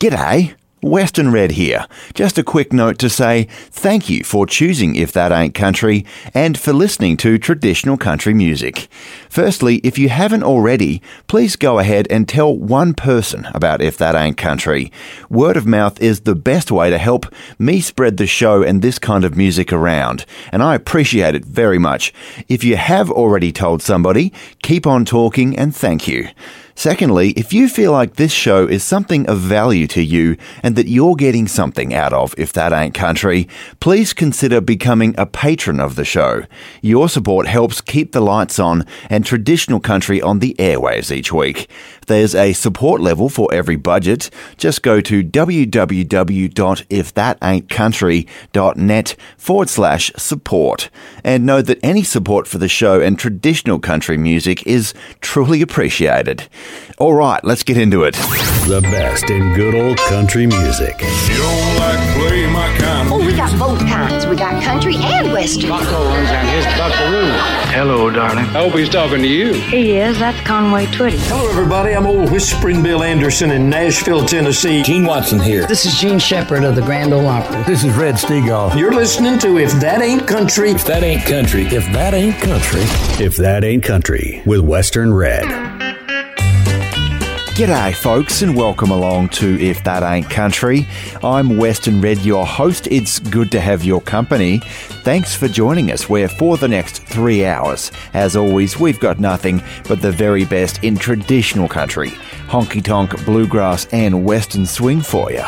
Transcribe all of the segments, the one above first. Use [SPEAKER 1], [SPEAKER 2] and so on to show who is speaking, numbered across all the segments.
[SPEAKER 1] G'day. Western Red here. Just a quick note to say thank you for choosing If That Ain't Country and for listening to traditional country music. Firstly, if you haven't already, please go ahead and tell one person about If That Ain't Country. Word of mouth is the best way to help me spread the show and this kind of music around, and I appreciate it very much. If you have already told somebody, keep on talking and thank you. Secondly, if you feel like this show is something of value to you and that you're getting something out of if that ain't country, please consider becoming a patron of the show. Your support helps keep the lights on and traditional country on the airwaves each week. There's a support level for every budget. Just go to www.ifthataintcountry.net forward slash support. And know that any support for the show and traditional country music is truly appreciated. All right, let's get into it.
[SPEAKER 2] The best in good old country music.
[SPEAKER 3] You don't like play my kind of
[SPEAKER 4] Oh, we got both kinds. We got country and western.
[SPEAKER 5] Buckles and his buckaroo.
[SPEAKER 6] Hello, darling.
[SPEAKER 5] I hope he's talking to you.
[SPEAKER 7] He is. That's Conway Twitty.
[SPEAKER 8] Hello, everybody. I'm old Whispering Bill Anderson in Nashville, Tennessee.
[SPEAKER 6] Gene Watson here.
[SPEAKER 9] This is Jean Shepard of the Grand Ole Opry.
[SPEAKER 6] This is Red Steagall.
[SPEAKER 8] You're listening to If That Ain't Country.
[SPEAKER 6] If that ain't country, if that ain't country,
[SPEAKER 2] If That Ain't Country with Western Red.
[SPEAKER 1] G'day, folks, and welcome along to If That Ain't Country. I'm Western Red, your host. It's good to have your company. Thanks for joining us, where for the next three hours, as always, we've got nothing but the very best in traditional country honky tonk, bluegrass, and western swing for you.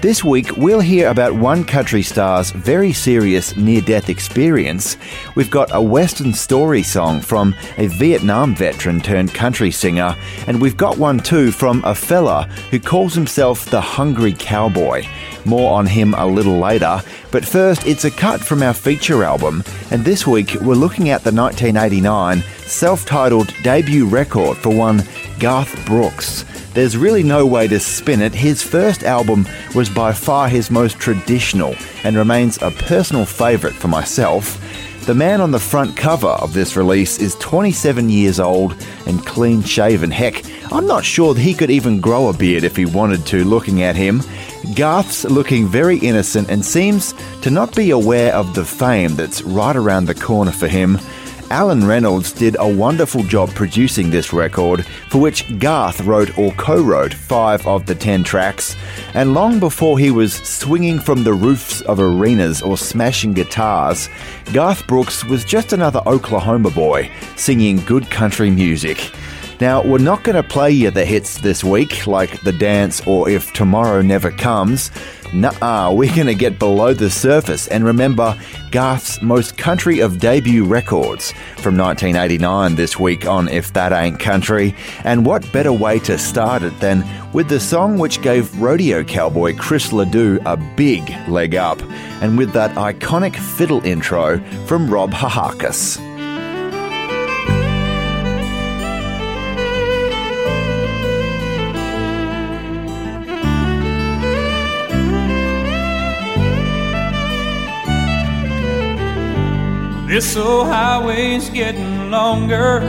[SPEAKER 1] This week, we'll hear about one country star's very serious near death experience. We've got a western story song from a Vietnam veteran turned country singer, and we've got one too from a fella who calls himself the Hungry Cowboy. More on him a little later, but first, it's a cut from our feature album, and this week we're looking at the 1989 self titled debut record for one Garth Brooks. There's really no way to spin it. His first album was by far his most traditional and remains a personal favourite for myself. The man on the front cover of this release is 27 years old and clean shaven. Heck, I'm not sure that he could even grow a beard if he wanted to, looking at him. Garth's looking very innocent and seems to not be aware of the fame that's right around the corner for him. Allen Reynolds did a wonderful job producing this record, for which Garth wrote or co wrote five of the ten tracks. And long before he was swinging from the roofs of arenas or smashing guitars, Garth Brooks was just another Oklahoma boy singing good country music. Now, we're not going to play you the hits this week, like The Dance or If Tomorrow Never Comes. Nuh-uh, we're going to get below the surface and remember Garth's most country of debut records from 1989 this week on If That Ain't Country. And what better way to start it than with the song which gave rodeo cowboy Chris Ledoux a big leg up, and with that iconic fiddle intro from Rob Hajacos.
[SPEAKER 10] This old highway's getting longer.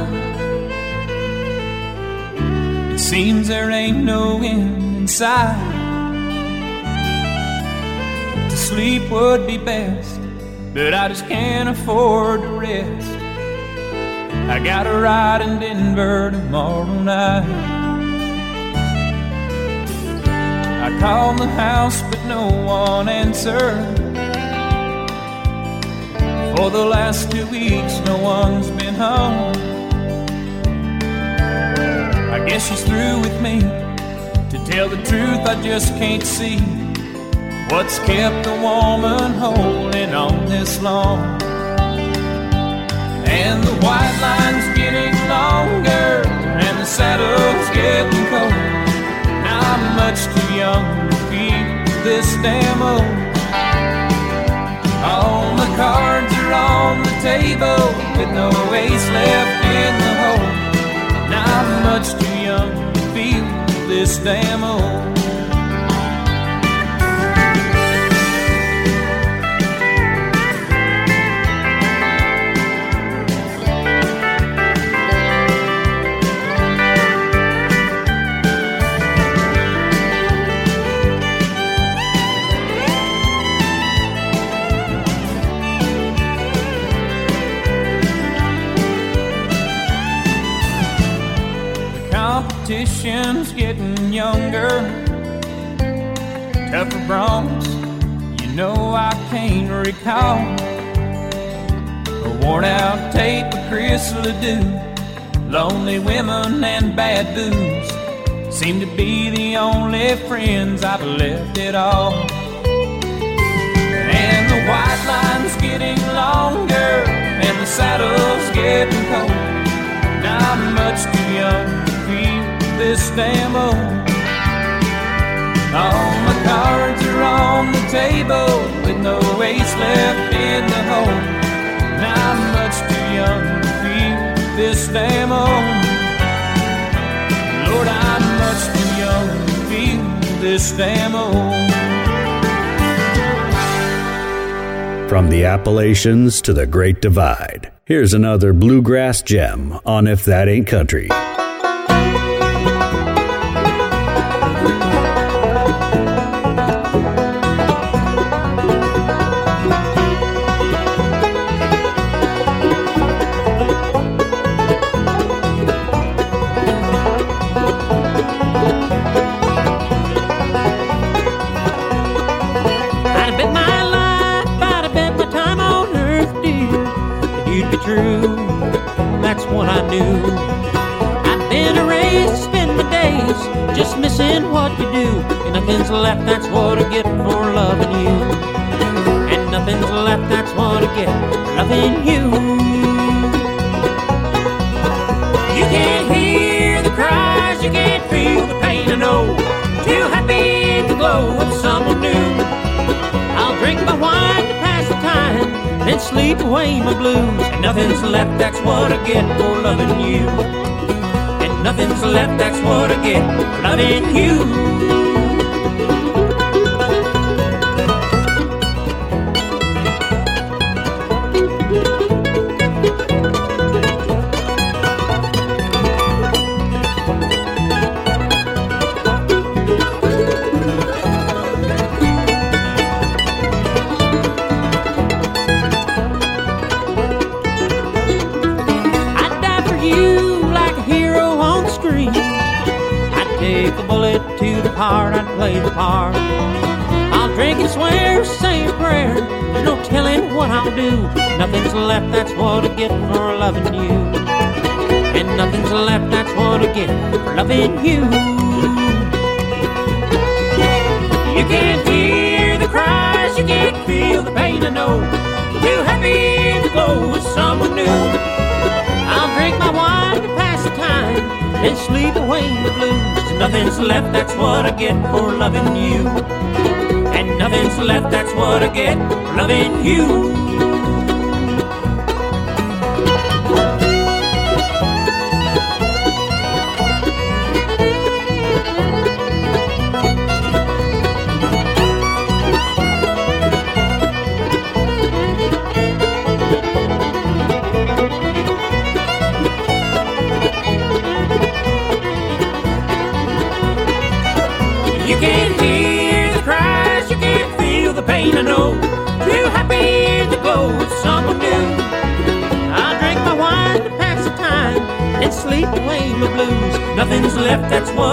[SPEAKER 10] It seems there ain't no end in sight. To sleep would be best, but I just can't afford to rest. I got a ride in Denver tomorrow night. I called the house, but no one answered. For the last two weeks, no one's been home. I guess she's through with me. To tell the truth, I just can't see what's kept a woman holding on this long. And the white line's getting longer, and the saddle's getting cold. Now I'm much too young to feel this damn old. All the cards are on the table with no ace left in the hole. I'm much too young to feel this damn old. Can't recall. A worn out tape of Chris Ledoux. Lonely women and bad booze seem to be the only friends I've left at all. And the white line's getting longer, and the saddle's getting cold. Now I'm much too young to feel this damn old. All my cards are on the table no left in the. Now I'm much too young to feel this damn old. Lord, I'm much too young to feel this damn old.
[SPEAKER 2] From the Appalachians to the Great Divide, here's another bluegrass gem on If That Ain't Country.
[SPEAKER 11] Away my blues. And nothing's left, that's what I get for loving you. And nothing's left, that's what I get for loving you. Do. Nothing's left, that's what I get for loving you. And nothing's left, that's what I get for loving you. You can't hear the cries, you can't feel the pain, I know. Too happy to go with someone new. I'll drink my wine to pass the time, then sleep away the blues. Nothing's left, that's what I get for loving you. And nothing's left, that's what I get for loving. You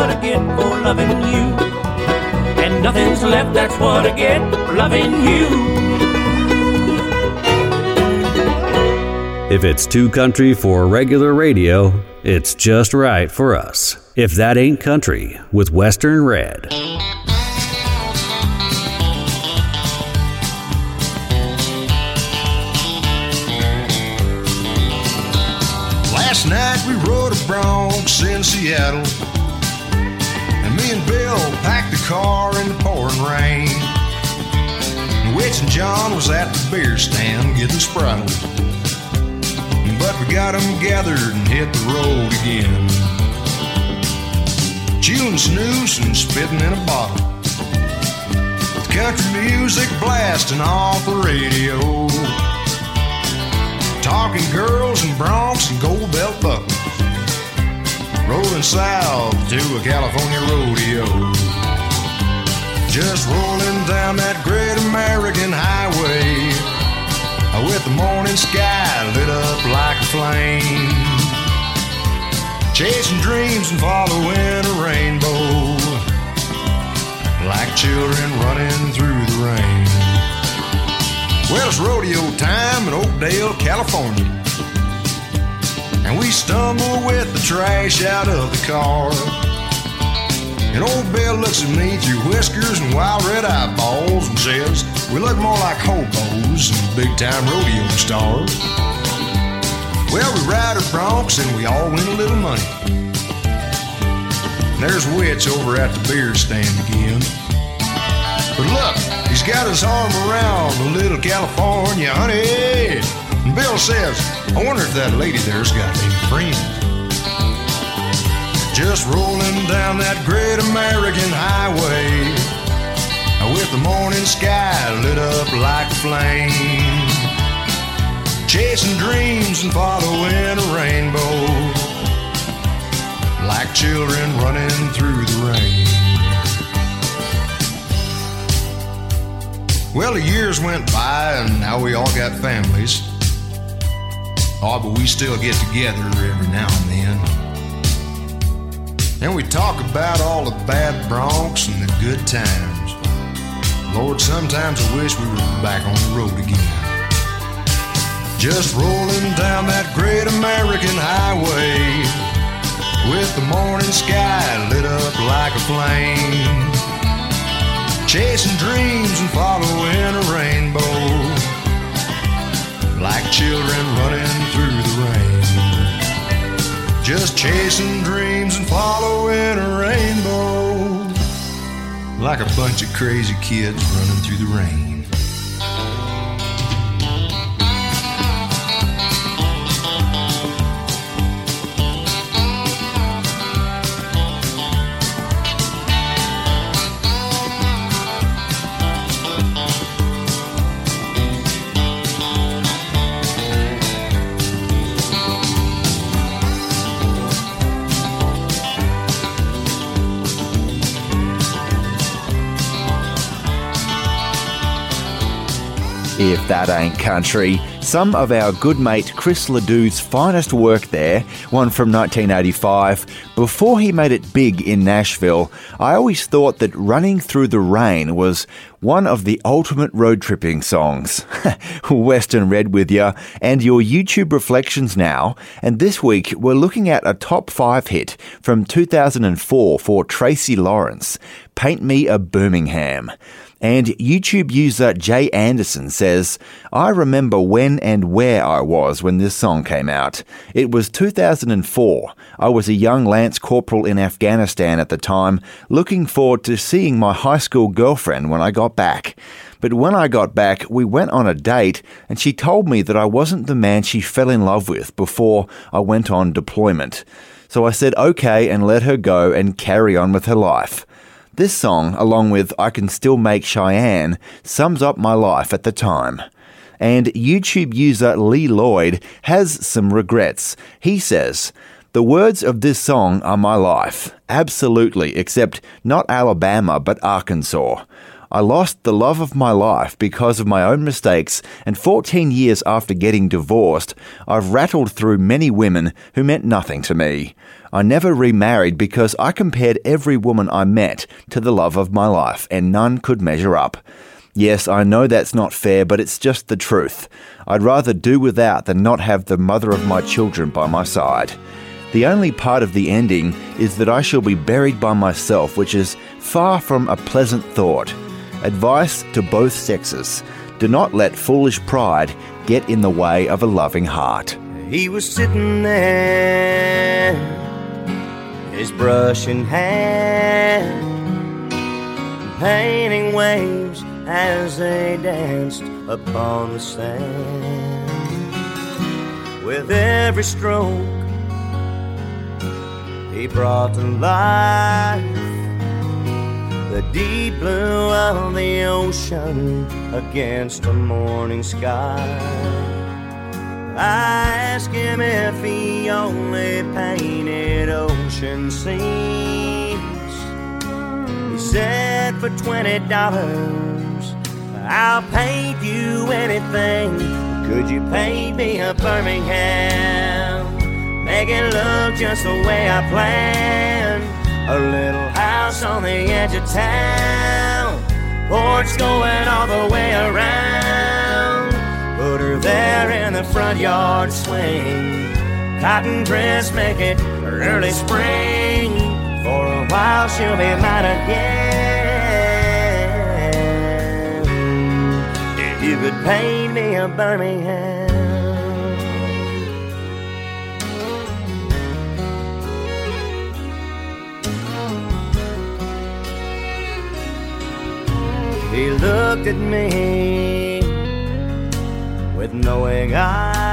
[SPEAKER 11] what I get for loving you. And nothing's left, that's what I get for loving you.
[SPEAKER 2] If it's too country for regular radio, it's just right for us. If That Ain't Country with Western Red.
[SPEAKER 3] Last night we rode a broncs in Seattle. Car in the pouring rain. Witch and John was at the beer stand getting spraddled. But we got 'em gathered and hit the road again. Chewing snoose and spitting in a bottle. With country music blasting off the radio. Talking girls and broncs and gold belt buckles. Rolling south to a California rodeo. Just rolling down that great American highway. With the morning sky lit up like a flame. chasing dreams and following a rainbow, like children running through the rain. Well, it's rodeo time in Oakdale, California. And we stumble with the trash out of the car. And old Bill looks at me through whiskers and wild red eyeballs and says, We look more like hobos than big time rodeo stars. Well, we ride our broncs and we all win a little money. And there's Witch over at the beer stand again. But look, he's got his arm around the little California honey. And Bill says, I wonder if that lady there's got any friends. Just rolling down that great American highway with the morning sky lit up like a flame. Chasing dreams and following a rainbow like children running through the rain. Well, the years went by and now we all got families. Oh, but we still get together every now and then. And we talk about all the bad broncs and the good times. Lord, sometimes I wish we were back on the road again. Just rolling down that great American highway with the morning sky lit up like a flame. Chasing dreams and following a rainbow like children running through the rain. Just chasing dreams and following a rainbow like a bunch of crazy kids running through the rain.
[SPEAKER 1] If that ain't country, some of our good mate Chris Ledoux's finest work there, one from 1985, before he made it big in Nashville, I always thought that Running Through the Rain was one of the ultimate road tripping songs. Western Red with you, and your YouTube reflections now. And this week we're looking at a top five hit from 2004 for Tracy Lawrence, Paint Me a Birmingham. And YouTube user Jay Anderson says, I remember when and where I was when this song came out. It was 2004. I was a young Lance Corporal in Afghanistan at the time, looking forward to seeing my high school girlfriend when I got back. But when I got back, we went on a date, and she told me that I wasn't the man she fell in love with before I went on deployment. So I said okay and let her go and carry on with her life. This song, along with I Can Still Make Cheyenne, sums up my life at the time. And YouTube user Lee Lloyd has some regrets. He says, the words of this song are my life. Absolutely, except not Alabama, but Arkansas. I lost the love of my life because of my own mistakes, and 14 years after getting divorced, I've rattled through many women who meant nothing to me. I never remarried because I compared every woman I met to the love of my life, and none could measure up. Yes, I know that's not fair, but it's just the truth. I'd rather do without than not have the mother of my children by my side. The only part of the ending is that I shall be buried by myself, which is far from a pleasant thought. Advice to both sexes do not let foolish pride get in the way of a loving heart.
[SPEAKER 12] He was sitting there his brush in hand, painting waves as they danced upon the sand. With every stroke, he brought to life the deep blue of the ocean against a morning sky. I asked him if he only painted scenes. He said, for twenty dollars, I'll paint you anything. Could you paint me a Birmingham? make it look just the way I planned. A little house on the edge of town, porch going all the way around. Put her there in the front yard swing. Cotton dress, make it early spring. For a while she'll be mine again. If you could paint me a Birmingham. He looked at me with knowing eyes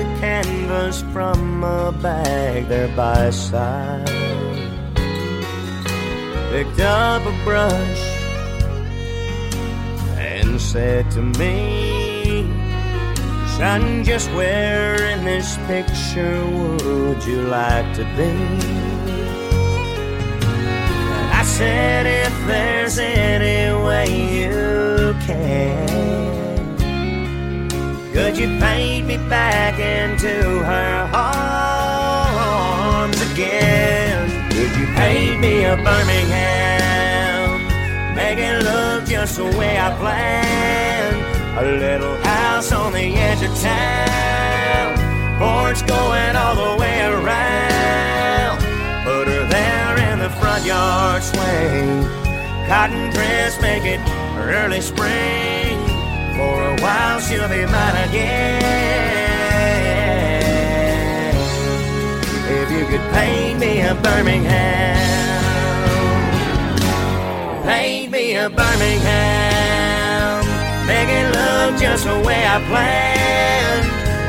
[SPEAKER 12] a canvas from a bag there by side. Picked up a brush and said to me, Son, just where in this picture would you like to be? I said, if there's any way you can, could you paint me back into her arms again? Could you paint me a Birmingham? Make it look just the way I planned. A little house on the edge of town, porch going all the way around. Put her there in the front yard swing. Cotton dress, make it early spring. While she'll be mine again. If you could paint me a Birmingham, paint me a Birmingham, make it look just the way I planned.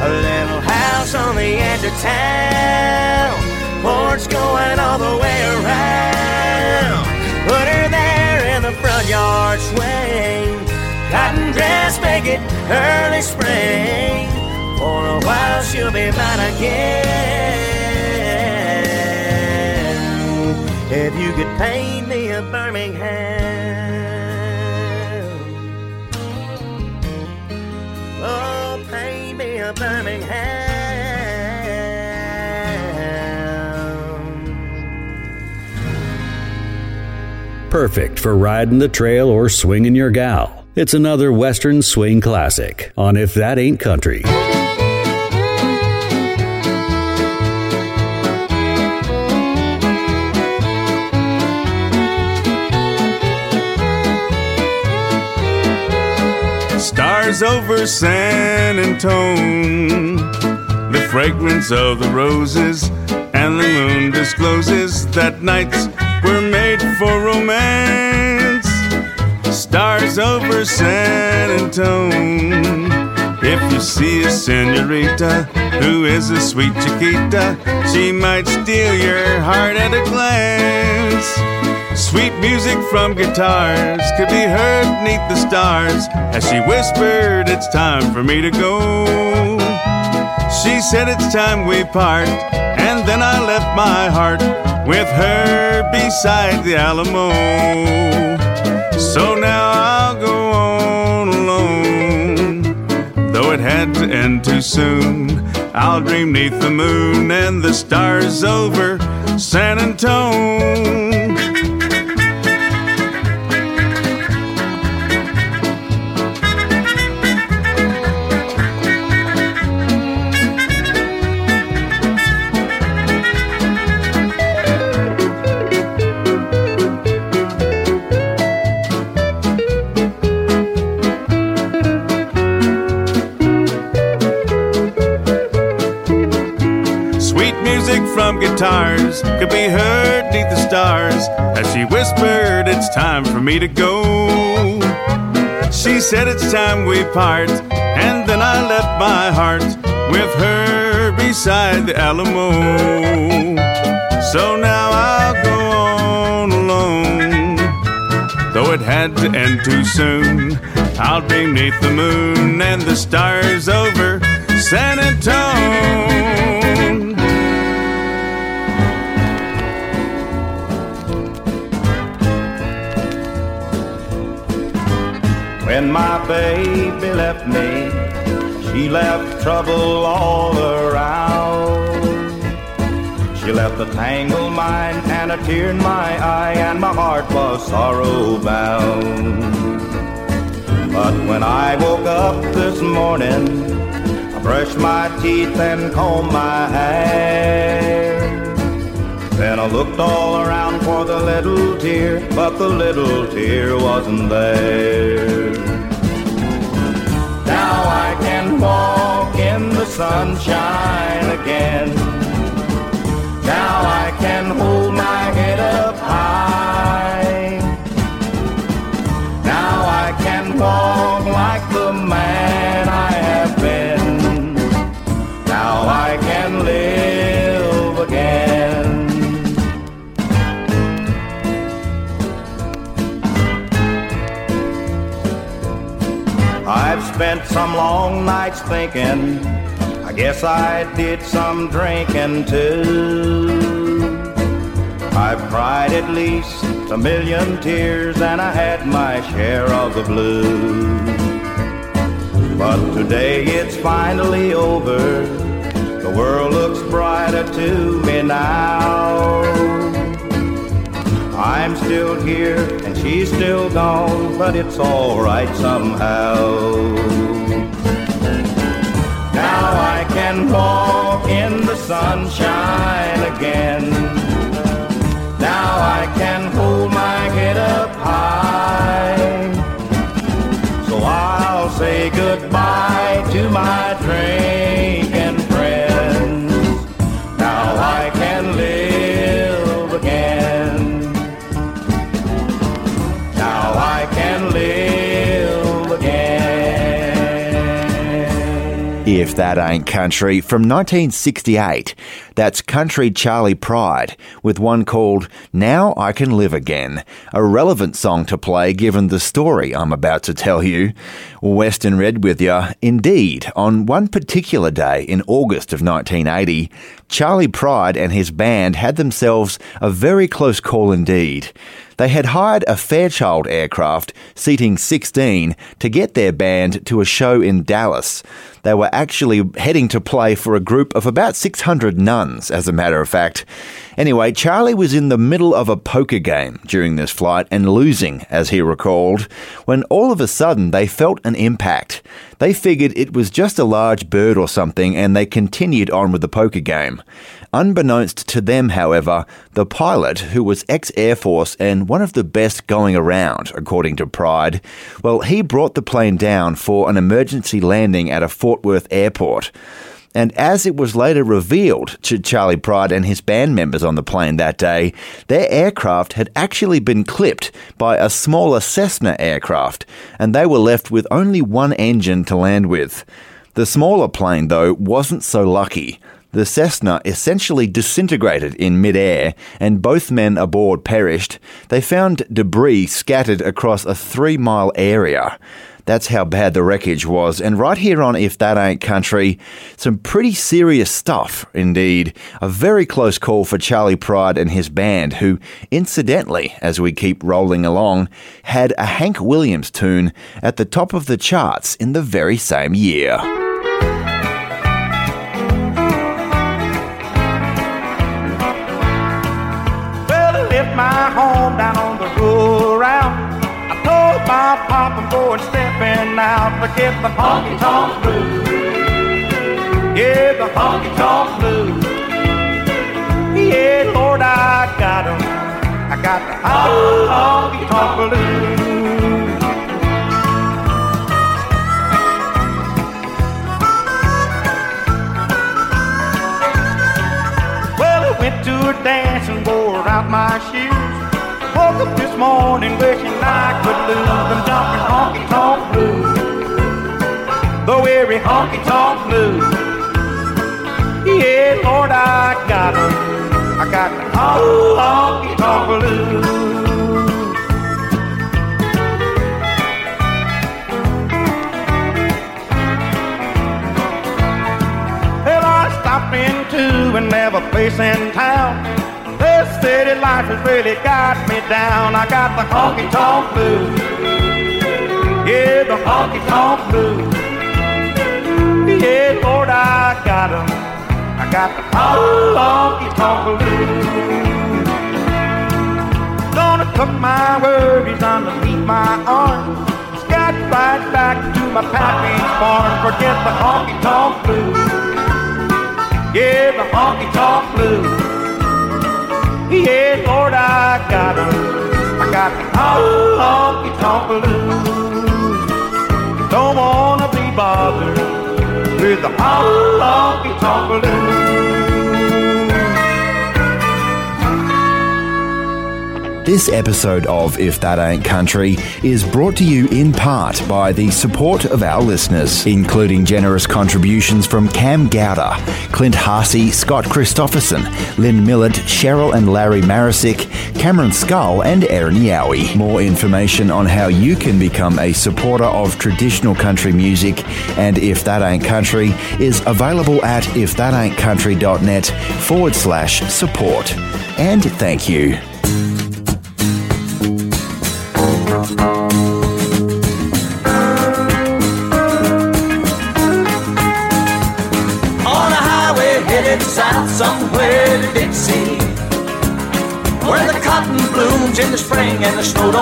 [SPEAKER 12] A little house on the edge of town porch going all the way around. Put her there in the front yard swing. Cotton dress, make it early spring. For a while she'll be mine again. If you could paint me a Birmingham. Oh, paint me a Birmingham.
[SPEAKER 2] Perfect for riding the trail or swinging your gal. It's another Western swing classic on If That Ain't Country.
[SPEAKER 13] Stars over San Antone, the fragrance of the roses, and the moon discloses that nights Stars over San Antone. If you see a senorita who is a sweet Chiquita, she might steal your heart at a glance. Sweet music from guitars could be heard neath the stars as she whispered, It's time for me to go. She said, It's time we part, and then I left my heart with her beside the Alamo. So now I'll go on alone, though it had to end too soon. I'll dream neath the moon and the stars over San Antone. Guitars could be heard neath the stars as she whispered, It's time for me to go. She said, It's time we part, and then I left my heart with her beside the Alamo. So now I'll go on alone, though it had to end too soon. I'll be neath the moon and the stars over San Antone.
[SPEAKER 12] When my baby left me, She left trouble all around. She left a tangled mind and a tear in my eye, and my heart was sorrow bound. But when I woke up this morning, I brushed my teeth and combed my hair. Then I looked all around for the little tear, but the little tear wasn't there. Now I can walk in the sunshine again. Now I can hold my head up high. Now I can walk spent some long nights thinking. I guess I did some drinking too. I've cried at least a million tears and I had my share of the blues. But today it's finally over. The world looks brighter to me now. I'm still here she's still gone, but it's alright somehow. Now I can walk in the sunshine again. Now I can hold my head up high. So I'll say goodbye to my drinking
[SPEAKER 1] If That Ain't Country from 1968. That's Country Charley Pride with one called Now I Can Live Again, a relevant song to play given the story I'm about to tell you. Western Red with you. Indeed, on one particular day in August of 1980, Charley Pride and his band had themselves a very close call indeed. They had hired a Fairchild aircraft seating 16 to get their band to a show in Dallas. They were actually heading to play for a group of about 600 nuns, as a matter of fact. Anyway, Charley was in the middle of a poker game during this flight and losing, as he recalled, when all of a sudden they felt an impact. They figured it was just a large bird or something and they continued on with the poker game. Unbeknownst to them, however, the pilot, who was ex Air Force and one of the best going around, according to Pride, well, he brought the plane down for an emergency landing at a Fort Worth airport. And as it was later revealed to Charley Pride and his band members on the plane that day, their aircraft had actually been clipped by a smaller Cessna aircraft, and they were left with only one engine to land with. The smaller plane, though, wasn't so lucky. The Cessna essentially disintegrated in midair, and both men aboard perished. They found debris scattered across a three mile area. That's how bad the wreckage was. And right here on If That Ain't Country, some pretty serious stuff indeed. A very close call for Charley Pride and his band, who, incidentally, as we keep rolling along, had a Hank Williams tune at the top of the charts in the very same year.
[SPEAKER 12] Going stepping out to get the honky tonk blues. Yeah, the honky tonk blues. Yeah, Lord, I got 'em. I got the honky tonk blues. Well, I went to a dance and wore out my shoes. Woke up this morning wishing I could lose them jumping honky tonk blues. The weary honky tonk blues. Yeah, Lord, I got 'em. I got the honky tonk blues. Into another place in town. This city life has really got me down. I got the honky tonk blues. Yeah, the honky tonk blues.
[SPEAKER 14] Yeah, Lord, I got 'em. I got the honky tonk blues. Gonna tuck my worries underneath my arm. Scat right back to my pappy's farm. Forget the honky tonk blues. Yeah, the honky tonk blues. Yeah, Lord, I got 'em. I got the honky tonk blues. Don't wanna be bothered with the honky tonk blues.
[SPEAKER 1] This episode of If That Ain't Country is brought to you in part by the support of our listeners, including generous contributions from Cam Gowder, Clint Harsey, Scott Christopherson, Lynn Millett, Cheryl and Larry Marisick, Cameron Skull, and Erin Yowie. More information on how you can become a supporter of traditional country music and If That Ain't Country is available at ifthataintcountry.net forward slash support. And thank you.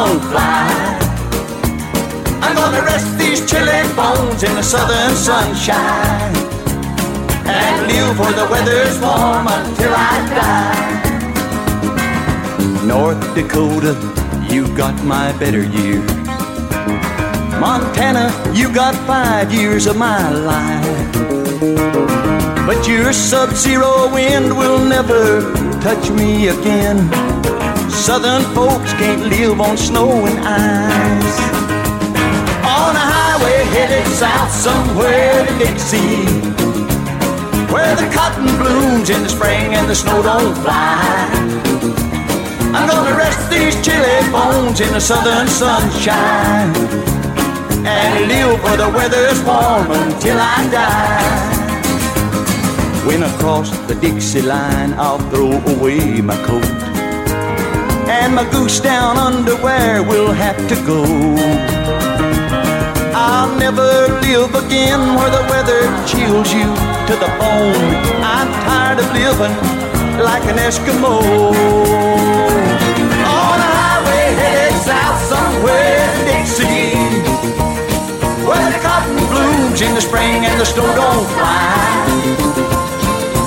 [SPEAKER 15] Don't fly I'm gonna rest these chilly bones in the southern sunshine. And live where the weather's warm until I die North Dakota, you got my better years Montana, you got five years of my life. But your sub-zero wind will never touch me again. Southern folks can't live on snow and ice. On a highway headed south somewhere to Dixie, where the cotton blooms in the spring and the snow don't fly. I'm gonna rest these chilly bones in the southern sunshine and live where the weather's warm until I die. When I cross the Dixie line, I'll throw away my coat. And my goose down underwear will have to go. I'll never live again where the weather chills you to the bone. I'm tired of living like an Eskimo. On a highway headed south somewhere in Dixie. Where the cotton blooms in the spring and the snow don't fly.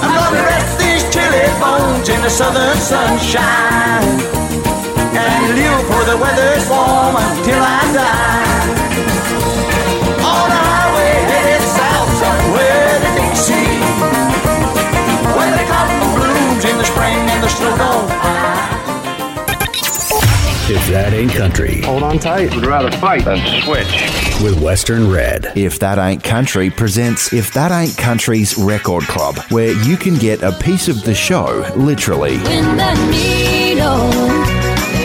[SPEAKER 15] I'm gonna rest these chilly bones in the southern sunshine and live where the weather's warm until I die. On a highway headed south somewhere to Dixie, where the cotton blooms in the spring and the snow don't fly.
[SPEAKER 2] If that ain't country.
[SPEAKER 5] Hold on tight. Would rather fight than switch.
[SPEAKER 2] With Western Red.
[SPEAKER 1] If That Ain't Country presents If That Ain't Country's Record Club, where you can get a piece of the show, literally.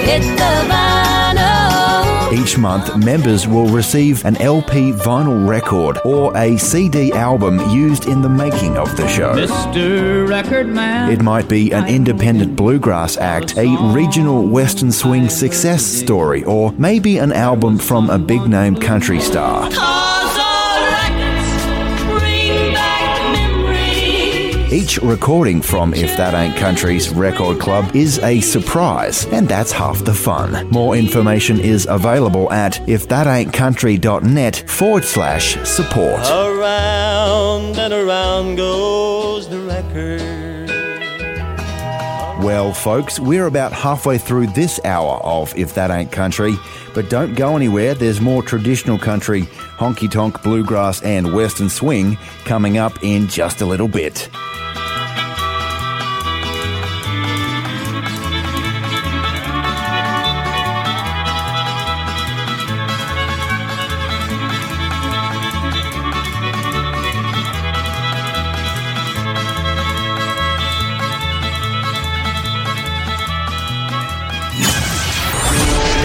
[SPEAKER 16] When the the vinyl.
[SPEAKER 1] Each month, members will receive an LP vinyl record or a CD album used in the making of the show.
[SPEAKER 10] Mr. Record Man.
[SPEAKER 1] It might be an independent bluegrass act, a regional western swing success story, or maybe an album from a big name country star. Each recording from If That Ain't Country's Record Club is a surprise, and that's half the fun. More information is available at ifthataintcountry.net forward slash support.
[SPEAKER 15] Around and around goes the record.
[SPEAKER 1] Well, folks, we're about halfway through this hour of If That Ain't Country, but don't go anywhere. There's more traditional country, honky tonk, bluegrass, and western swing coming up in just a little bit.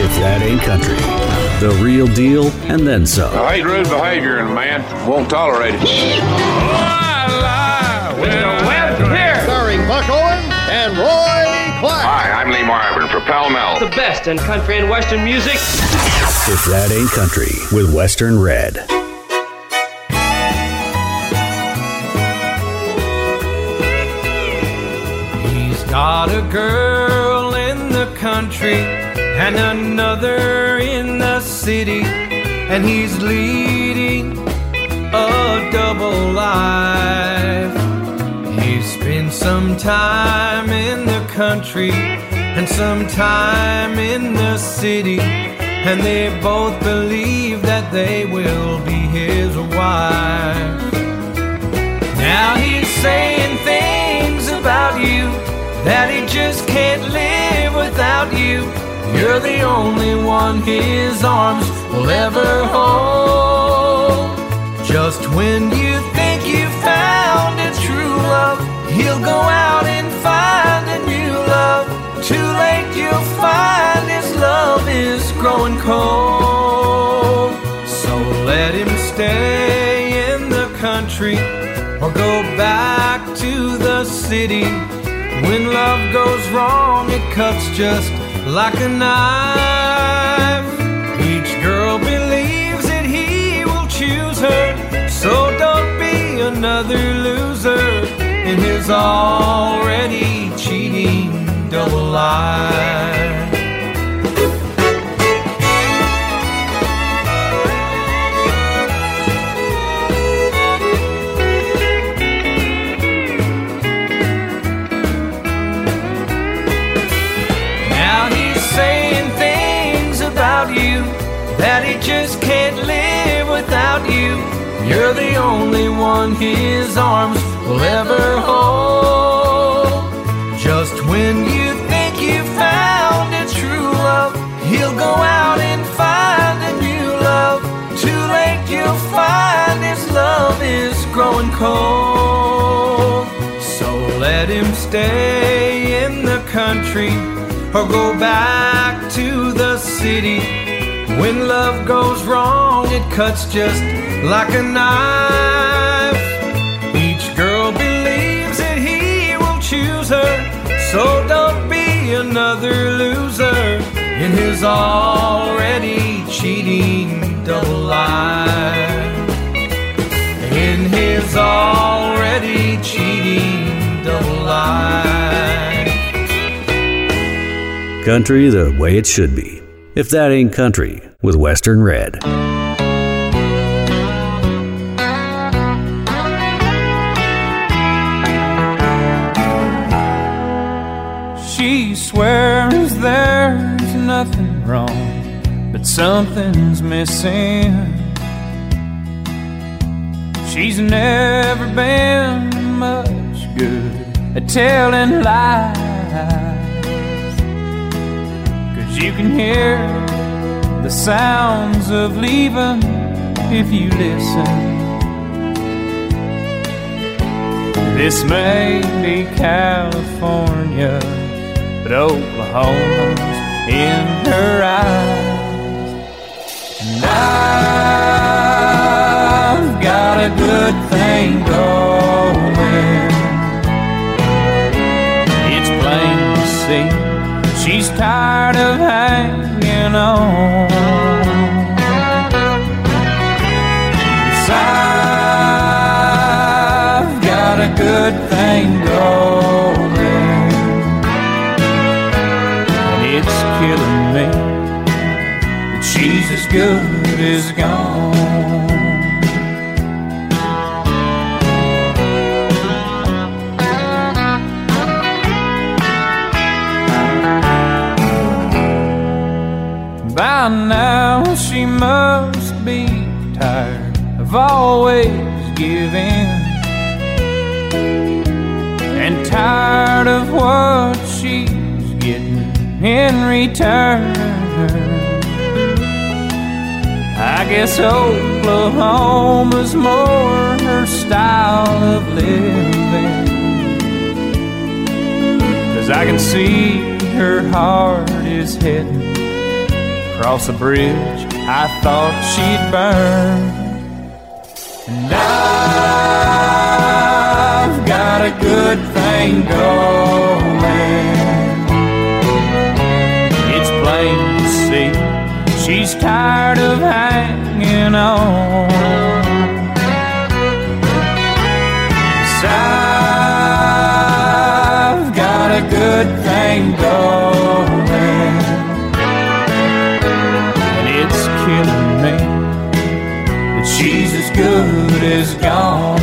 [SPEAKER 2] if that ain't country. The real deal and then some.
[SPEAKER 5] I hate rude behavior and man won't tolerate it. I lie. Well, here.
[SPEAKER 17] Starring Buck Owens and Roy Clark.
[SPEAKER 5] Hi, I'm Lee Marvin for Pall Mall.
[SPEAKER 18] The best in country and western music.
[SPEAKER 2] If that ain't country with Western Red.
[SPEAKER 10] He's got a girl in the country and another in the city, and he's leading a double life. He spent some time in the country and some time in the city, and they both believe that they will be his wife. Now he's saying things about you that he just can't live without you. You're the only one his arms will ever hold. Just when you think you found a true love, he'll go out and find a new love. Too late, you'll find his love is growing cold. So let him stay in the country or go back to the city. When love goes wrong, it cuts just like a knife. Each girl believes that he will choose her, so don't be another loser in his already cheating double life. You're the only one his arms will ever hold. Just when you think you found a true love, he'll go out and find a new love. Too late, you'll find his love is growing cold. So let him stay in the country or go back to the city. When love goes wrong, it cuts just like a knife. Each girl believes that he will choose her, so don't be another loser in his already cheating double life. In his already cheating double life.
[SPEAKER 2] Country the way it should be. If that ain't country, with Western Red.
[SPEAKER 10] Swears there's nothing wrong, but something's missing. She's never been much good at telling lies. Cause you can hear the sounds of leaving if you listen. This may be California, but Oklahoma's in her eyes. And I've got a good thing going. It's plain to see she's tired of hanging on. Yes, I've got a good thing going. As good as gone. By now she must be tired of always giving and tired of what she's getting in return. I guess Oklahoma's more her style of living. Cause I can see her heart is heading across a bridge I thought she'd burn. And I've got a good thing going. She's tired of hanging on. Yes, I've got a good ain't going. And it's killing me that she's as good as gone.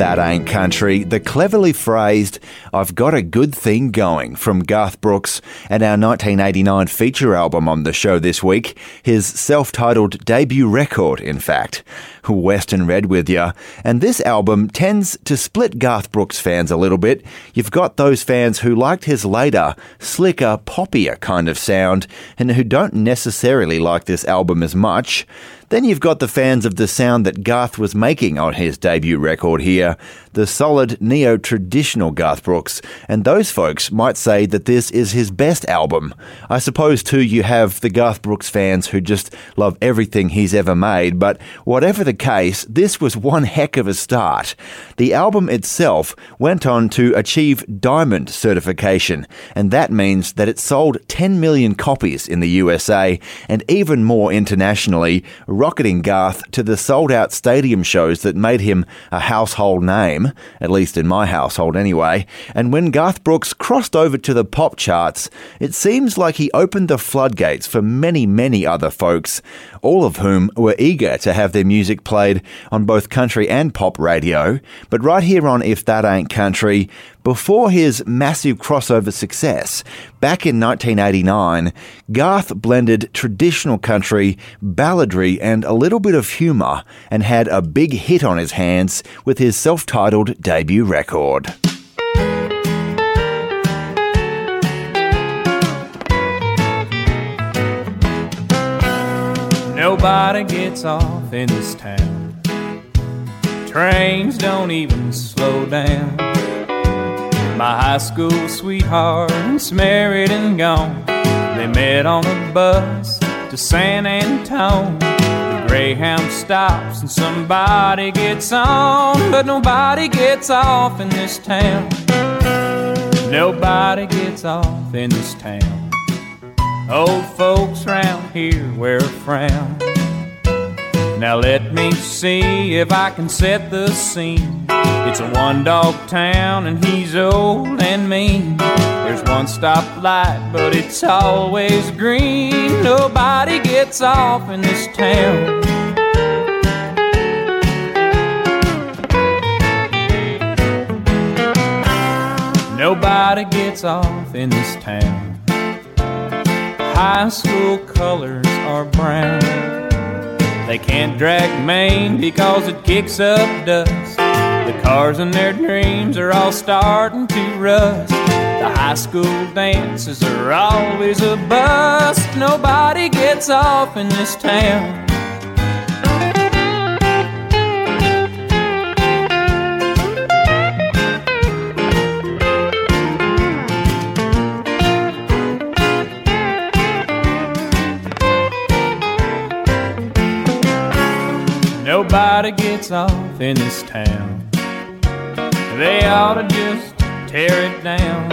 [SPEAKER 1] That ain't country, the cleverly phrased, I've got a good thing going from Garth Brooks and our 1989 feature album on the show this week, his self titled debut record, in fact. Western Red with you. And this album tends to split Garth Brooks fans a little bit. You've got those fans who liked his later, slicker, poppier kind of sound and who don't necessarily like this album as much. Then you've got the fans of the sound that Garth was making on his debut record here, the solid neo traditional Garth Brooks, and those folks might say that this is his best album. I suppose too you have the Garth Brooks fans who just love everything he's ever made, but whatever the case, this was one heck of a start. The album itself went on to achieve diamond certification, and that means that it sold 10 million copies in the USA and even more internationally rocketing Garth to the sold out stadium shows that made him a household name, at least in my household anyway. And when Garth Brooks crossed over to the pop charts, it seems like he opened the floodgates for many, many other folks, all of whom were eager to have their music played on both country and pop radio. But right here on If That Ain't Country, before his massive crossover success, back in 1989, Garth blended traditional country, balladry, and a little bit of humour, and had a big hit on his hands with his self titled debut record.
[SPEAKER 10] Nobody gets off in this town. Trains don't even slow down. My high school sweetheart's married and gone. They met on a bus to San Antone. The Greyhound stops and somebody gets on, but nobody gets off in this town. Nobody gets off in this town. Old folks round here wear a frown. Now let me see if I can set the scene. It's a one dog town and he's old and mean. There's one stoplight, but it's always green. Nobody gets off in this town. Nobody gets off in this town. High school colors are brown. They can't drag Main because it kicks up dust. The cars in their dreams are all starting to rust. The high school dances are always a bust. Nobody gets off in this town. Gets off in this town. They ought to just tear it down.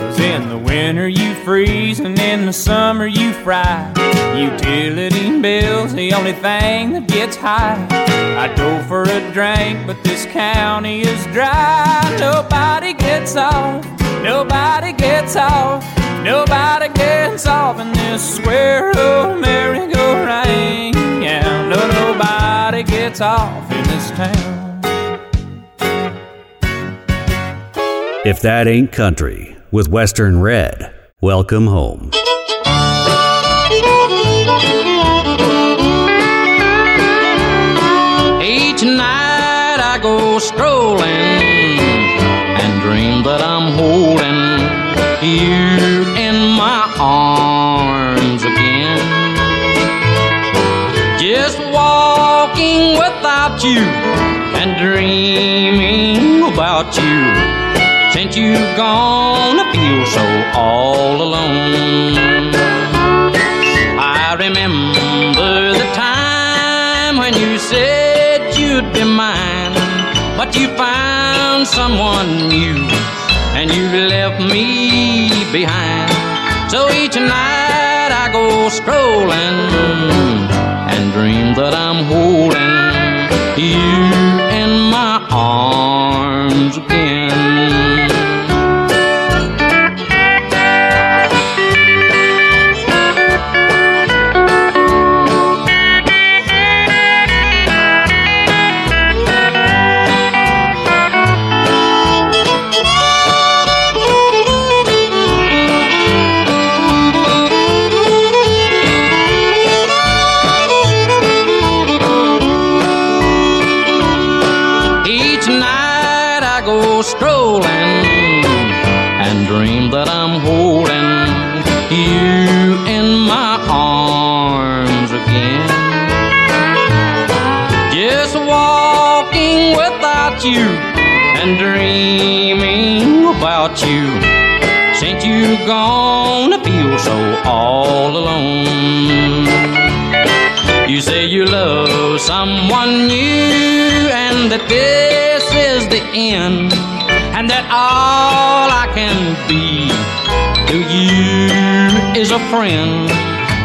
[SPEAKER 10] Cause in the winter you freeze and in the summer you fry. Utility bills, the only thing that gets high. I'd go for a drink, but this county is dry. Nobody gets off, nobody gets off, nobody gets off in this square town.
[SPEAKER 2] If that ain't country with Western Red, welcome home.
[SPEAKER 19] Dreaming about you. Since you've gone, I feel so all alone. I remember the time when you said you'd be mine, but you found someone new and you left me behind.
[SPEAKER 20] So each night I go strolling and dream that I'm holding you is a friend.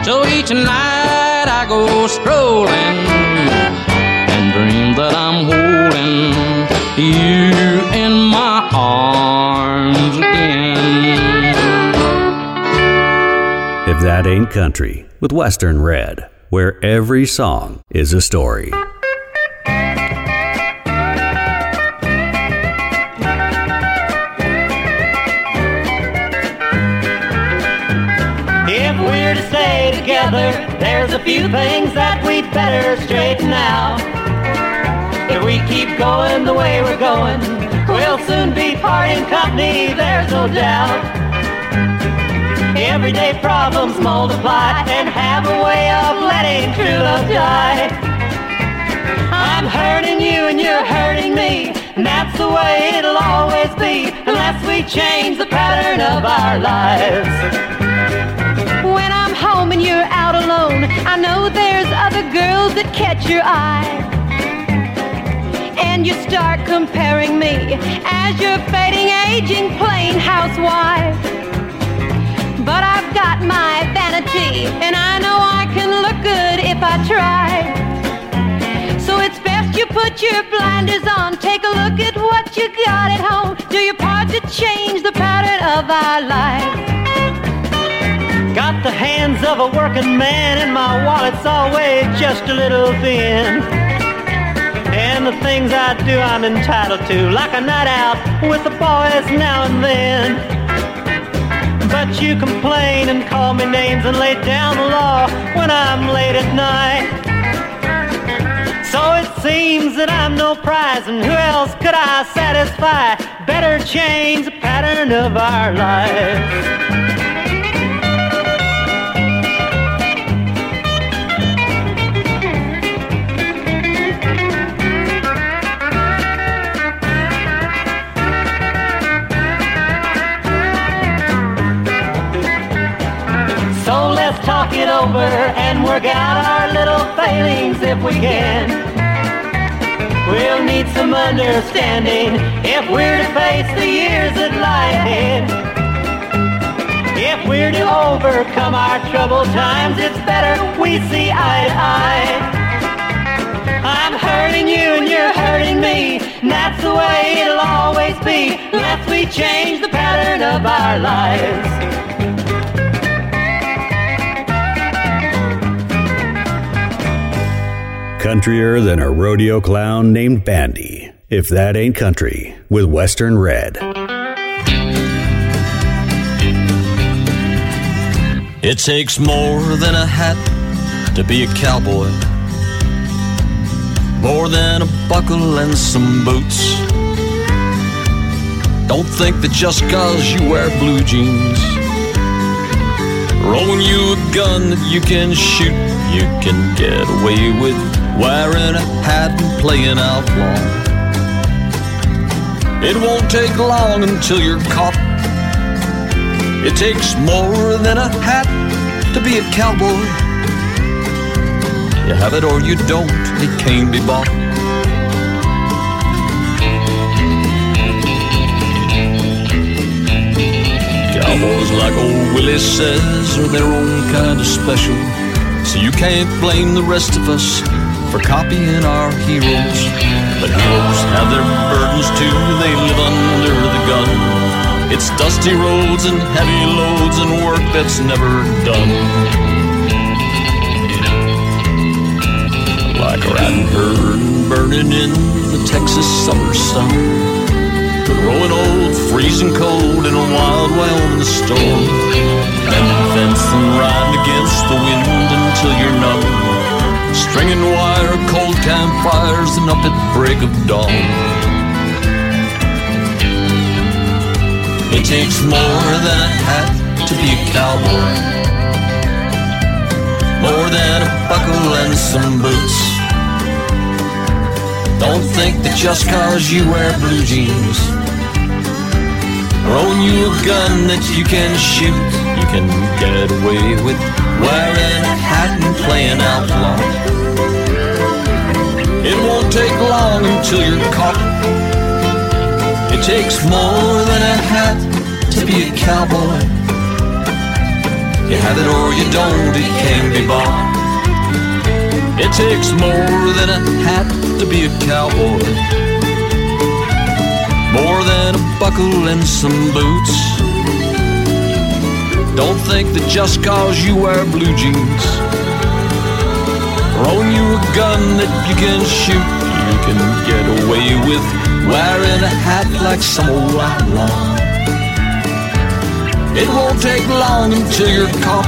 [SPEAKER 20] So each night I go strolling and dream that I'm holding you in my arms again.
[SPEAKER 2] If That Ain't Country with Western Red, where every song is a story.
[SPEAKER 21] Together, there's a few things that we'd better straighten out. If we keep going the way we're going, we'll soon be parting company, there's no doubt. Everyday problems multiply and have a way of letting true love die. I'm hurting you and you're hurting me, and that's the way it'll always be unless we change the pattern of our lives.
[SPEAKER 22] When you're out alone, I know there's other girls that catch your eye. And you start comparing me as your fading, aging, plain housewife. But I've got my vanity, and I know I can look good if I try. So it's best you put your blinders on, take a look at what you got at home, do your part to change the pattern of our lives.
[SPEAKER 21] Got the hands of a working man, and my wallet's always just a little thin. And the things I do, I'm entitled to, like a night out with the boys now and then. But you complain and call me names and lay down the law when I'm late at night. So it seems that I'm no prize, and who else could I satisfy? Better change the pattern of our lives. It over and work out our little failings if we can. We'll need some understanding if we're to face the years that lie ahead. If we're to overcome our troubled times, it's better we see eye to eye. I'm hurting you and you're hurting me, and that's the way it'll always be unless we change the pattern of our lives.
[SPEAKER 2] Countryer than a rodeo clown named Bandy. If that ain't country, with Western Red.
[SPEAKER 23] It takes more than a hat to be a cowboy, more than a buckle and some boots. Don't think that just cause you wear blue jeans, rolling you a gun that you can shoot, you can get away with wearing a hat and playing outlaw. It won't take long until you're caught. It takes more than a hat to be a cowboy. You have it or you don't, it can't be bought. Cowboys, like old Willie says, are their own kind of special. So you can't blame the rest of us for copying our heroes. But heroes have their burdens too, they live under the gun. It's dusty roads and heavy loads and work that's never done. Like a riding herd burning in the Texas summer sun. Growing old, freezing cold in a wild Wyoming storm. Bending fence and riding against the wind until you're numb. Stringing wire, cold campfires, and up at break of dawn. It takes more than a hat to be a cowboy. More than a buckle and some boots. Don't think that just cause you wear blue jeans or own you a gun that you can shoot, you can get away with wearing a hat and playing outlaw. It won't take long until you're caught. It takes more than a hat to be a cowboy. You have it or you don't, it can be bought. It takes more than a hat to be a cowboy. More than a buckle and some boots. Don't think that just cause you wear blue jeans, or own you a gun that you can shoot, you can get away with wearing a hat like some old outlaw. It won't take long until you're caught.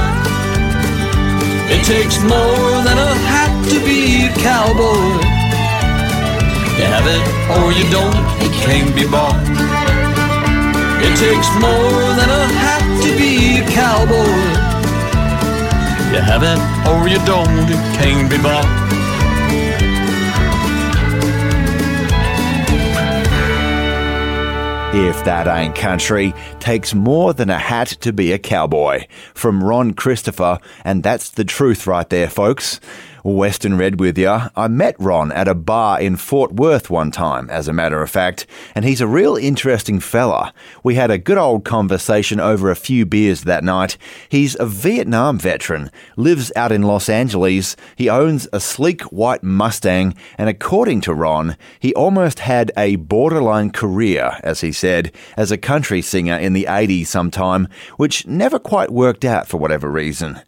[SPEAKER 23] It takes more than a hat to be a cowboy. You have it or you don't, it can't be bought. It takes more than a to be a cowboy. You have it or you don't, it can't be bought.
[SPEAKER 1] If That Ain't Country takes more than a hat to be a cowboy. From Ron Christopher, and that's the truth right there, folks. Western Red with you. I met Ron at a bar in Fort Worth one time, as a matter of fact, and he's a real interesting fella. We had a good old conversation over a few beers that night. He's a Vietnam veteran, lives out in Los Angeles, he owns a sleek white Mustang, and according to Ron, he almost had a borderline career, as he said, as a country singer in the 80s sometime, which never quite worked out for whatever reason.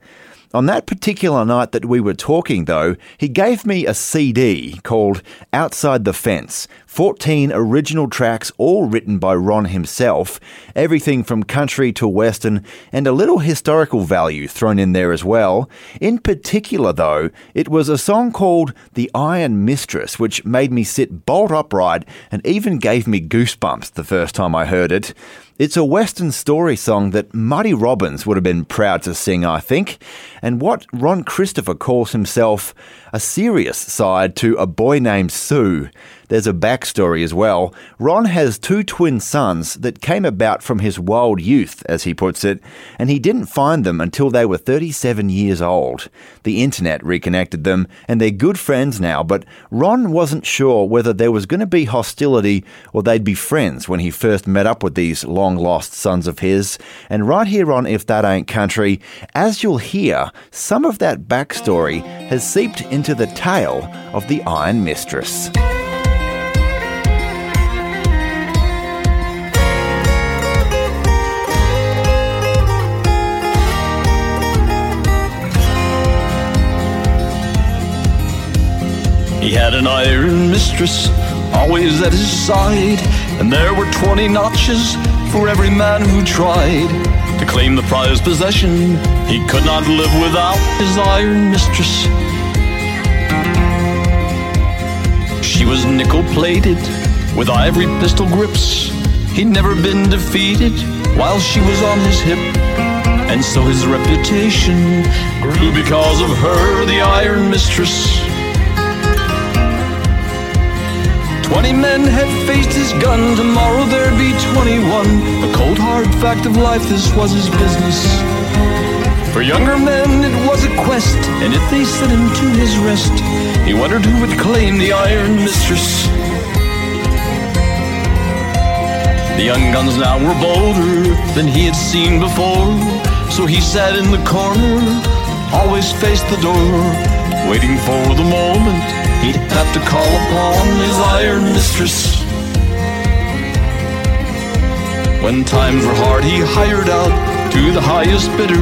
[SPEAKER 1] On that particular night that we were talking, though, he gave me a CD called Outside the Fence 14 original tracks, all written by Ron himself, everything from country to western, and a little historical value thrown in there as well. In particular, though, it was a song called The Iron Mistress, which made me sit bolt upright and even gave me goosebumps the first time I heard it. It's a Western story song that Marty Robbins would have been proud to sing, I think, and what Ron Christopher calls himself a serious side to a boy named Sue. There's a backstory as well. Ron has two twin sons that came about from his wild youth, as he puts it, and he didn't find them until they were 37 years old. The internet reconnected them, and they're good friends now, but Ron wasn't sure whether there was going to be hostility or they'd be friends when he first met up with these long lost sons of his. And right here on If That Ain't Country, as you'll hear, some of that backstory has seeped into the tale of the Iron Mistress.
[SPEAKER 23] He had an iron mistress always at his side, and there were 20 notches for every man who tried to claim the prized possession. He could not live without his iron mistress. She was nickel plated with ivory pistol grips. He'd never been defeated while she was on his hip. And so his reputation grew because of her, the Iron Mistress. Twenty men had faced his gun, tomorrow there'd be twenty-one. The cold hard fact of life, this was his business. For younger men, it was a quest, and if they sent him to his rest, he wondered who would claim the Iron Mistress. The young guns now were bolder than he had seen before. So he sat in the corner, always faced the door, waiting for the moment he'd have to call upon his iron mistress. When times were hard, he hired out to the highest bidder.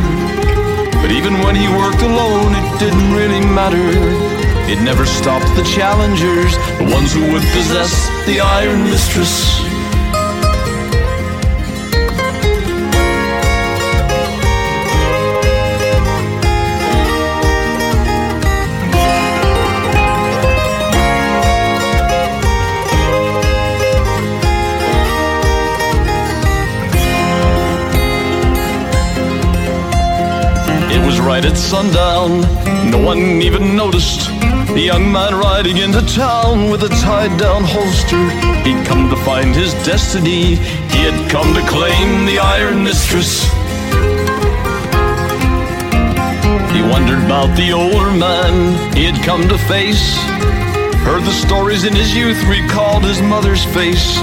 [SPEAKER 23] But even when he worked alone, it didn't really matter. It never stopped the challengers, the ones who would possess the Iron Mistress. At sundown, no one even noticed. The young man riding into town with a tied down holster. He'd come to find his destiny, he had come to claim the Iron Mistress. He wondered about the older man he had come to face. Heard the stories in his youth, recalled his mother's face.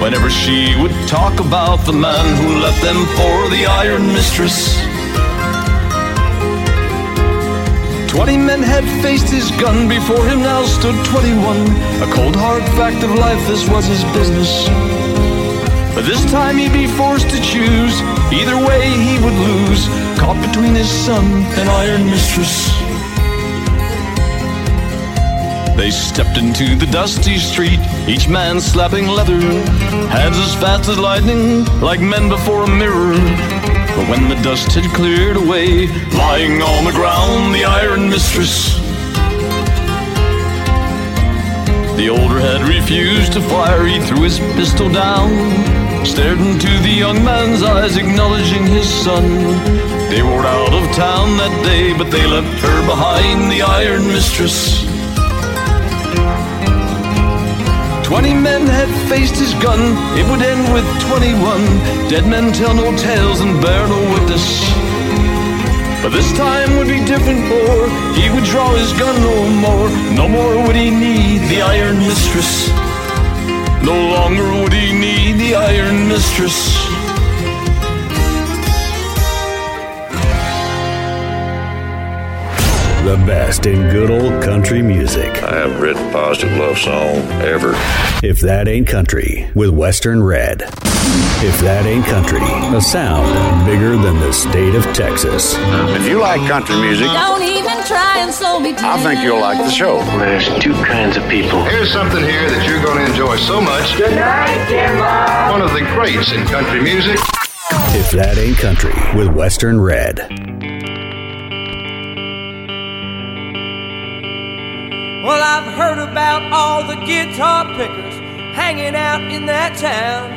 [SPEAKER 23] Whenever she would talk about the man who left them for the Iron Mistress. Twenty men had faced his gun, before him now stood twenty-one. A cold hard fact of life, this was his business. But this time he'd be forced to choose. Either way he would lose, caught between his son and Iron Mistress. They stepped into the dusty street, each man slapping leather, hands as fast as lightning, like men before a mirror. But when the dust had cleared away, lying on the ground, the Iron Mistress. The older had refused to fire, he threw his pistol down, stared into the young man's eyes, acknowledging his son. They were out of town that day, but they left her behind, the Iron Mistress. Twenty men had faced his gun, it would end with twenty-one. Dead men tell no tales and bear no witness. But this time would be different, for he would draw his gun no more. No more would he need the Iron Mistress. No longer would he need the Iron Mistress.
[SPEAKER 2] The best in good old country music.
[SPEAKER 5] I haven't written a positive love song ever.
[SPEAKER 2] If that ain't country with Western Red. If that ain't country, a sound bigger than the state of Texas.
[SPEAKER 5] If you like country music,
[SPEAKER 24] Don't even try and slow me down.
[SPEAKER 5] I think you'll like the show.
[SPEAKER 6] There's two kinds of people.
[SPEAKER 3] Here's something here that you're going to enjoy so much. Good night, Jimbo. One of the greats in country music.
[SPEAKER 2] If that ain't country with Western Red.
[SPEAKER 10] Well, I've heard about all the guitar pickers hanging out in that town.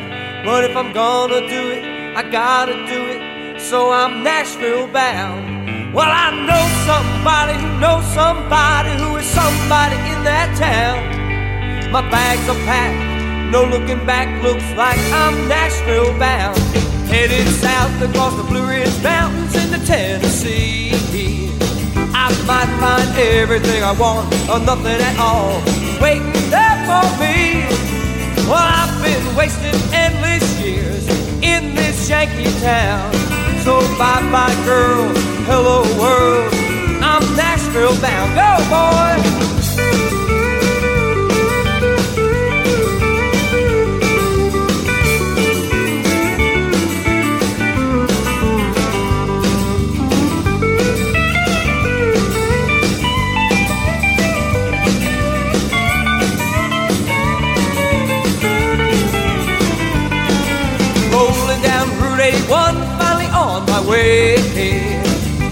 [SPEAKER 10] But if I'm gonna do it, I gotta do it. So I'm Nashville bound. Well, I know somebody who knows somebody who is somebody in that town. My bags are packed, no looking back, looks like I'm Nashville bound. Headed south across the Blue Ridge Mountains into Tennessee. I might find everything I want or nothing at all waiting there for me. Well, I've been wasting endless years in this Yankee town. So bye bye, girl, hello world. I'm Nashville bound. Go, boy!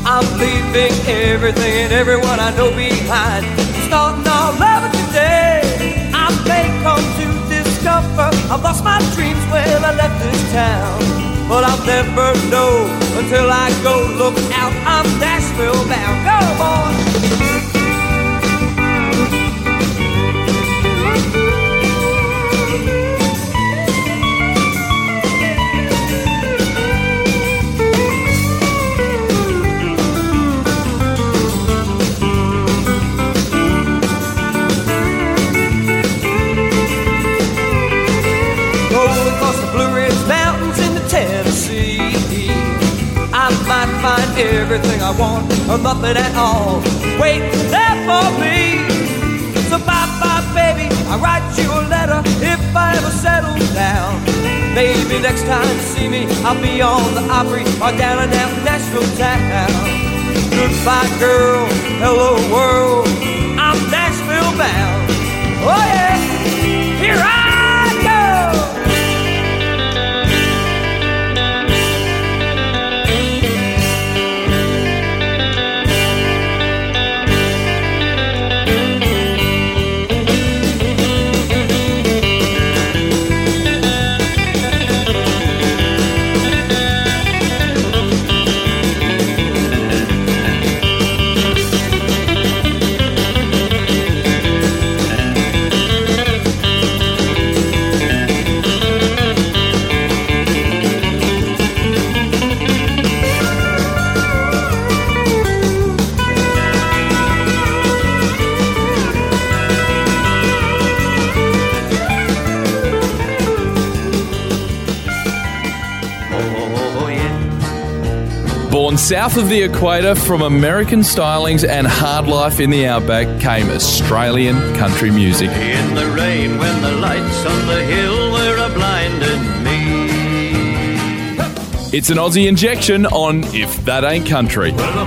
[SPEAKER 10] I'm leaving everything and everyone I know behind. Starting all over today. I may come to discover I've lost my dreams when I left this town. But I'll never know until I go look out. I'm Nashville bound. Go, boy!
[SPEAKER 25] Everything I want or nothing at all. Wait there for me. So bye bye, baby. I'll write you a letter if I ever settle down. Maybe next time you see me, I'll be on the Opry or down in that Nashville town. Goodbye, girl. Hello, world.
[SPEAKER 26] South of the equator from American stylings and hard life in the outback came Australian country music.
[SPEAKER 20] In the rain when the lights on the hill were a blinding me.
[SPEAKER 26] It's an Aussie injection on If That Ain't Country.
[SPEAKER 10] Well,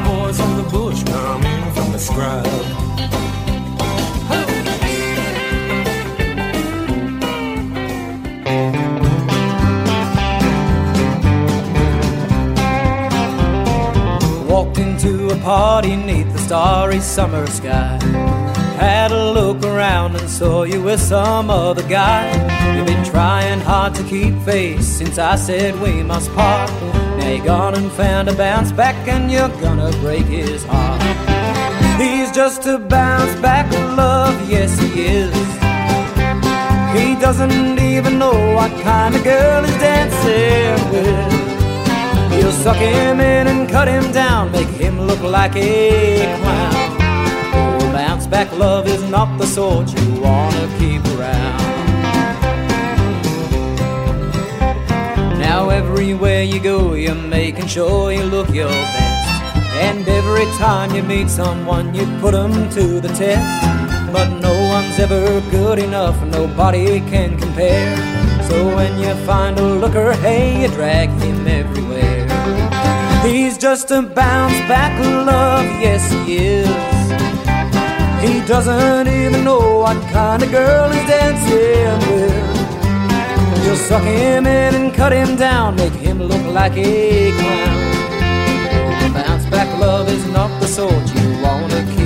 [SPEAKER 25] party neath the starry summer sky. Had a look around and saw you with some other guy. You've been trying hard to keep face since I said we must part. Now you're gone and found a bounce back and you're gonna break his heart. He's just a bounce back love, yes he is. He doesn't even know what kind of girl he's dancing with. You'll suck him in and cut him down, make look like a clown. Bounce back love is not the sort you wanna keep around. Now everywhere you go, you're making sure you look your best. And every time you meet someone, you put them to the test. But no one's ever good enough, nobody can compare. So when you find a looker, hey, you drag him. He's just a bounce back love, yes he is. He doesn't even know what kind of girl he's dancing with. You'll suck him in and cut him down, make him look like a clown. Bounce back love is not the sort you wanna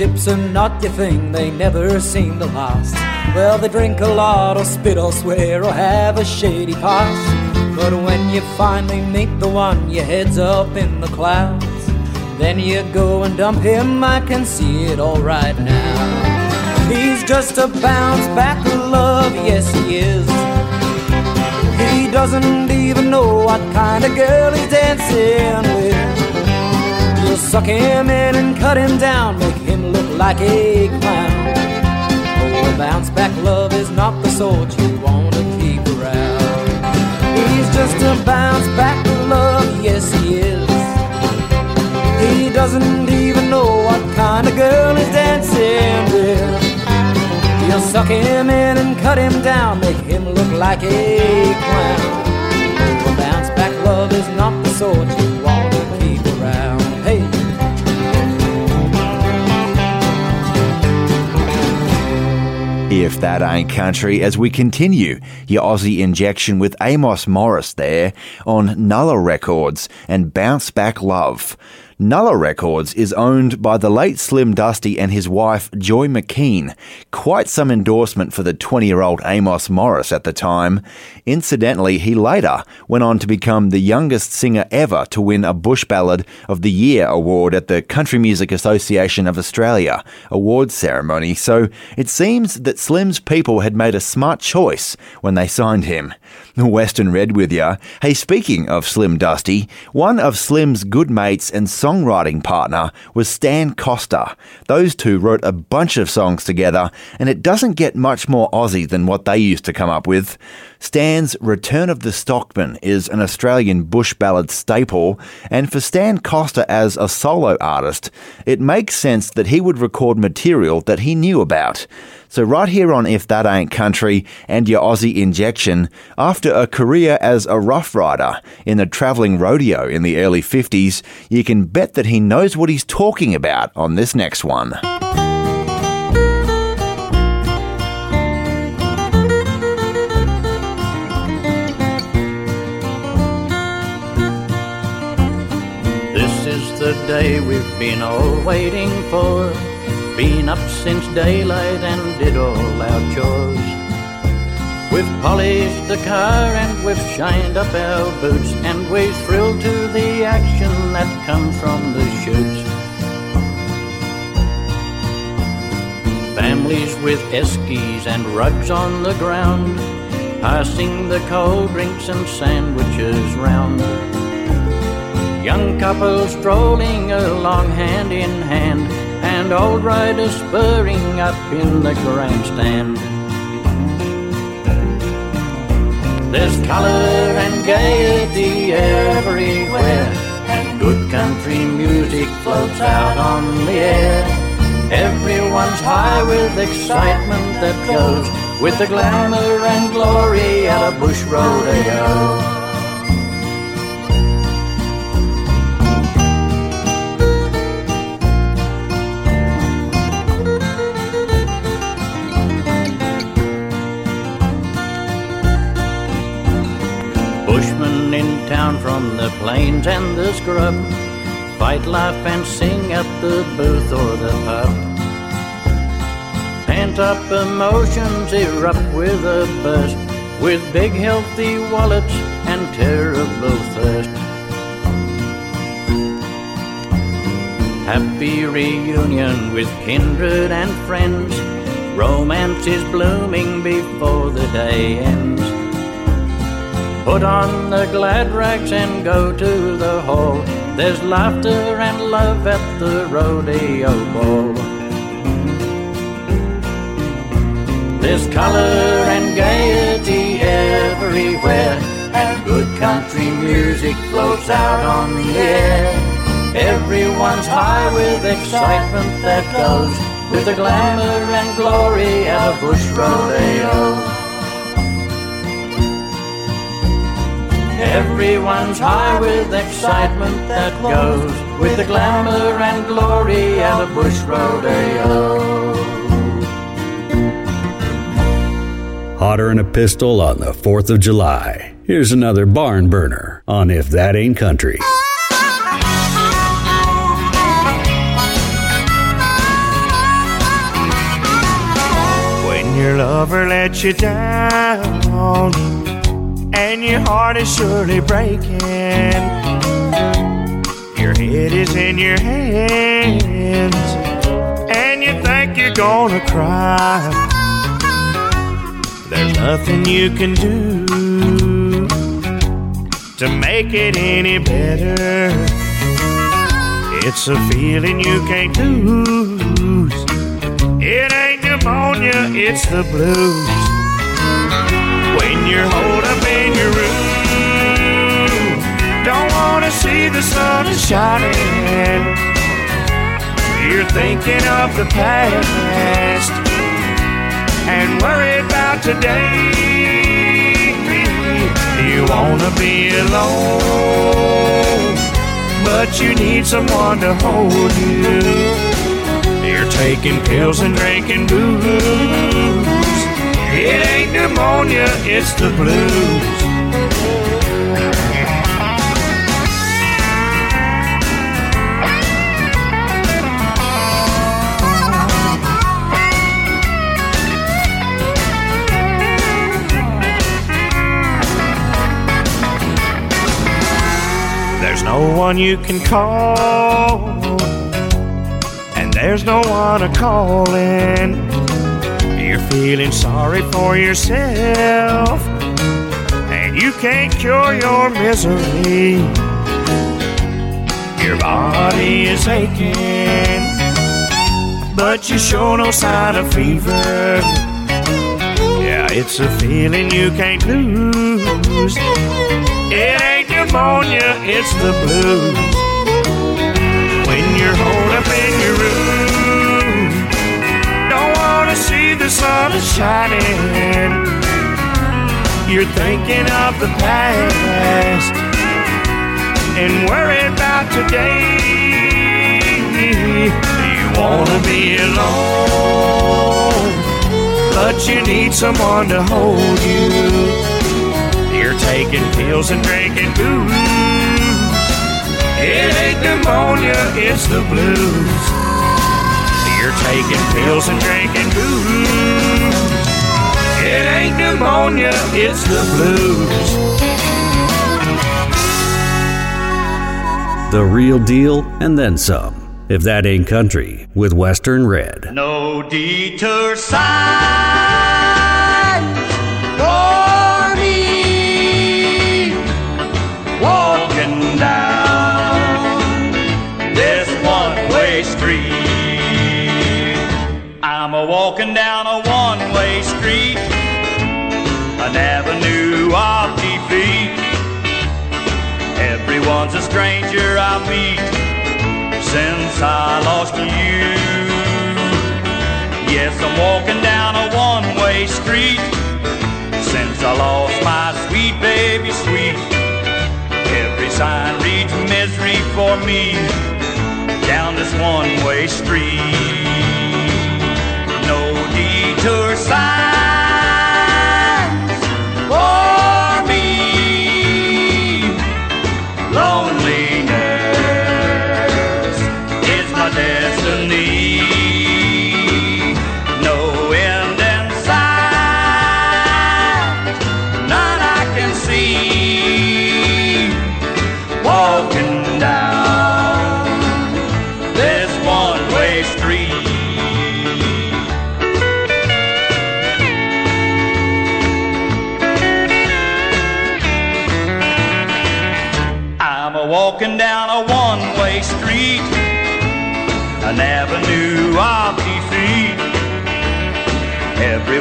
[SPEAKER 25] relationships are not your thing, they never seem to last. Well, they drink a lot, or spit, or swear, or have a shady past. But when you finally meet the one, your head's up in the clouds. Then you go and dump him, I can see it all right now. He's just a bounce back of love, yes he is. He doesn't even know what kind of girl he's dancing with. You'll suck him in and cut him down, make him like a clown. Oh, bounce back love is not the sort you wanna keep around. He's just a bounce back love, yes he is. He doesn't even know what kind of girl he's dancing with. You'll suck him in and cut him down, make him look like a clown. Oh, bounce back love is not the sort you wanna
[SPEAKER 1] If that ain't country, as we continue your Aussie injection with Amos Morris there on Nulla Records and Bounce Back Love. Nulla Records is owned by the late Slim Dusty and his wife Joy McKean. Quite some endorsement for the 20 year old Amos Morris at the time. Incidentally, he later went on to become the youngest singer ever to win a Bush Ballad of the Year award at the Country Music Association of Australia awards ceremony, so it seems that Slim's people had made a smart choice when they signed him. Western Red with ya. Hey, speaking of Slim Dusty, one of Slim's good mates and songwriting partner was Stan Coster. Those two wrote a bunch of songs together, and it doesn't get much more Aussie than what they used to come up with. Stan's Return of the Stockman is an Australian bush ballad staple, and for Stan Coster as a solo artist, it makes sense that he would record material that he knew about. So, right here on If That Ain't Country and your Aussie injection, after a career as a rough rider in a travelling rodeo in the early 50s, you can bet that he knows what he's talking about on this next one.
[SPEAKER 20] This is the day we've been all waiting for. Been up since daylight and did all our chores. We've polished the car and we've shined up our boots and we're thrilled to the action that comes from the chutes. Families with eskies and rugs on the ground, passing the cold drinks and sandwiches round. Young couples strolling along hand in hand, and old riders spurring up in the grandstand. There's color and gaiety everywhere, and good country music floats out on the air. Everyone's high with excitement that goes with the glamour and glory at a bush rodeo. Town from the plains and the scrub fight, life and sing at the booth or the pub. Pent up emotions erupt with a burst, with big healthy wallets and terrible thirst. Happy reunion with kindred and friends, romance is blooming before the day ends. Put on the glad rags and go to the hall. There's laughter and love at the rodeo ball. There's color and gaiety everywhere, and good country music floats out on the air. Everyone's high with excitement that goes with the glamour and glory at a bush rodeo. Everyone's high with excitement that goes with the glamour and glory at a bush rodeo.
[SPEAKER 2] Hotter than a pistol on the 4th of July. Here's another barn burner on If That Ain't Country.
[SPEAKER 27] When your lover lets you down and your heart is surely breaking. Your head is in your hands, and you think you're gonna cry. There's nothing you can do to make it any better. It's a feeling you can't lose. It ain't pneumonia, it's the blues you're holed up in your room. Don't wanna see the sun is shining. You're thinking of the past and worried about today. You wanna be alone, but you need someone to hold you. You're taking pills and drinking booze. It ain't pneumonia, it's the blues. There's no one you can call, and there's no one to call in. Feeling sorry for yourself, and you can't cure your misery. Your body is aching, but you show no sign of fever. Yeah, it's a feeling you can't lose. It ain't pneumonia, it's the blues. The sun is shining. You're thinking of the past and worried about today. You wanna be alone, but you need someone to hold you. You're taking pills and drinking booze. It ain't pneumonia, it's the blues. Taking pills and drinking booze. It ain't pneumonia, it's the blues.
[SPEAKER 2] The real deal and then some. If that ain't country, with Western Red.
[SPEAKER 20] No detour signs Everyone's a stranger I meet since I lost you. Yes, I'm walking down a one-way street since I lost my sweet baby sweet. Every sign reads misery for me down this one-way street. No detour signs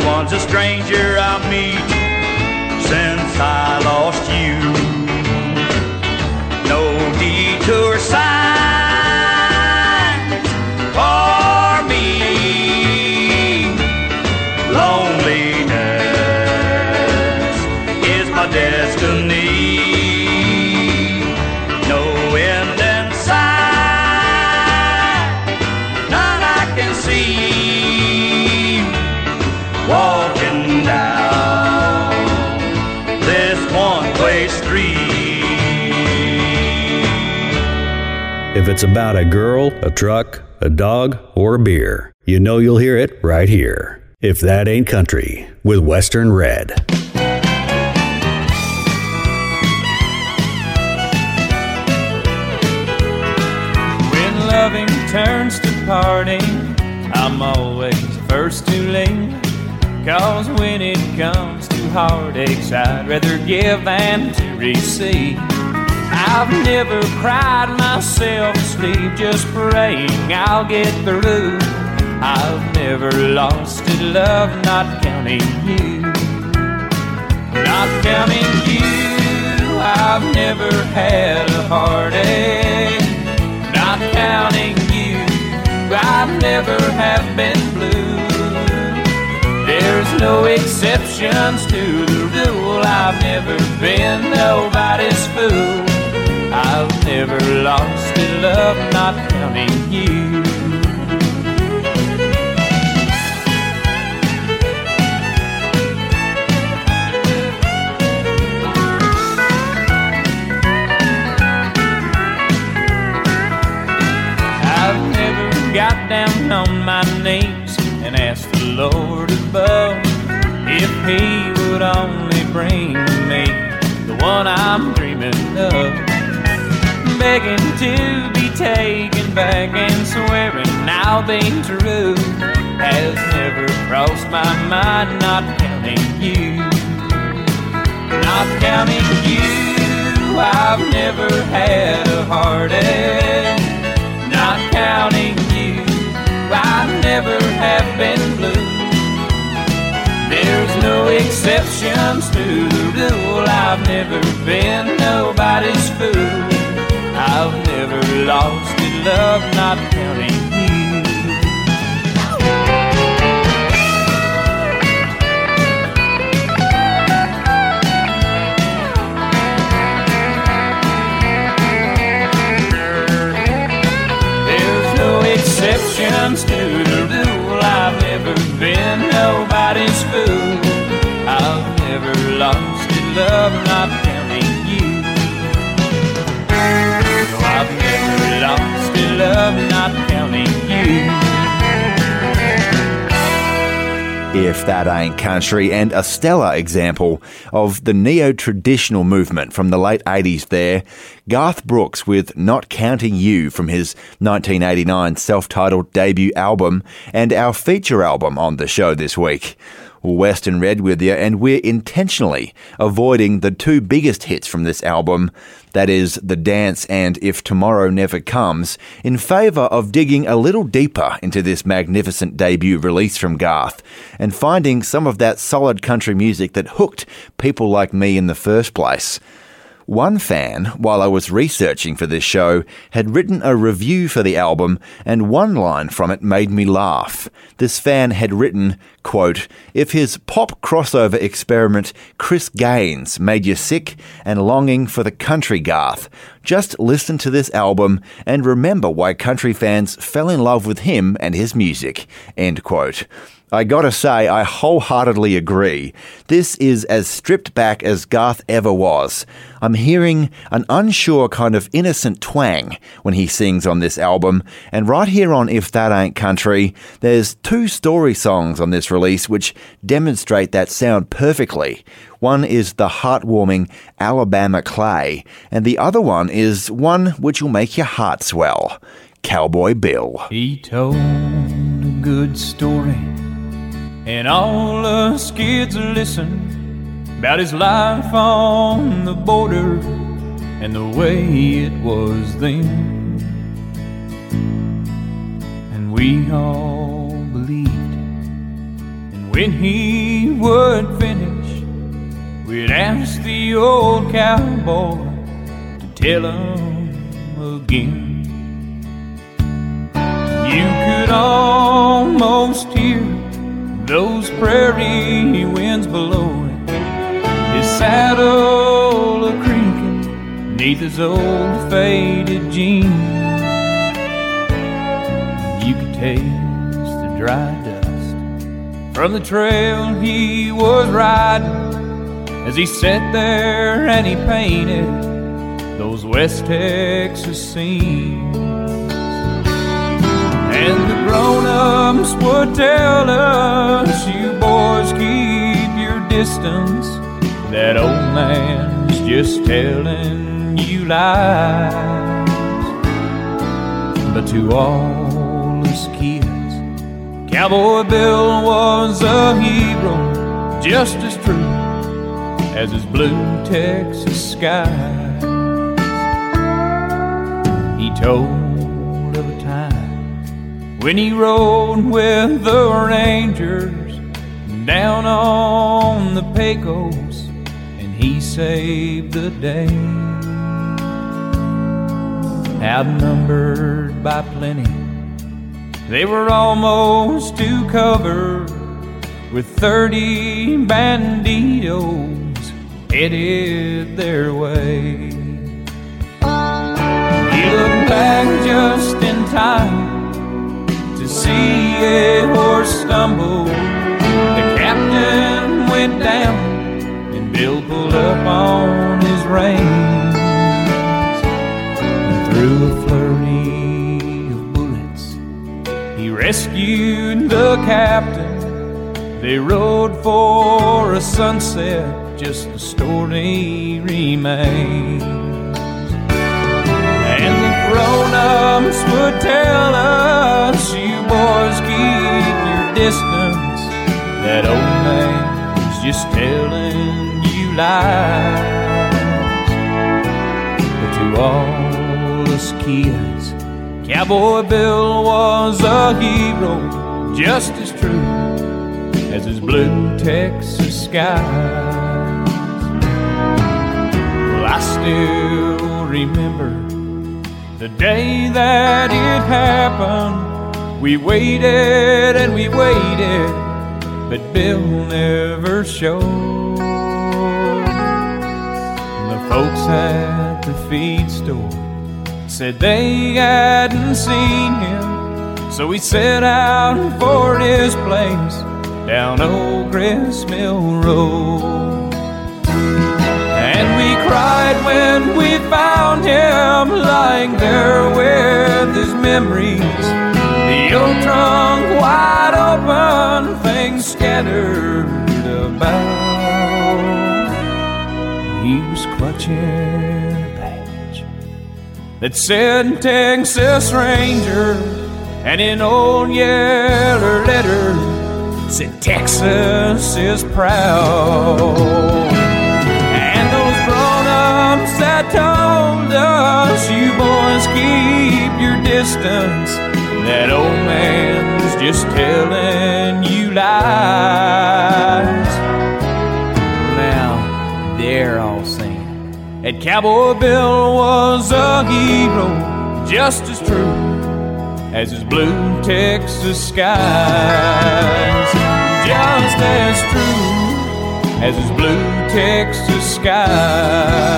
[SPEAKER 20] Everyone's a stranger I meet since I lost you.
[SPEAKER 2] If it's about a girl, a truck, a dog, or a beer, you know you'll hear it right here. If that ain't country, with Western Red.
[SPEAKER 10] When loving turns to parting, I'm always first to leave. Cause when it comes to heartaches, I'd rather give than to receive. I've never cried myself to sleep, just praying I'll get through. I've never lost a love, not counting you. Not counting you, I've never had a heartache. Not counting you, I've never have been blue. There's no exceptions to the rule. I've never been nobody's fool. I've never lost a love, not counting you. I've never got down on my knees and asked the Lord above if He would only bring me the one I'm dreaming of. Begging to be taken back and swearing I'll be true has never crossed my mind, not counting you. Not counting you, I've never had a heartache. Not counting you, I never have been blue. There's no exceptions to the rule. I've never been nobody's fool. I've never lost in love, not counting you. There's no exceptions to the rule. I've never been nobody's fool. I've never lost in love, not love, not you.
[SPEAKER 1] If That Ain't Country, and a stellar example of the neo traditional movement from the late 80s there. Garth Brooks with Not Counting You from his 1989 self titled debut album, and our feature album on the show this week. Western Red with you, and we're intentionally avoiding the two biggest hits from this album that is, The Dance and If Tomorrow Never Comes in favour of digging a little deeper into this magnificent debut release from Garth and finding some of that solid country music that hooked people like me in the first place. One fan, while I was researching for this show, had written a review for the album, and one line from it made me laugh. This fan had written, quote, If his pop crossover experiment Chris Gaines made you sick and longing for the country Garth, just listen to this album and remember why country fans fell in love with him and his music. End quote. I gotta say, I wholeheartedly agree. This is as stripped back as Garth ever was. I'm hearing an unsure kind of innocent twang when he sings on this album, and right here on If That Ain't Country, there's two story songs on this release which demonstrate that sound perfectly. One is the heartwarming Alabama Clay, and the other one is one which will make your heart swell Cowboy Bill.
[SPEAKER 10] He told a good story, and all us kids listened about his life on the border and the way it was then. And we all believed, and when he would finish, we'd ask the old cowboy to tell him again. You could almost hear those prairie winds blowing. Saddle a creaking neath his old faded jeans. You could taste the dry dust from the trail he was riding as he sat there and he painted those West Texas scenes. And the grown-ups would tell us, you boys keep your distance. That old man's just telling you lies. But to all us kids, Cowboy Bill was a hero, just as true as his blue Texas skies. He told of a time when he rode with the Rangers down on the Pecos saved the day. Outnumbered by plenty, they were almost to cover with 30 banditos headed their way. He looked back just in time to see a horse stumble. The captain went down Bill pulled up on his reins. And through a flurry of bullets, he rescued the captain. They rode for a sunset, just the story remains. And the grown-ups would tell us, you boys keep your distance. That old man's just telling But to all us kids, Cowboy Bill was a hero, just as true as his blue Texas skies. Well, I still remember the day that it happened. We waited and we waited, but Bill never showed. Folks at the feed store said they hadn't seen him, so we set out for his place down Old Grist Mill Road. And we cried when we found him lying there with his memories. The old trunk wide open, things scattered about. He was clutching a badge that said Texas Ranger, and in old yellow letters said Texas is proud. And those grown-ups that told us, you boys keep your distance. That old man's just telling you lies. That Cowboy Bill was a hero, just as true as his blue Texas skies. Just as true as his blue Texas skies.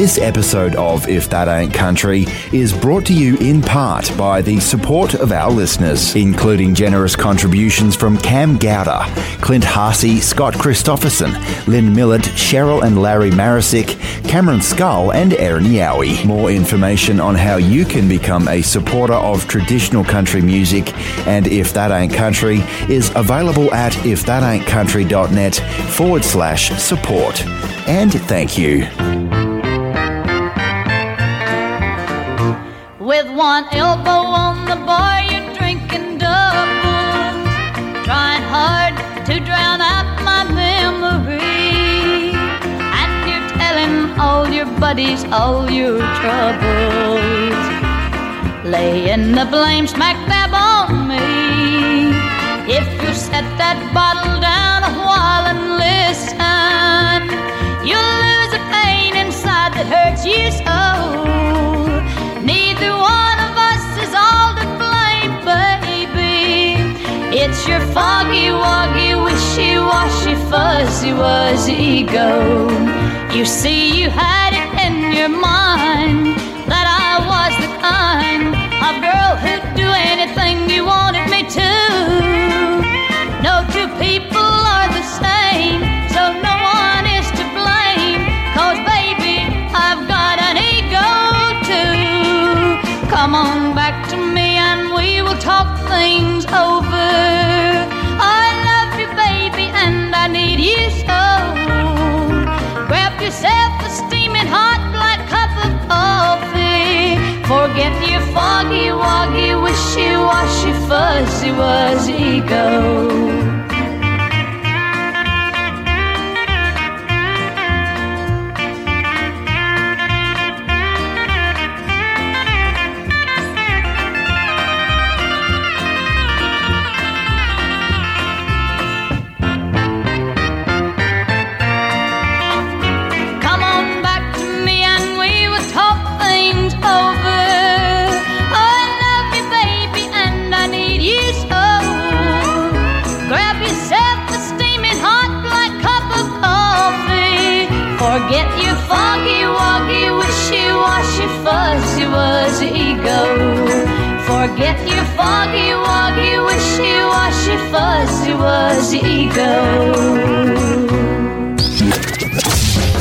[SPEAKER 1] This episode of If That Ain't Country is brought to you in part by the support of our listeners, including generous contributions from Cam Gowder, Clint Harsey, Scott Christopherson, Lynn Millett, Cheryl and Larry Marisick, Cameron Skull, and Erin Yowie. More information on how you can become a supporter of traditional country music and If That Ain't Country is available at ifthataintcountry.net forward slash support. And thank you.
[SPEAKER 28] With one elbow on the bar, you're drinking double, trying hard to drown out my memory. And you're telling all your buddies all your troubles, laying the blame smack dab on me. If you set that bottle down a while and listen, you'll lose the pain inside that hurts you so. Neither one of us is all to blame, baby. It's your foggy, woggy, wishy washy, fuzzy wuzzy ego. You see, you had it in your mind that I was the kind of girl foggy, woggy, wishy washy, fuzzy wuzzy ego. Forget your foggy, woggy, wishy washy, fuzzy wuzzy ego.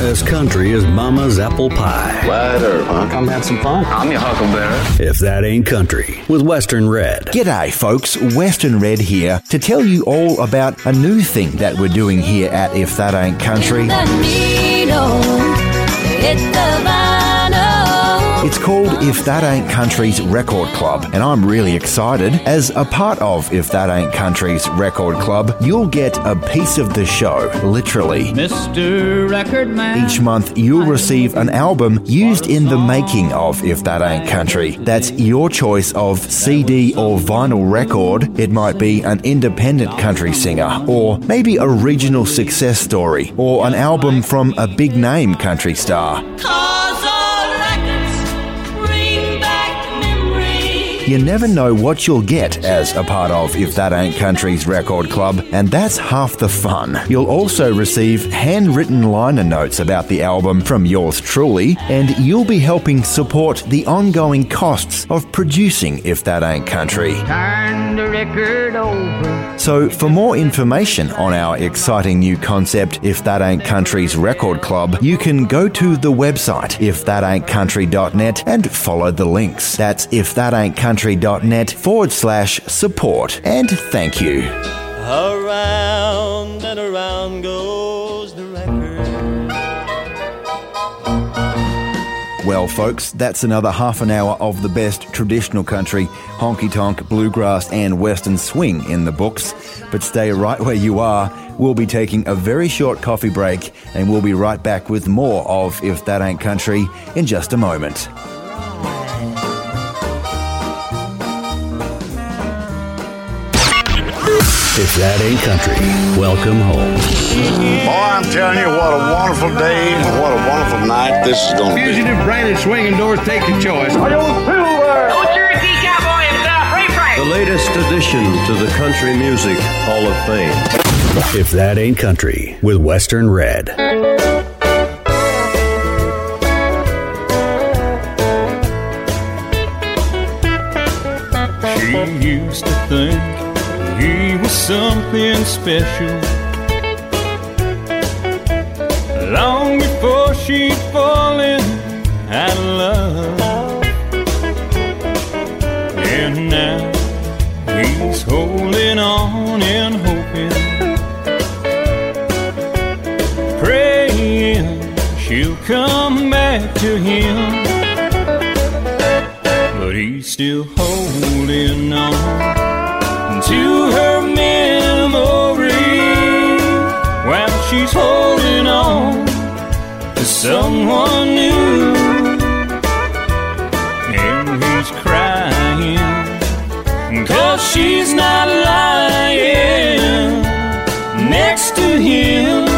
[SPEAKER 2] As country as Mama's apple pie.
[SPEAKER 5] Wyatt Earp, huh? Come have some fun. I'm your huckleberry.
[SPEAKER 2] If that ain't country, with Western Red.
[SPEAKER 1] G'day, folks. Western Red here to tell you all about a new thing that we're doing here at If That Ain't Country. It's called If That Ain't Country's Record Club, and I'm really excited. As a part of If That Ain't Country's Record Club, you'll get a piece of the show, literally.
[SPEAKER 10] Mr. Record Man.
[SPEAKER 1] Each month, you'll receive an album used in the making of If That Ain't Country. That's your choice of CD or vinyl record. It might be an independent country singer, or maybe a regional success story, or an album from a big name country star.
[SPEAKER 24] Cause
[SPEAKER 1] You never know what you'll get as a part of If That Ain't Country's Record Club, and that's half the fun. You'll also receive handwritten liner notes about the album from yours truly, and you'll be helping support the ongoing costs of producing If That Ain't Country.
[SPEAKER 10] Turn the record over.
[SPEAKER 1] So, for more information on our exciting new concept, If That Ain't Country's Record Club, you can go to the website, ifthataintcountry.net, and follow the links. That's ifthataintcountry.net forward slash support. And thank you.
[SPEAKER 12] Around and around goes the record.
[SPEAKER 1] Well, folks, that's another half an hour of the best traditional country, honky tonk, bluegrass, and western swing in the books. But stay right where you are. We'll be taking a very short coffee break, and we'll be right back with more of If That Ain't Country in just a moment.
[SPEAKER 2] If that ain't country, welcome home.
[SPEAKER 29] Boy, I'm telling you, what a wonderful day and what a wonderful night this is going to be.
[SPEAKER 30] Fugitive, branded, swinging doors, take your choice.
[SPEAKER 18] Old Cherokee cowboy himself, Ray Price.
[SPEAKER 31] The latest addition to the Country Music Hall of Fame.
[SPEAKER 2] If that ain't country with Western Red.
[SPEAKER 27] She used to think he was something special. Long before she'd fallen out of love. And now he's holding on and hoping, praying she'll come back to him. But he's still holding on to her memory while she's holding on to someone new. And he's crying cause she's not lying next to him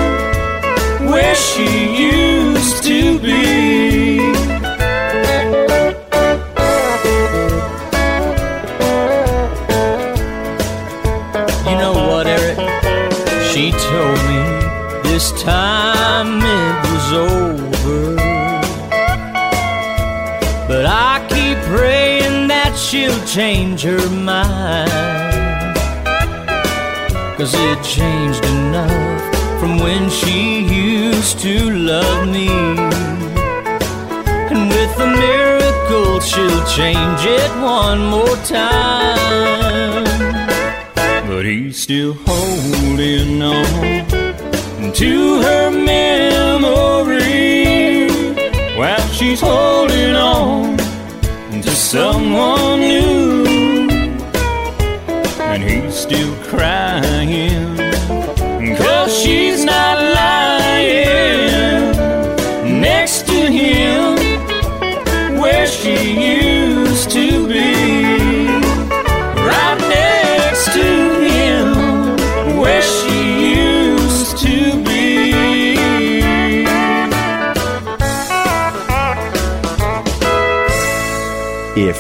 [SPEAKER 10] she'll change her mind. Cause it changed enough from when she used to love me. And with a miracle, she'll change it one more time. But he's still holding on to her memory while she's holding on to someone new. And he's still crying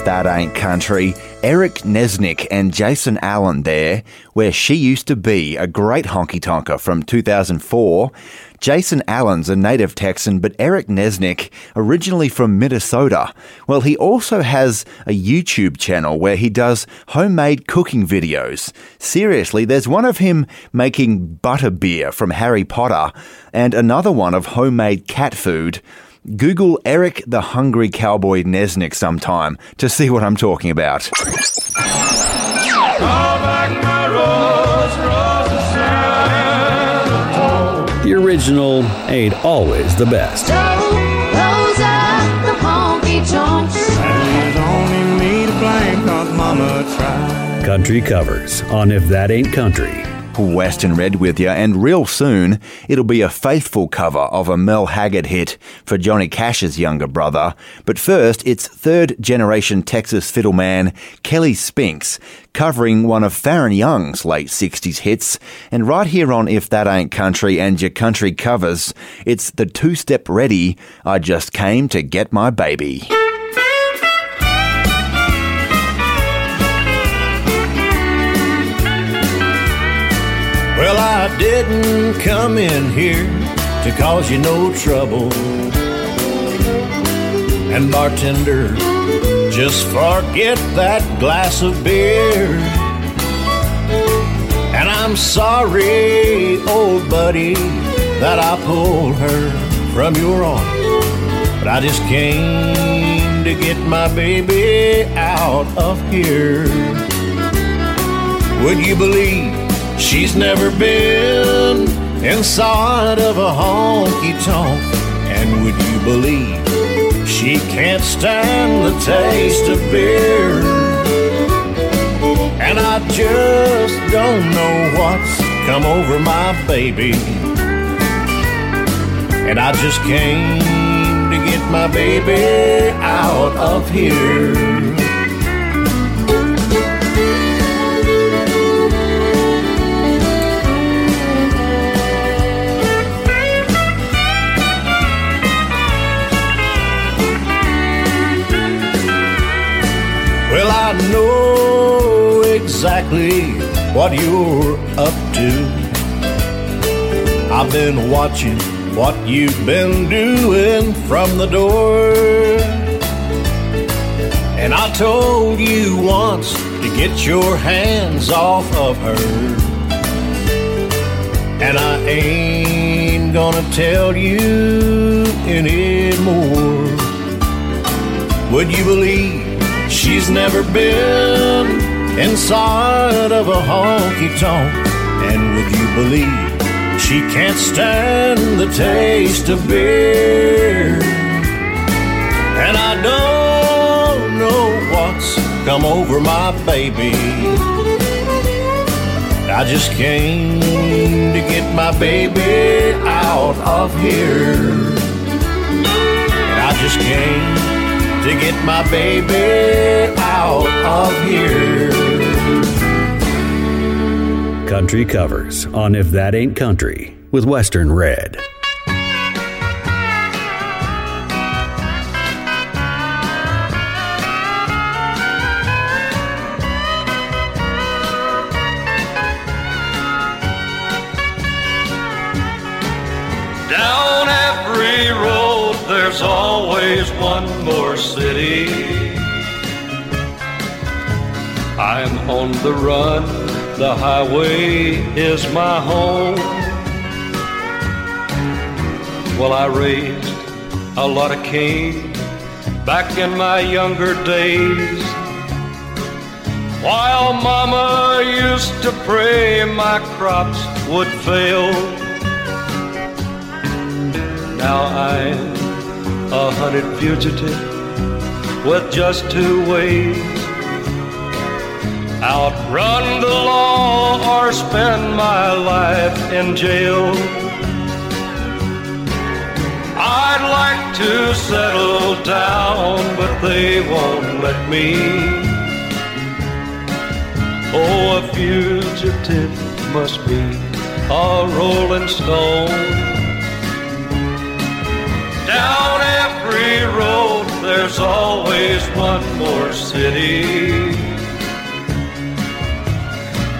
[SPEAKER 1] That ain't country, Eric Nesnick and Jason Allen there, where she used to be, a great honky tonker from 2004. Jason Allen's a native Texan, but Eric Nesnick, originally from Minnesota, well, he also has a YouTube channel where he does homemade cooking videos. Seriously, there's one of him making butter beer from Harry Potter, and another one of homemade cat food. Google Eric the Hungry Cowboy Nesnick sometime to see what I'm talking about.
[SPEAKER 2] The original ain't always the best. Country covers on If That Ain't Country.
[SPEAKER 1] Western Red with you, and real soon it'll be a faithful cover of a Merle Haggard hit for Johnny Cash's younger brother. But first, it's third generation Texas fiddleman Kelly Spinks covering one of Faron Young's late 60s hits. And right here on If That Ain't Country and Your Country Covers, it's the two step ready. I just came to get my baby.
[SPEAKER 32] Didn't come in here to cause you no trouble. And bartender, just forget that glass of beer. And I'm sorry, old buddy, that I pulled her from your arm. But I just came to get my baby out of here. Would you believe She's never been inside of a honky tonk. And would you believe she can't stand the taste of beer? And I just don't know what's come over my baby. And I just came to get my baby out of here. I know exactly what you're up to. I've been watching what you've been doing from the door. And I told you once to get your hands off of her. And I ain't gonna tell you anymore. Would you believe she's never been inside of a honky tonk? And would you believe she can't stand the taste of beer? And I don't know what's come over my baby. I just came to get my baby out of here. And I just came to get my baby out of here.
[SPEAKER 2] Country covers on If That Ain't Country with Western Red.
[SPEAKER 33] One more city. I'm on the run, the highway is my home. Well, I raised a lot of Cain back in my younger days. While Mama used to pray my crops would fail. Now I'm a hunted fugitive with just two ways outrun the law or spend my life in jail. I'd like to settle down, but they won't let me. Oh, a fugitive must be a rolling stone. Down every road, there's always one more city.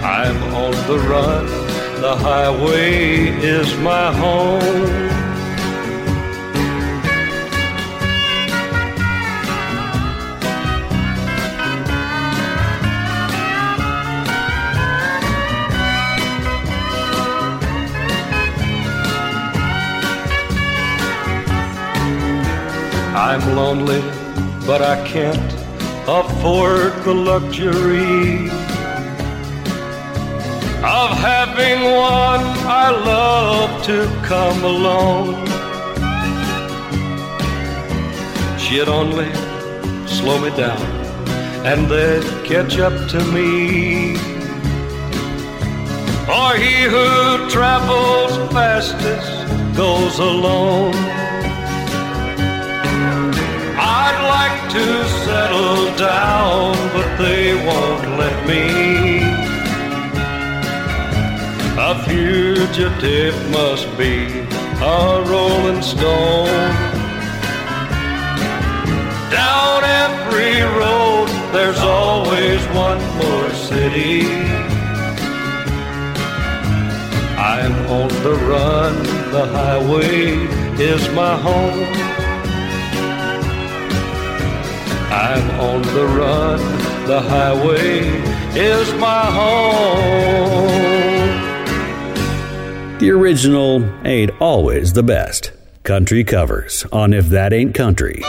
[SPEAKER 33] I'm on the run, the highway is my home. I'm lonely, but I can't afford the luxury of having one I love to come alone. She'd only slow me down and they'd catch up to me. Or he who travels fastest goes alone. I'd like to settle down, but they won't let me. A fugitive must be a rolling stone. Down every road, there's always one more city. I'm on the run, the highway is my home. I'm on the run, the highway is my home.
[SPEAKER 16] The original ain't always the best. Country covers on If That Ain't Country.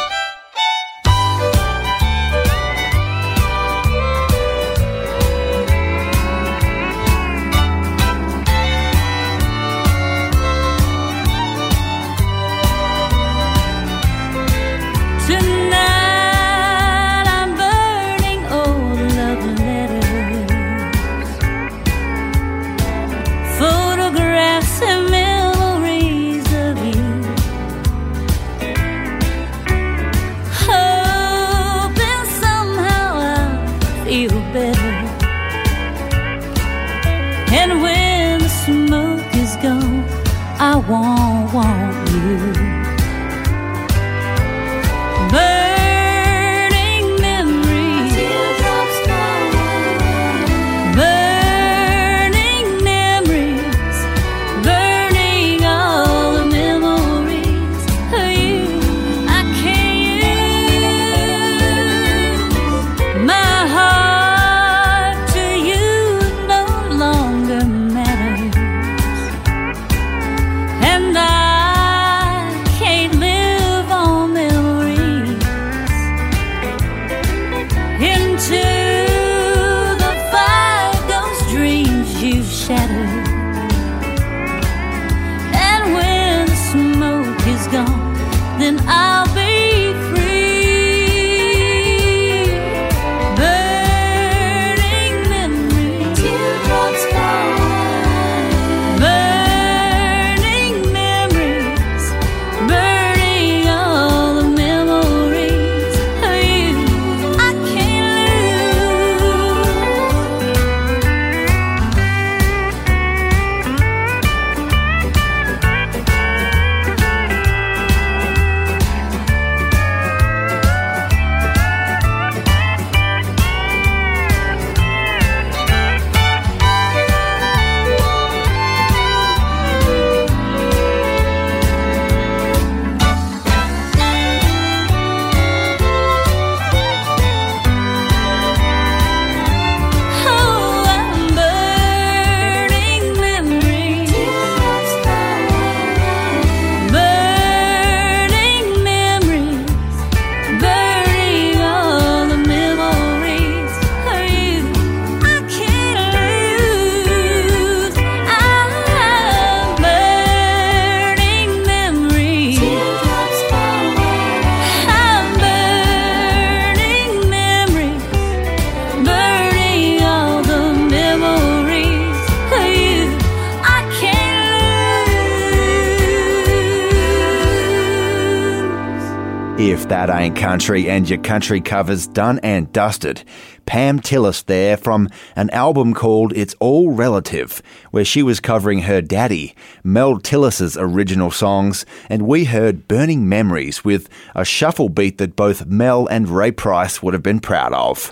[SPEAKER 1] That ain't country and your country covers done and dusted. Pam Tillis there from an album called It's All Relative, where she was covering her daddy, Mel Tillis's original songs, and we heard Burning Memories with a shuffle beat that both Mel and Ray Price would have been proud of.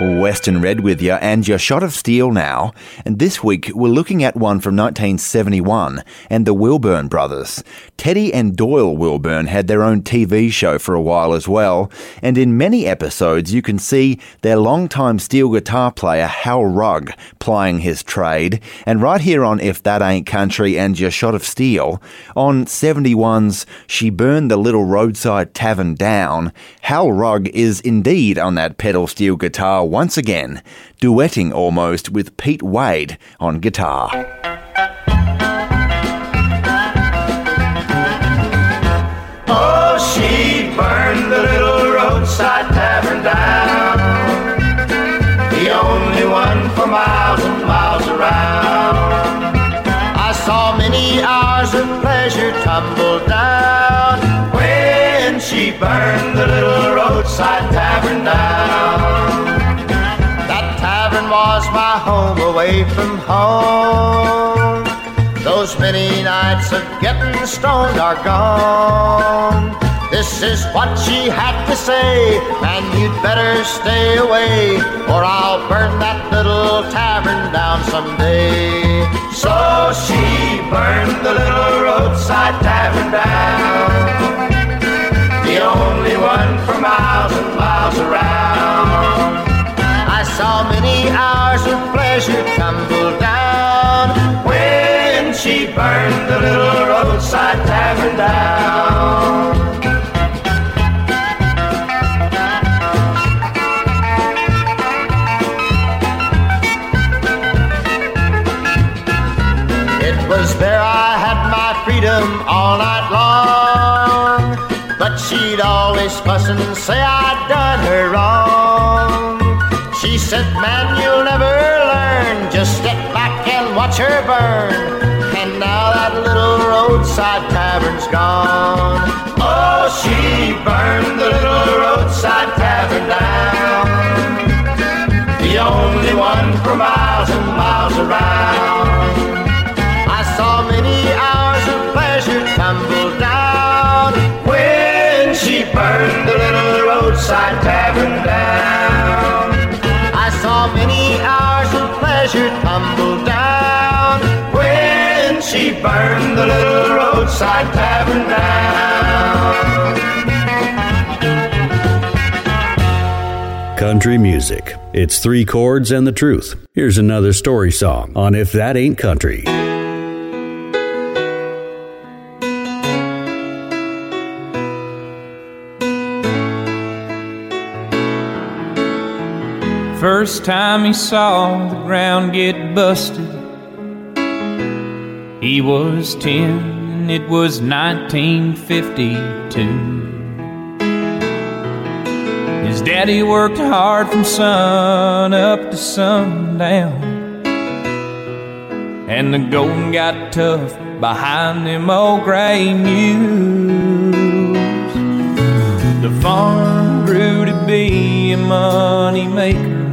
[SPEAKER 1] Western Red with you and your shot of steel now. And this week we're looking at one from 1971 and the Wilburn brothers. Teddy and Doyle Wilburn had their own TV show for a while as well. And in many episodes you can see their longtime steel guitar player Hal Rugg plying his trade. And right here on If That Ain't Country and Your Shot of Steel, on 71's She Burned the Little Roadside Tavern Down, Hal Rugg is indeed on that pedal steel guitar are once again, duetting almost with Pete Wade on guitar.
[SPEAKER 12] Oh, she burned the little roadside tavern down, the only one for miles and miles around. I saw many hours of pleasure tumble down when she burned the little roadside tavern down. Away from home. Those many nights of getting stoned are gone. This is what she had to say, and you'd better stay away, or I'll burn that little tavern down someday. So she burned the little roadside tavern down, the only one for miles and miles around. I saw many hours of pleasure tumble down when she burned the little roadside tavern down. Little roadside tavern down.
[SPEAKER 2] Country music. It's three chords and the truth. Here's another story song on If That Ain't Country.
[SPEAKER 10] First time he saw the ground get busted, he was 10 it was 1952. His daddy worked hard from sun up to sundown, and the going got tough behind them old gray mules. The farm grew to be a money maker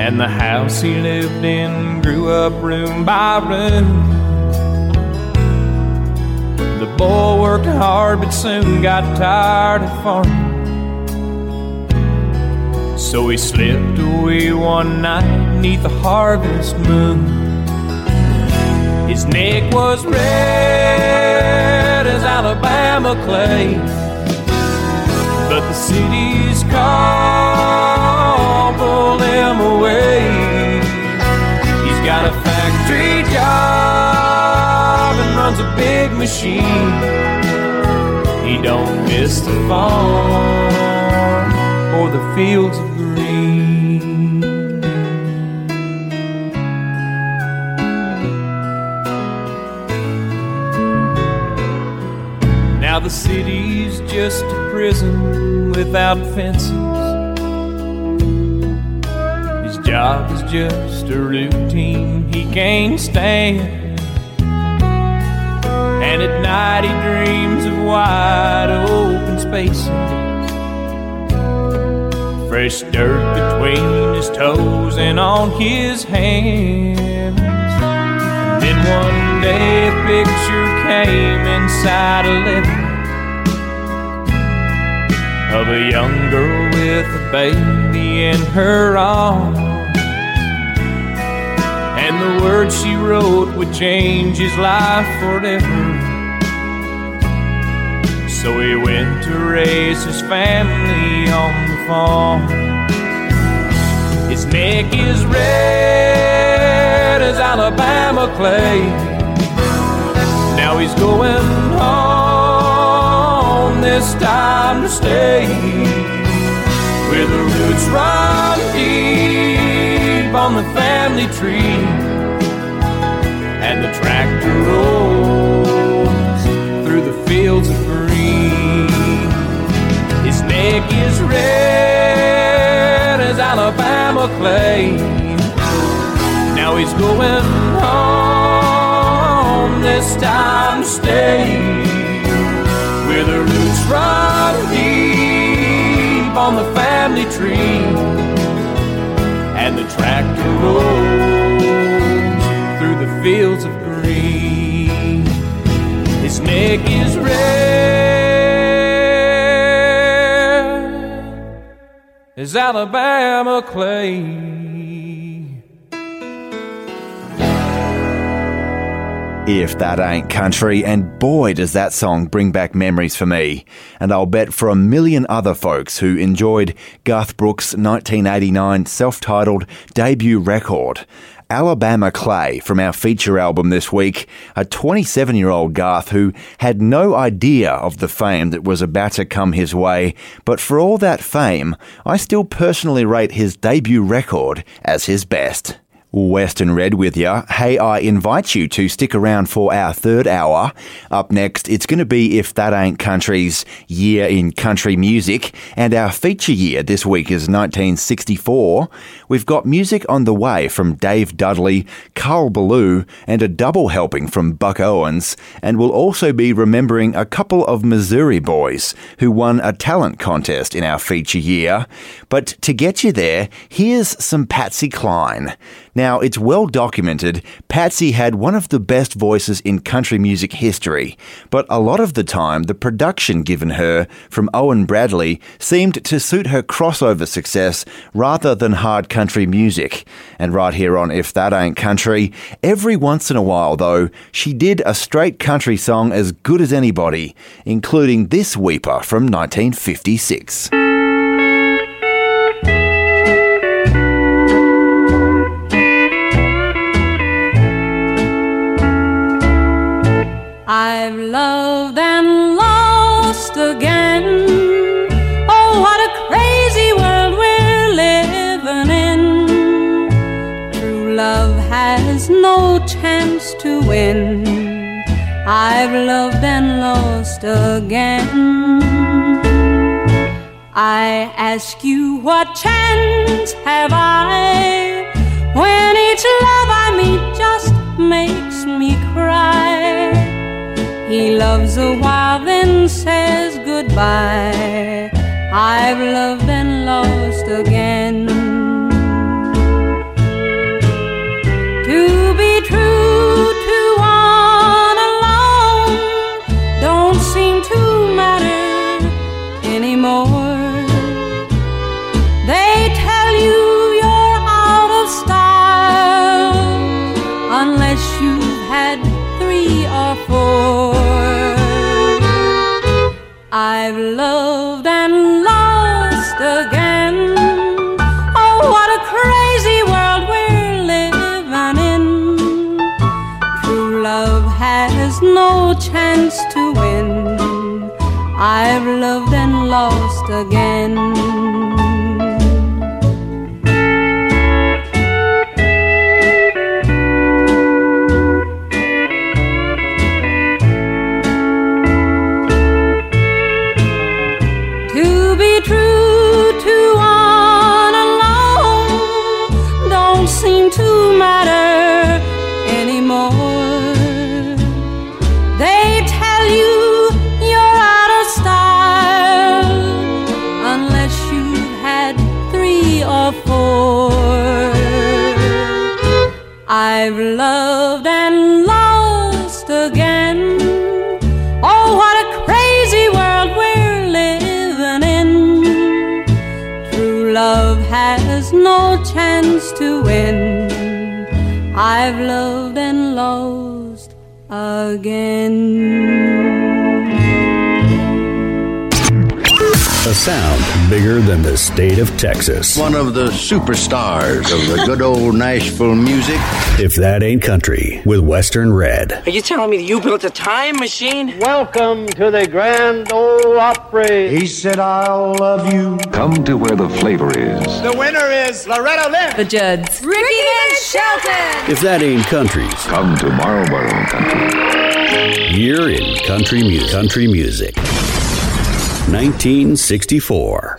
[SPEAKER 10] and the house he lived in grew up room by room. The boy worked hard but soon got tired of farming. So he slipped away one night neath the harvest moon. His neck was red as Alabama clay, but the city's call pulled him away. He's got a factory job machine. He don't miss the farm or the fields of green. Now the city's just a prison without fences. His job is just a routine he can't stand. And at night he dreams of wide open spaces. Fresh dirt between his toes and on his hands. And Then one day a picture came inside a letter of a young girl with a baby in her arms. And the words she wrote would change his life forever. So he went to raise his family on the farm. His neck is red as Alabama clay. Now he's going home this time to stay. Where the roots run deep on the family tree. Neck is red as Alabama clay. Now he's going home this this time to stay. Where the roots run deep on the family tree, and the tractor rolls through the fields of green. His neck is red as Alabama clay.
[SPEAKER 1] If that ain't country, and boy does that song bring back memories for me. And I'll bet for a million other folks who enjoyed Garth Brooks' 1989 self-titled debut record. Alabama Clay from our feature album this week, a 27 year old Garth who had no idea of the fame that was about to come his way, but for all that fame, I still personally rate his debut record as his best. Western Red with you. Hey, I invite you to stick around for our third hour. Up next, it's going to be If That Ain't Country's Year in Country Music, and our feature year this week is 1964. We've got music on the way from Dave Dudley, Carl Belew, and a double helping from Buck Owens, and we'll also be remembering a couple of Missouri boys who won a talent contest in our feature year. But to get you there, here's some Patsy Cline. Now, it's well documented Patsy had one of the best voices in country music history, but a lot of the time the production given her from Owen Bradley seemed to suit her crossover success rather than hard country music. And right here on If That Ain't Country, every once in a while though, she did a straight country song as good as anybody, including this weeper from 1956.
[SPEAKER 28] I've loved and lost again. Oh, what a crazy world we're living in. True love has no chance to win. I've loved and lost again. I ask you, what chance have I when each love I meet just makes me cry? He loves a while, then says goodbye. I've loved and lost again. Lost again. I've loved and lost again. A
[SPEAKER 2] sound bigger than the state of Texas.
[SPEAKER 32] One of the superstars of the good old Nashville music.
[SPEAKER 2] If that ain't country, with Western Red.
[SPEAKER 34] Are you telling me that you built a time machine?
[SPEAKER 14] Welcome to the Grand Ole Opry.
[SPEAKER 32] He said, I'll love you.
[SPEAKER 35] Come to where the flavor is.
[SPEAKER 14] The winner is Loretta Lynn.
[SPEAKER 36] The Judds.
[SPEAKER 37] Ricky Van Shelton.
[SPEAKER 2] If that ain't countries,
[SPEAKER 35] Come to Marlboro Country.
[SPEAKER 2] year in country music. Country music. 1964.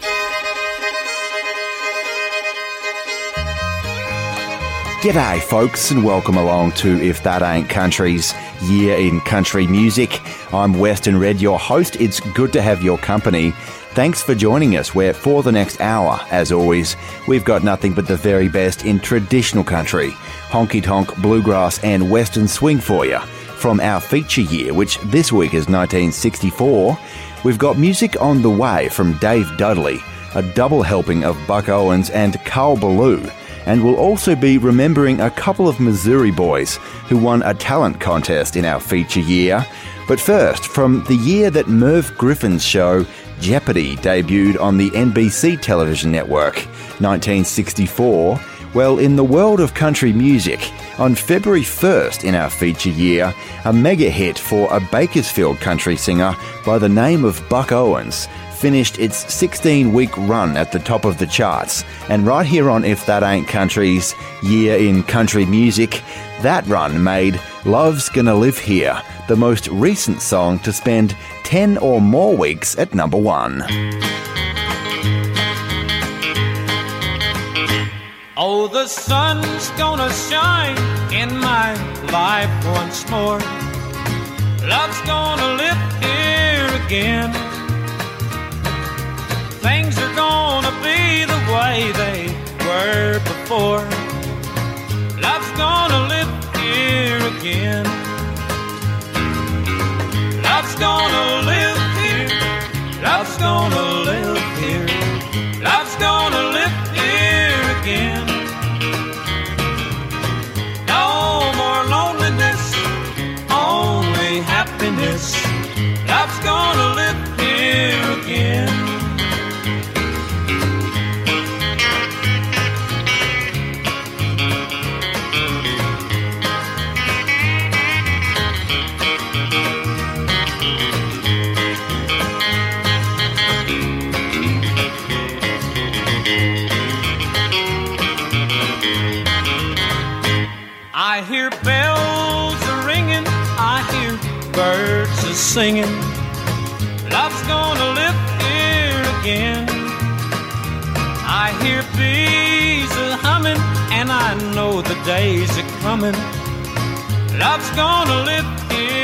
[SPEAKER 1] G'day, folks, and welcome along to If That Ain't Country's Year in Country Music. I'm Western Red, your host. It's good to have your company. Thanks for joining us, where for the next hour, as always, we've got nothing but the very best in traditional country, honky tonk, bluegrass, and western swing for you. From our feature year, which this week is 1964, we've got music on the way from Dave Dudley, a double helping of Buck Owens and Carl Belew and we'll also be remembering a couple of Missouri boys who won a talent contest in our feature year. But first, from the year that Merv Griffin's show Jeopardy debuted on the NBC television network, 1964. Well, in the world of country music, on February 1st in our feature year, a mega hit for a Bakersfield country singer by the name of Buck Owens finished its 16 week run at the top of the charts. And right here on If That Ain't Country's Year in Country Music, that run made Love's Gonna Live Here the most recent song to spend 10 or more weeks at number one.
[SPEAKER 10] Oh, the sun's gonna shine in my life once more. Love's gonna live here again. Things are gonna be the way they were before. Love's gonna live here again. Love's gonna live here. Love's gonna live here. Love's gonna live here again. No more loneliness, only happiness. Love's gonna live here singing. Love's gonna live here again. I hear bees a humming, and I know the days are coming. Love's gonna live here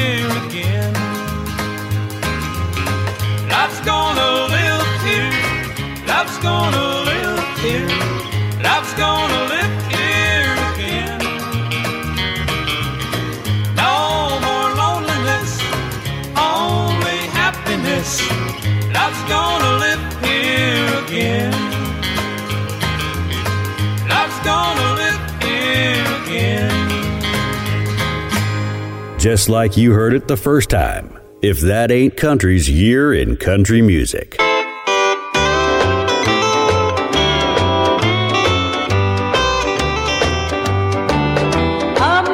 [SPEAKER 2] Just like you heard it the first time. If that ain't country's year in country music.
[SPEAKER 28] A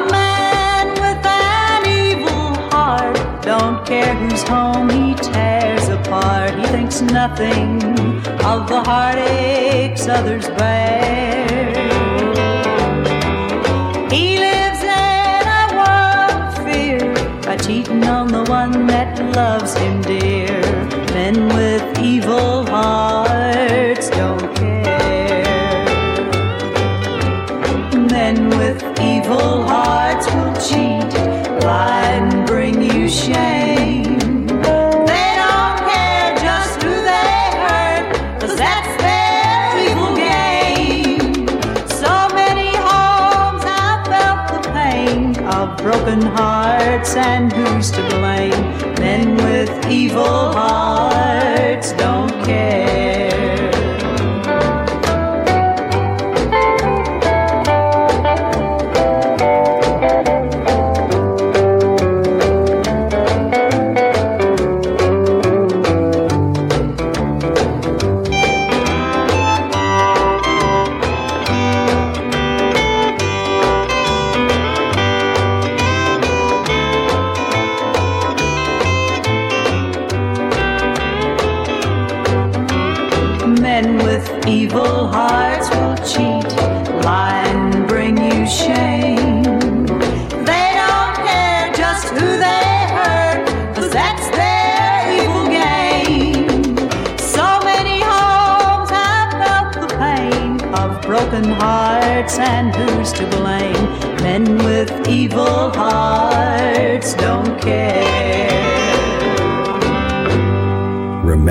[SPEAKER 28] man with an evil heart. Don't care whose home he tears apart. He thinks nothing of the heartaches others bear. Men with evil hearts don't care. Men with evil hearts will cheat, lie, and bring you shame. They don't care just who they hurt, cause that's their evil game. So many homes have felt the pain of broken hearts, and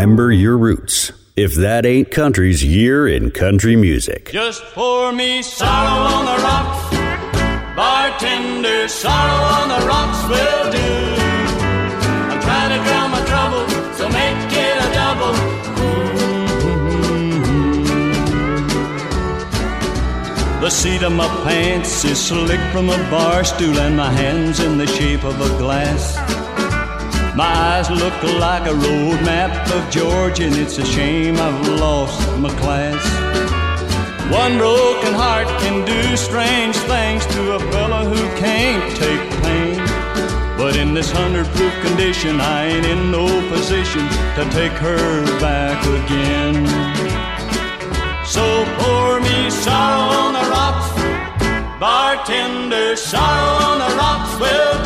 [SPEAKER 2] Remember your roots. If that ain't country's year in country music.
[SPEAKER 38] Just pour me sorrow on the rocks. Bartender, sorrow on the rocks will do. I'm trying to drown my trouble, so make it a double. The seat of my pants is slick from a bar stool, and my hands in the shape of a glass. My eyes look like a road map of Georgia, and it's a shame I've lost my class. One broken heart can do strange things to a fella who can't take pain. But in this hundred proof condition, I ain't in no position to take her back again. So pour me sorrow on the rocks, bartender, sorrow on the rocks will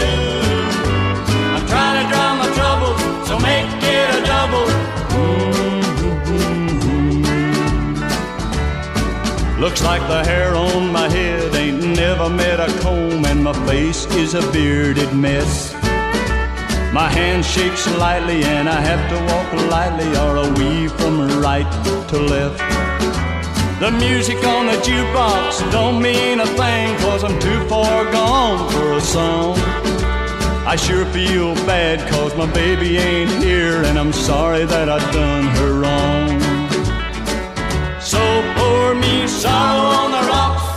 [SPEAKER 38] Looks like the hair on my head ain't never met a comb, and my face is a bearded mess. My hand shakes slightly, and I have to walk lightly or a weave from right to left. The music on the jukebox don't mean a thing, cause I'm too far gone for a song. I sure feel bad cause my baby ain't here and I'm sorry that I done her wrong. So pour me sorrow on the rocks,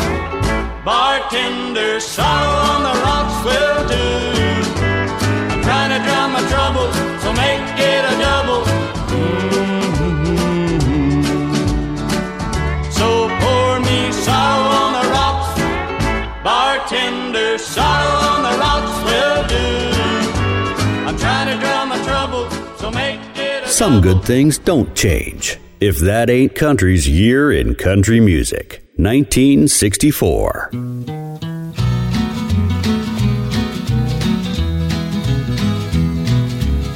[SPEAKER 38] bartender, sorrow on the rocks will do. I'm trying to drown my troubles, so make it a double. Mm-hmm. So pour me sorrow on the rocks, bartender, sorrow on the rocks will do. I'm trying to drown my troubles, so make it a
[SPEAKER 2] Some good things don't change. If that ain't country's year in country music. 1964.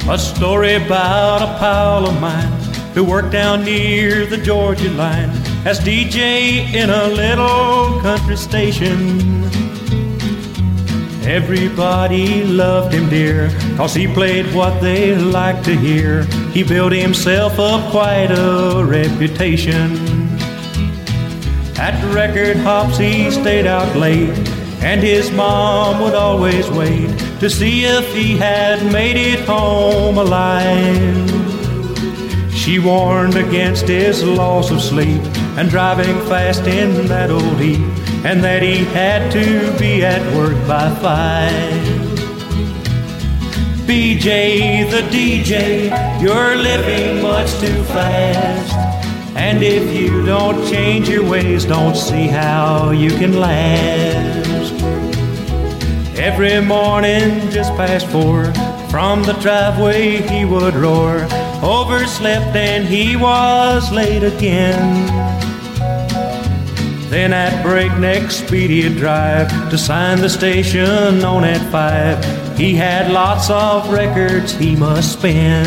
[SPEAKER 39] A story about a pal of mine who worked down near the Georgia line as DJ in a little country station. Everybody loved him dear, cause he played what they liked to hear. He built himself up quite a reputation. At record hops he stayed out late, and his mom would always wait to see if he had made it home alive. She warned against his loss of sleep and driving fast in that old heat, and that he had to be at work by five. BJ the DJ, you're living much too fast. And if you don't change your ways, don't see how you can last. Every morning, just past four, from the driveway he would roar. Overslept and he was late again. Then at breakneck speed he'd drive to sign the station on at five. He had lots of records he must spin.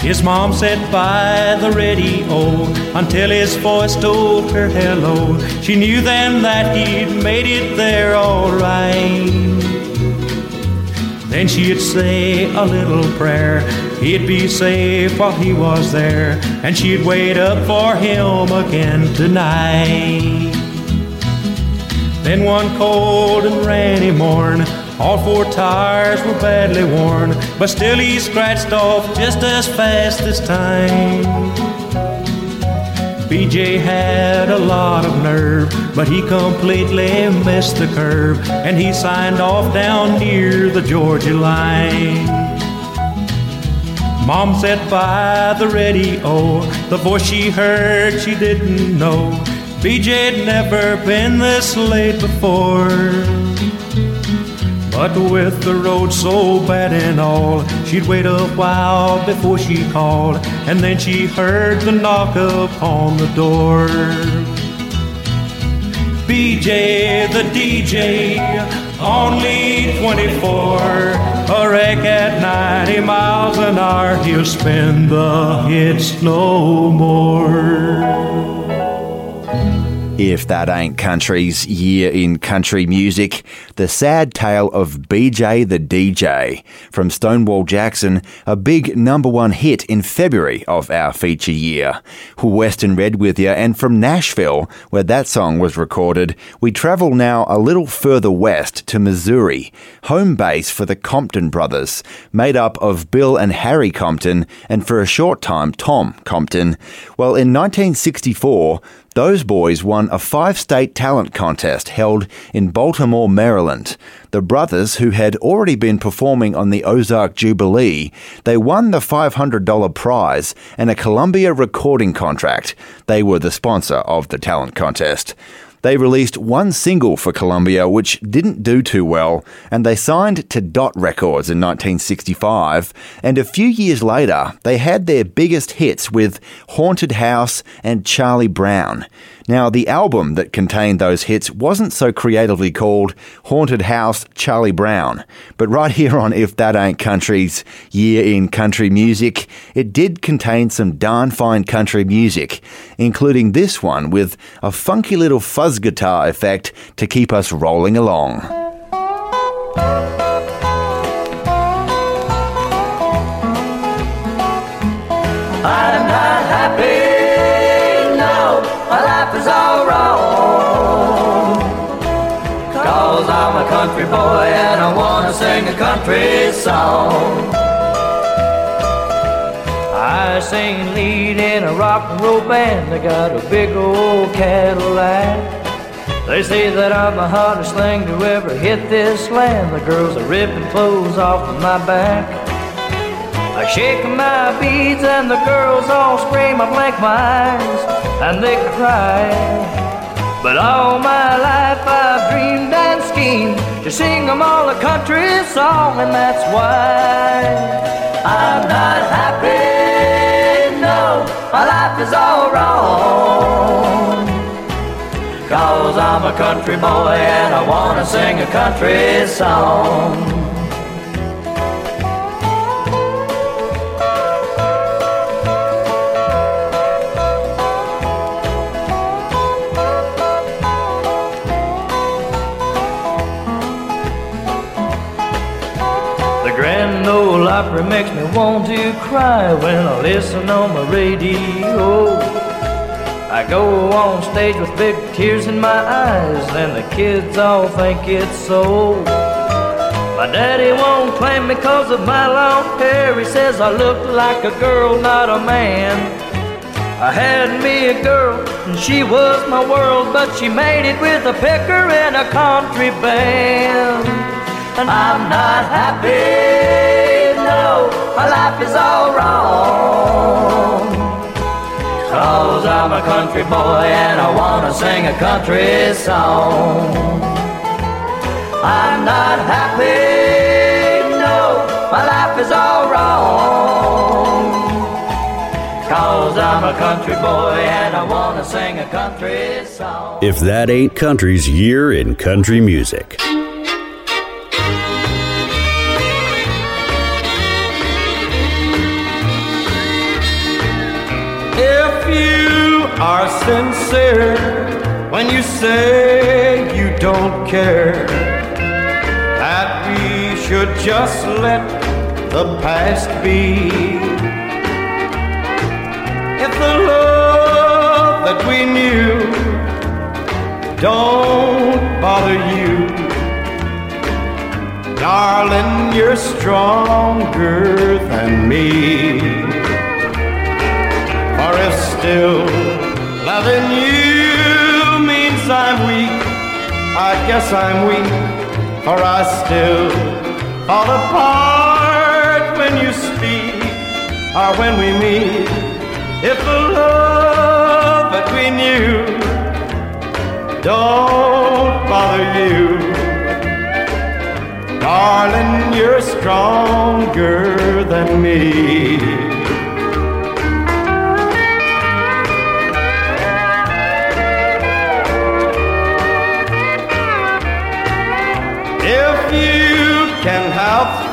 [SPEAKER 39] His mom sat by the radio until his voice told her hello. She knew then that he'd made it there all right. Then she'd say a little prayer. He'd be safe while he was there, and she'd wait up for him again tonight. Then one cold and rainy morn, all four tires were badly worn, but still he scratched off just as fast as time. BJ had a lot of nerve, but he completely missed the curve, and he signed off down near the Georgia line. Mom sat by the radio, the voice she heard she didn't know. BJ'd never been this late before. But with the road so bad and all, she'd wait a while before she called, and then she heard the knock upon the door. BJ the DJ, only 24, a wreck at 90 miles an hour, he'll spin the hits no more.
[SPEAKER 1] If That Ain't Country's Year in Country Music, the sad tale of BJ the DJ from Stonewall Jackson, a big number one hit in February of our feature year. Who western Red with you, and from Nashville, where that song was recorded, we travel now a little further west to Missouri, home base for the Compton brothers, made up of Bill and Harry Compton, and for a short time, Tom Compton. Well, in 1964, those boys won a five state talent contest held in Baltimore, Maryland. The brothers, who had already been performing on the Ozark Jubilee, they won the $500 prize and a Columbia recording contract. They were the sponsor of the talent contest. They released one single for Columbia, which didn't do too well, and they signed to Dot Records in 1965. And a few years later, they had their biggest hits with Haunted House and Charlie Brown. Now, the album that contained those hits wasn't so creatively called Haunted House Charlie Brown, but right here on If That Ain't Country's Year in Country Music, it did contain some darn fine country music, including this one with a funky little fuzz guitar effect to keep us rolling along.
[SPEAKER 20] I'm song. I sing lead in a rock and roll band, I got a big old Cadillac. They say that I'm the hottest thing to ever hit this land. The girls are ripping clothes off of my back. I shake my beads and the girls all scream. I blink my eyes and they cry. But all my life I've dreamed and schemed to sing them all a country song, and that's why I'm not happy. No, my life is all wrong. Cause I'm a country boy and I wanna sing a country song. Opry makes me want to cry when I listen on my radio. I go on stage with big tears in my eyes, and the kids all think it's so. My daddy won't claim me cause of my long hair. He says I look like a girl, not a man. I had me a girl, and she was my world, but she made it with a picker and a country band. And I'm not happy, life is all wrong. Cause I'm a country boy and I wanna sing a country song. I'm not happy, no, my life is all wrong. Cause I'm a country boy and I wanna sing a country song.
[SPEAKER 2] If that ain't country's year in country music.
[SPEAKER 33] Are sincere when you say you don't care, that we should just let the past be. If the love that we knew don't bother you, darling, you're stronger than me. For if still loving you means I'm weak, I guess I'm weak, for I still fall apart when you speak or when we meet. If the love we knew don't bother you, darling, you're stronger than me.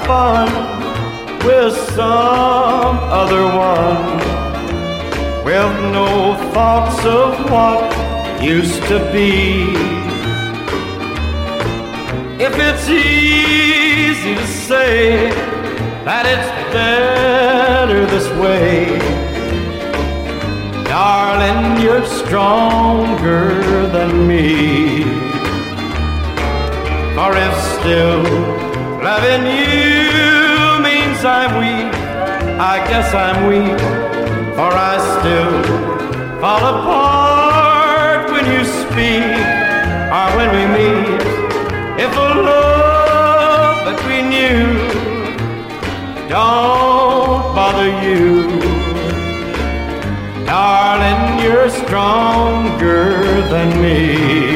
[SPEAKER 33] Fun with some other one, with no thoughts of what
[SPEAKER 40] used to be. If it's easy to say that it's better this way, darling, you're stronger than me. For if still loving you means I'm weak, I guess I'm weak, for I still fall apart when you speak or when we meet. If a love between you don't bother you, darling, you're stronger than me.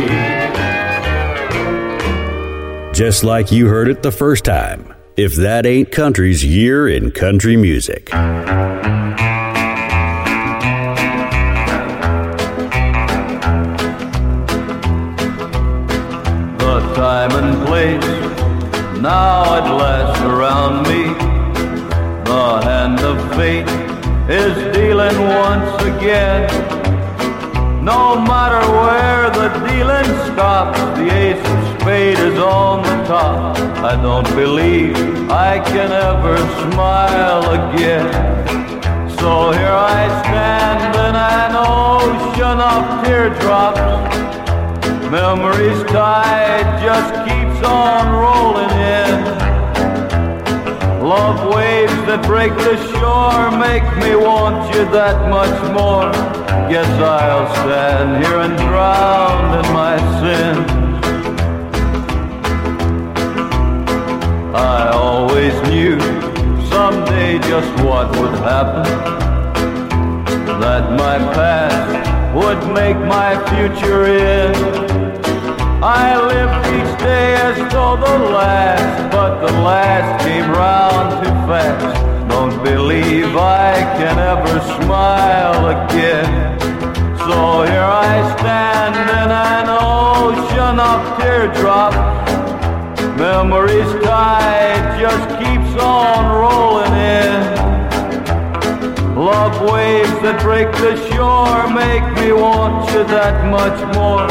[SPEAKER 2] Just like you heard it the first time. If that ain't country's year in country music.
[SPEAKER 33] The time and place now at last around me. The hand of fate is dealing once again. No matter where the dealing stops, the ace spade is on the top. I don't believe I can ever smile again. So here I stand in an ocean of teardrops. Memory's tide just keeps on rolling in. Love waves that break the shore make me want you that much more. Guess I'll stand here and drown in my sins. I always knew someday just what would happen. That my past would make my future in. I lived each day as though the last, but the last came round too fast. Don't believe I can ever smile again. So here I stand in an ocean of teardrops. Memory's tide just keeps on rolling in. Love waves that break the shore make me want you that much more.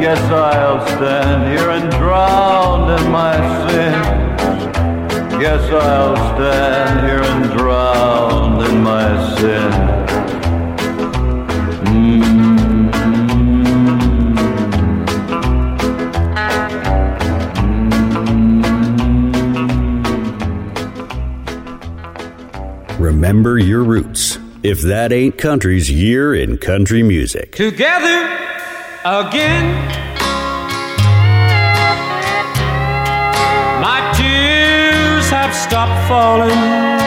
[SPEAKER 33] Guess I'll stand here and drown in my sins. Guess I'll stand here and drown in my sins.
[SPEAKER 2] Remember your roots. If that ain't country's year in country music.
[SPEAKER 41] Together again. My tears have stopped falling.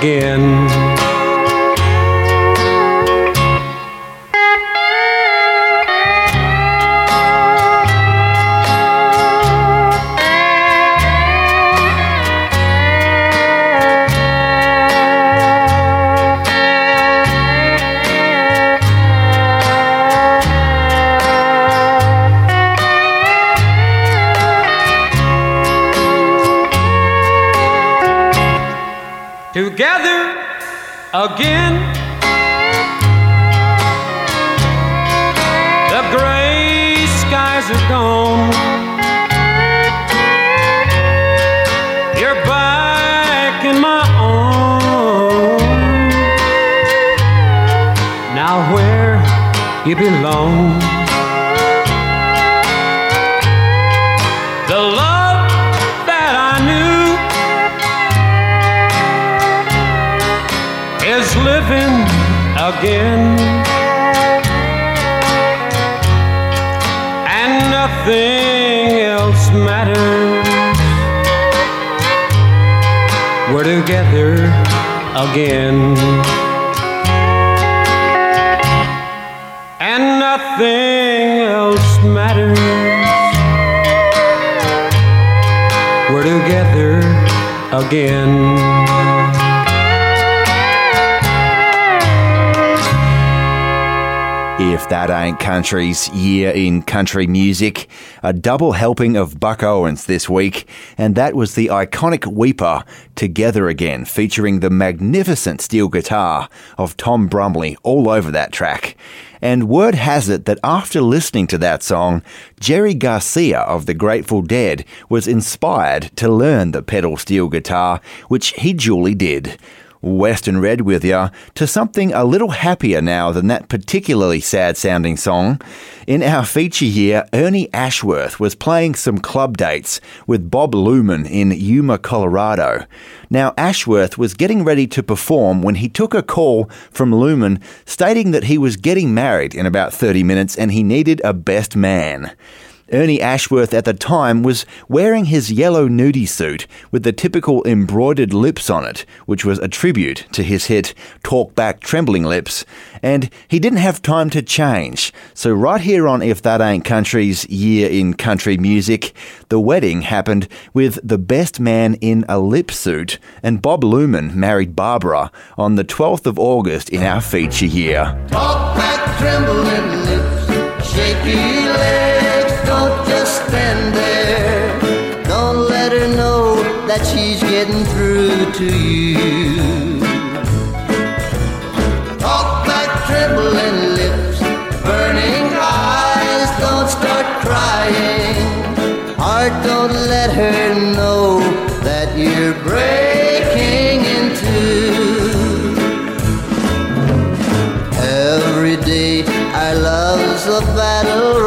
[SPEAKER 41] Again. Again. The gray skies are gone. You're back in my arms. Now where you belong. Again. And nothing else matters. We're together
[SPEAKER 33] again.
[SPEAKER 1] That Ain't Country's Year in Country Music, a double helping of Buck Owens this week, and that was the iconic Weeper Together Again, featuring the magnificent steel guitar of Tom Brumley all over that track. And word has it that after listening to that song, Jerry Garcia of the Grateful Dead was inspired to learn the pedal steel guitar, which he duly did. Western Red with you to something a little happier now than that particularly sad sounding song. In our feature here, Ernie Ashworth was playing some club dates with Bob Luman in Yuma, Colorado. Now, Ashworth was getting ready to perform when he took a call from Luman stating that he was getting married in about 30 minutes and he needed a best man. Ernie Ashworth at the time was wearing his yellow nudie suit with the typical embroidered lips on it, which was a tribute to his hit Talk Back Trembling Lips, and he didn't have time to change. So, right here on If That Ain't Country's Year in Country Music, the wedding happened with the best man in a lip suit, and Bob Luman married Barbara on the 12th of August in our feature year.
[SPEAKER 42] Talk back trembling lips, shaky that she's getting through to you. Talk back, trembling lips, burning eyes. Don't start crying. Heart, don't let her know that you're breaking into. Every day our love's a battle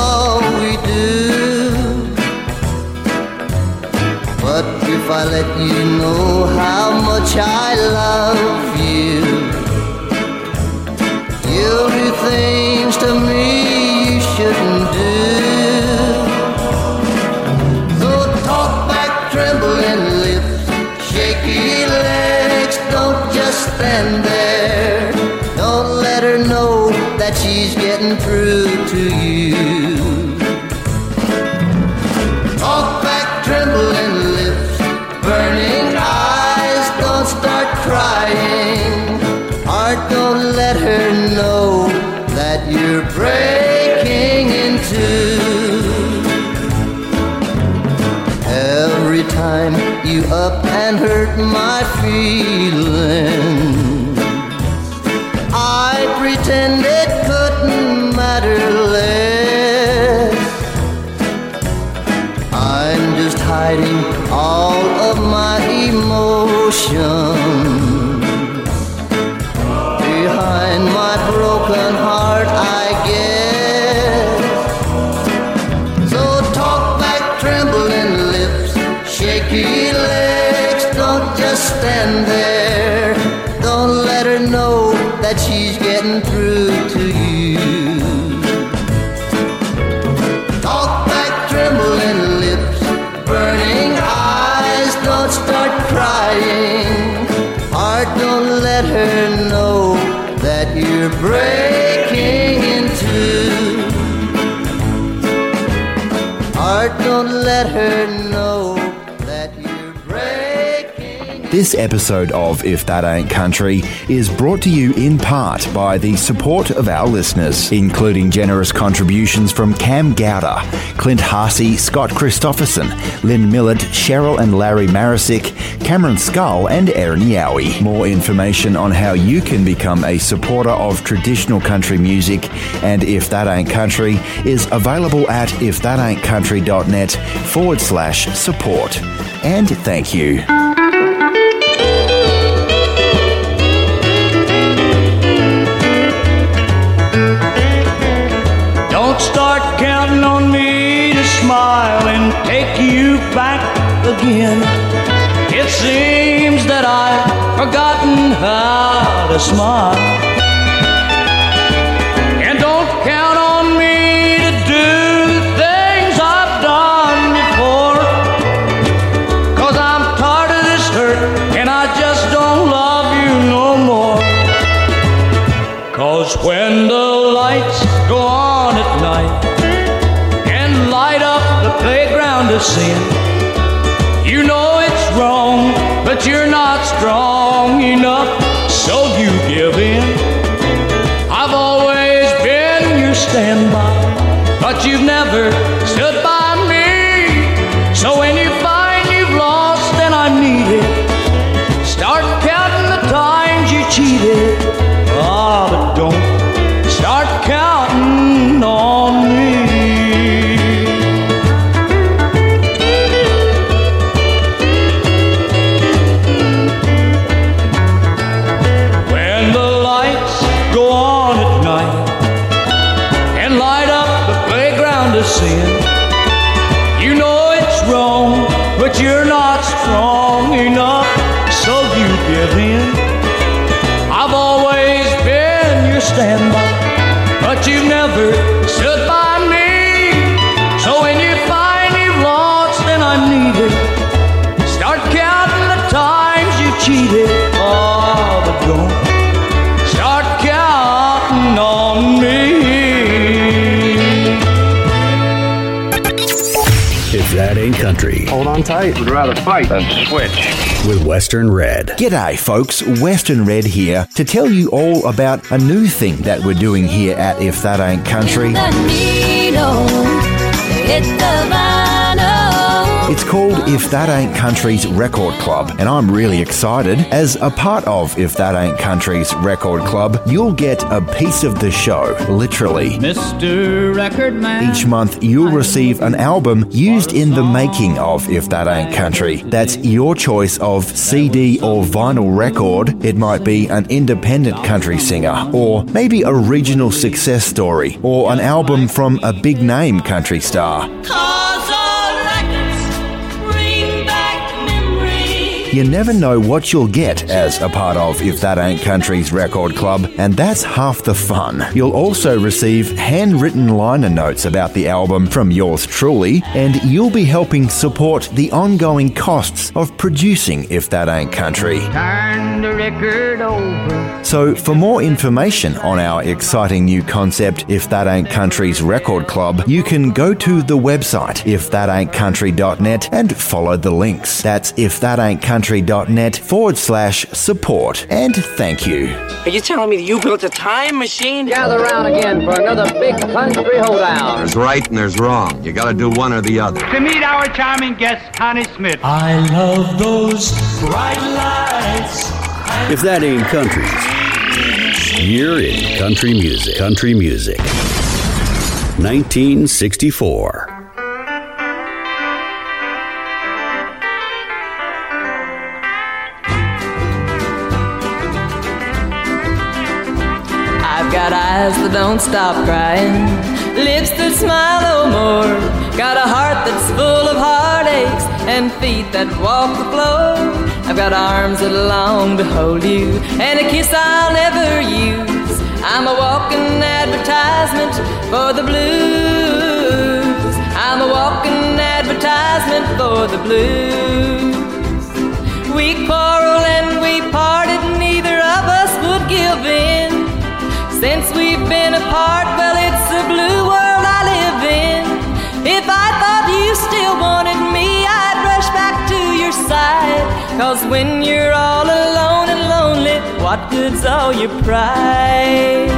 [SPEAKER 42] all we do. But if I let you know how much I love let her know that you're breaking.
[SPEAKER 1] This episode of If That Ain't Country is brought to you in part by the support of our listeners, including generous contributions from Cam Gowder, Clint Harsey, Scott Christopherson, Lynn Millett, Cheryl and Larry Marisick, Cameron Skull, and Aaron Yowie. More information on how you can become a supporter of traditional country music and If That Ain't Country is available at ifthataintcountry.net forward slash support. And thank you.
[SPEAKER 43] Don't start counting on me to smile and take you back again. Forgotten how to smile. You've never
[SPEAKER 44] tight. Would rather fight than switch.
[SPEAKER 2] With Western Red.
[SPEAKER 1] G'day, folks. Western Red here to tell you all about a new thing that we're doing here at If That Ain't Country. It's called If That Ain't Country's Record Club, and I'm really excited. As a part of If That Ain't Country's Record Club, you'll get a piece of the show, literally.
[SPEAKER 43] Mr. Record Man.
[SPEAKER 1] Each month, you'll receive an album used in the making of If That Ain't Country. That's your choice of CD or vinyl record. It might be an independent country singer, or maybe a regional success story, or an album from a big name country star. You never know what you'll get as a part of If That Ain't Country's record club, and that's half the fun. You'll also receive handwritten liner notes about the album from yours truly, and you'll be helping support the ongoing costs of producing If That Ain't Country.
[SPEAKER 43] Turn the record over.
[SPEAKER 1] So, for more information on our exciting new concept, If That Ain't Country's Record Club, you can go to the website, ifthataintcountry.net, and follow the links. That's ifthataintcountry.net forward slash support. And thank you.
[SPEAKER 45] Are you telling me that you built a time machine?
[SPEAKER 46] Gather round again for another big country hoedown.
[SPEAKER 5] There's right and there's wrong. You gotta do one or the other.
[SPEAKER 47] To meet our charming guest, Connie Smith.
[SPEAKER 43] I love those bright lights.
[SPEAKER 2] If that ain't country, you're in country music. Country music. 1964.
[SPEAKER 28] I've got eyes that don't stop crying, lips that smile no more. Got a heart that's full of heartaches and feet that walk the floor. I've got arms that long to hold you and a kiss I'll never use. I'm a walking advertisement for the blues. I'm a walking advertisement for the blues. We quarreled and we parted, neither of us would give in. Since we've been apart, Cause when you're all alone and lonely, what good's all your pride?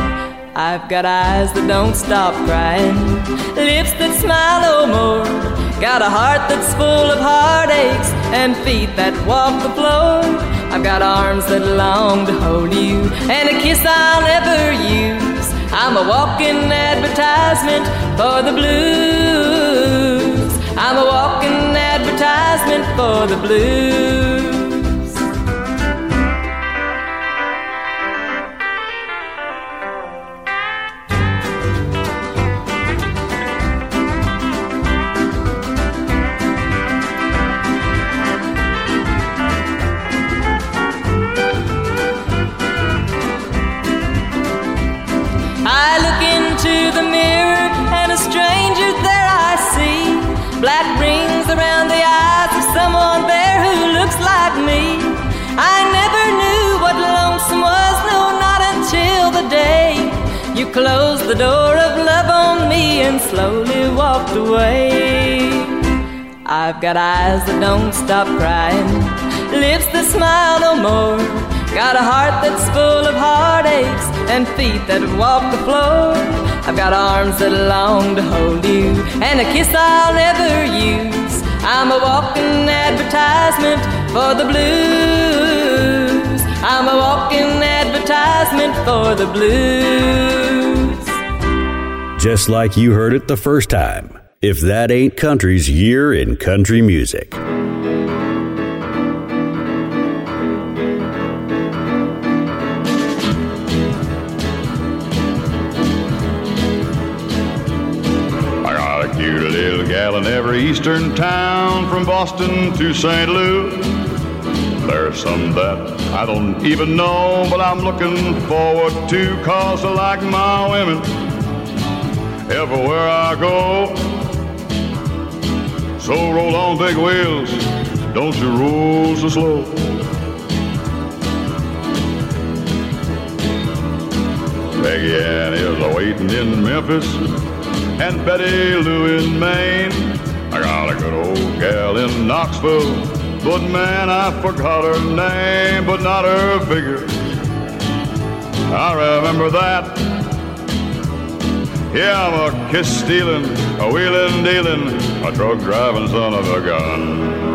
[SPEAKER 28] I've got eyes that don't stop crying, lips that smile no more. Got a heart that's full of heartaches and feet that walk the floor. I've got arms that long to hold you and a kiss I'll never use. I'm a walking advertisement for the blues. I'm a walking advertisement for the blues. Black rings around the eyes of someone there who looks like me. I never knew what lonesome was, no, not until the day you closed the door of love on me and slowly walked away. I've got eyes that don't stop crying, lips that smile no more. Got a heart that's full of heartaches and feet that walk the floor. I've got arms that long to hold you and a kiss I'll never use. I'm a walking advertisement for the blues. I'm a walking advertisement for the blues.
[SPEAKER 2] Just like you heard it the first time. If that ain't country's year in country music.
[SPEAKER 38] Gal in every eastern town from Boston to St. Louis. There's some that I don't even know, but I'm looking forward to cause I like my women everywhere I go. So roll on big wheels, don't you roll so slow. Peggy Ann is waiting in Memphis, and Betty Lou in Maine. I got a good old gal in Knoxville, but man, I forgot her name, but not her figure. I remember that. Yeah, I'm a kiss stealing, a wheeling dealing, a truck driving son of a gun.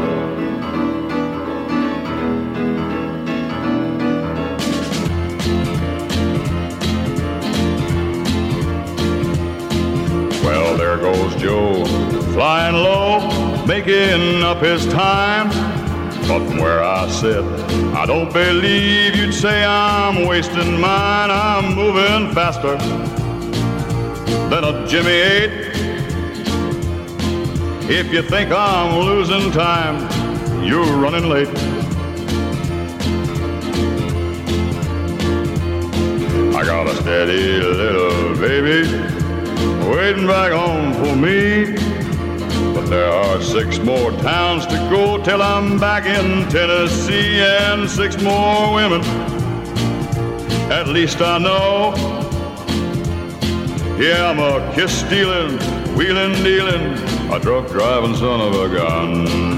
[SPEAKER 38] Well, there goes Joe, flying low, making up his time. But from where I sit, I don't believe you'd say I'm wasting mine. I'm moving faster than a Jimmy 8. If you think I'm losing time, you're running late. I got a steady little baby waiting back home for me. But there are six more towns to go till I'm back in Tennessee, and six more women. At least I know. Yeah, I'm a kiss stealing, wheeling dealing, a truck driving son of a gun.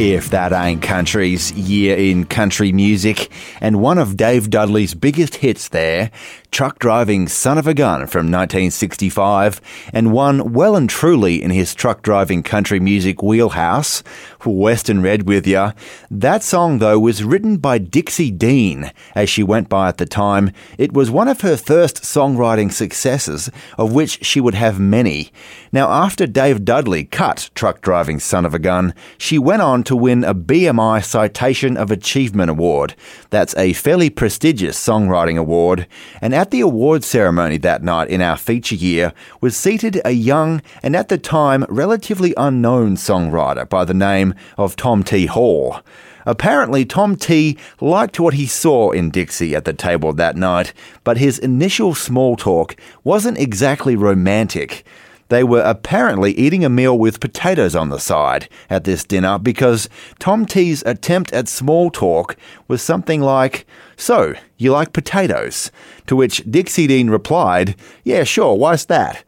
[SPEAKER 1] If That Ain't Country's year in country music, and one of Dave Dudley's biggest hits there, Truck Driving Son of a Gun from 1965, and one well and truly in his truck driving country music wheelhouse, Western Red with ya. That song, though, was written by Dixie Deen, as she went by at the time. It was one of her first songwriting successes, of which she would have many. Now, after Dave Dudley cut Truck Driving Son of a Gun, she went on to win a BMI Citation of Achievement Award. That's a fairly prestigious songwriting award. And at the award ceremony that night in our feature year was seated a young and at the time relatively unknown songwriter by the name of Tom T. Hall. Apparently, Tom T liked what he saw in Dixie at the table that night, but his initial small talk wasn't exactly romantic. They were apparently eating a meal with potatoes on the side at this dinner because Tom T's attempt at small talk was something like, So, you like potatoes? To which Dixie Deen replied, Yeah, sure, why's that?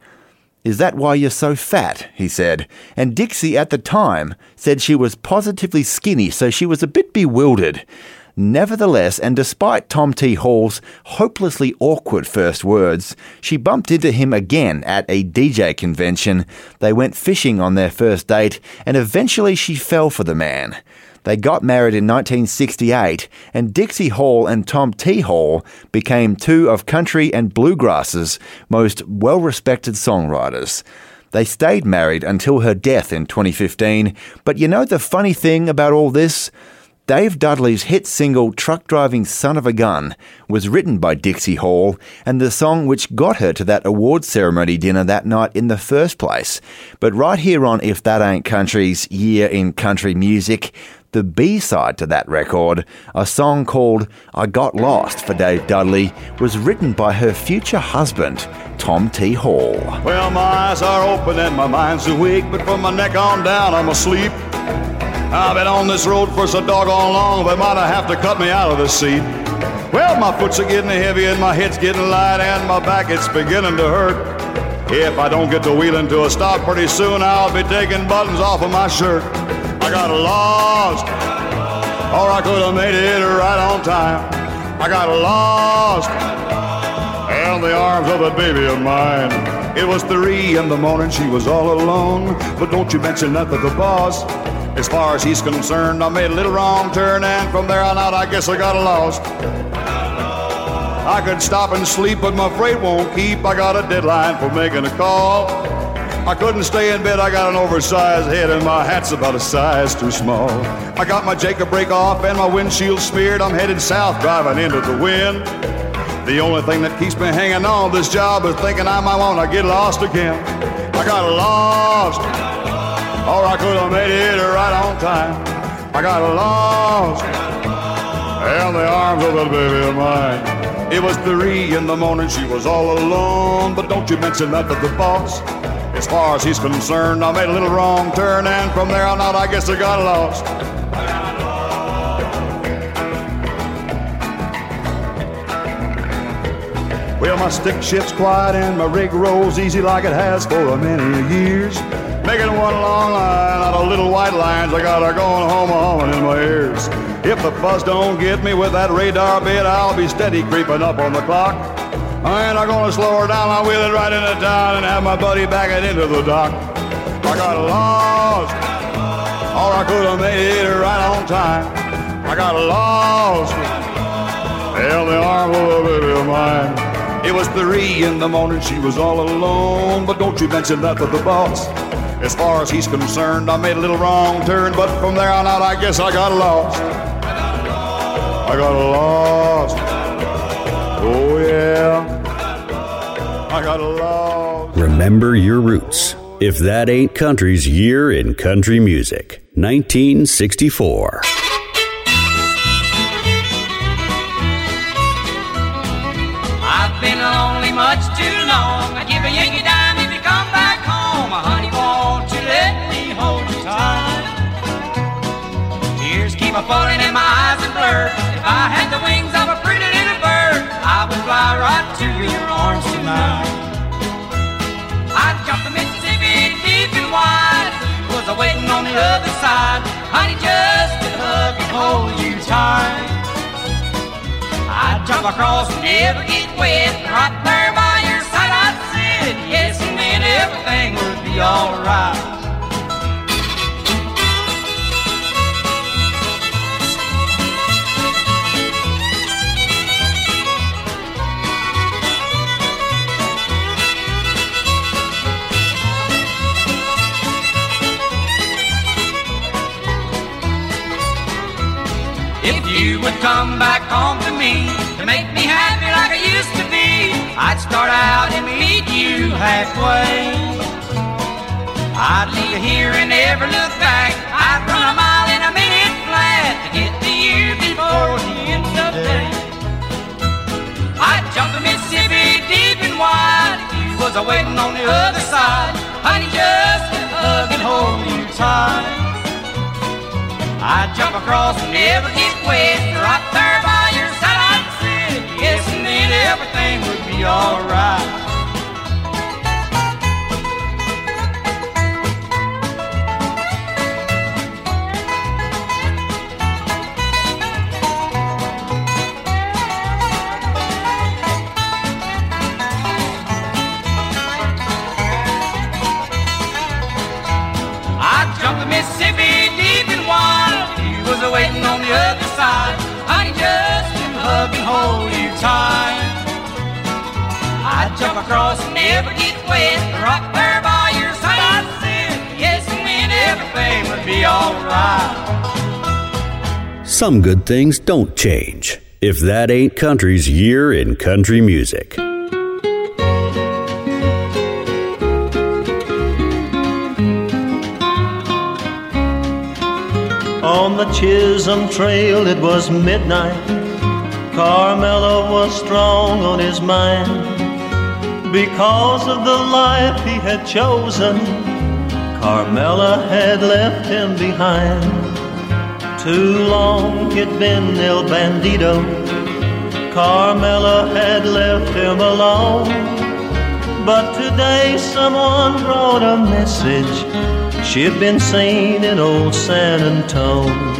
[SPEAKER 1] Is that why you're so fat? he said. And Dixie at the time said she was positively skinny, so she was a bit bewildered. Nevertheless, and despite Tom T. Hall's hopelessly awkward first words, she bumped into him again at a DJ convention. They went fishing on their first date, and eventually she fell for the man. They got married in 1968, and Dixie Hall and Tom T. Hall became two of country and bluegrass's most well respected songwriters. They stayed married until her death in 2015, but you know the funny thing about all this? Dave Dudley's hit single Truck Driving Son of a Gun was written by Dixie Hall and the song which got her to that award ceremony dinner that night in the first place. But right here on If That Ain't Country's Year in Country Music, the B side to that record, a song called I Got Lost for Dave Dudley, was written by her future husband, Tom T. Hall.
[SPEAKER 38] Well, my eyes are open and my mind's awake, but from my neck on down, I'm asleep. I've been on this road for so doggone long, they might have to cut me out of the seat. Well, my foot's are getting heavy and my head's getting light and my back it's beginning to hurt. If I don't get the wheeling to a stop pretty soon, I'll be taking buttons off of my shirt. I got lost, or I could have made it right on time. I got lost in the arms of a baby of mine. It was three in the morning, she was all alone. But don't you mention that to the boss. As far as he's concerned, I made a little wrong turn, and from there on out, I guess I got lost. I could stop and sleep, but my freight won't keep. I got a deadline for making a call. I couldn't stay in bed, I got an oversized head, and my hat's about a size too small. I got my Jacob brake off and my windshield smeared. I'm headed south, driving into the wind. The only thing that keeps me hanging on this job is thinking I might want to get lost again. I got lost, or I could have made it right on time. I got lost in the arms of a baby of mine. It was three in the morning, she was all alone. But don't you mention that to the boss. As far as he's concerned, I made a little wrong turn, and from there on out, I guess I got lost. Well, my stick shifts quiet and my rig rolls easy like it has for many years. Making one long line out of little white lines, I got her going home, humming in my ears. If the fuzz don't get me with that radar bit, I'll be steady creeping up on the clock. I ain't gonna slow her down, I'll wheel it right into town and have my buddy back it into the dock. I got lost, or I could have made it right on time. I got lost in the arm of a baby of mine. It was three in the morning, she was all alone, but don't you mention that to the boss. As far as he's concerned, I made a little wrong turn, but from there on out, I guess I got lost. I got lost. Oh, yeah. I got lost.
[SPEAKER 2] Remember your roots. If that ain't country's year in country music, 1964.
[SPEAKER 48] I'd jump the Mississippi deep and wide. Was I waiting on the other side. Honey, just to hug and hold you tight. I'd jump across and never get wet. Right there by your side I'd sit. Yes, and then everything would be alright. Would come back home to me to make me happy like I used to be, I'd start out and meet you halfway. I'd leave here and never look back. I'd run a mile in a minute flat to get to you before the end of the day. I'd jump the Mississippi deep and wide you was a waiting on the other side. Honey, just hug and hold you tight. I'd jump across and never get wet. Right there by your side I'd sit. Yes, and then everything would be alright. Waiting on the other side. Honey, just tight. I'd jump across and never get wet. Right there by your side I'd sit. Yes, and then everything would be alright.
[SPEAKER 2] Some good things don't change. If that ain't country's year in country music.
[SPEAKER 39] On the Chisholm Trail, it was midnight. Carmela was strong on his mind. Because of the life he had chosen, Carmela had left him behind. Too long he'd been El Bandito, Carmela had left him alone. But today someone brought a message. She'd been seen in old San Antone.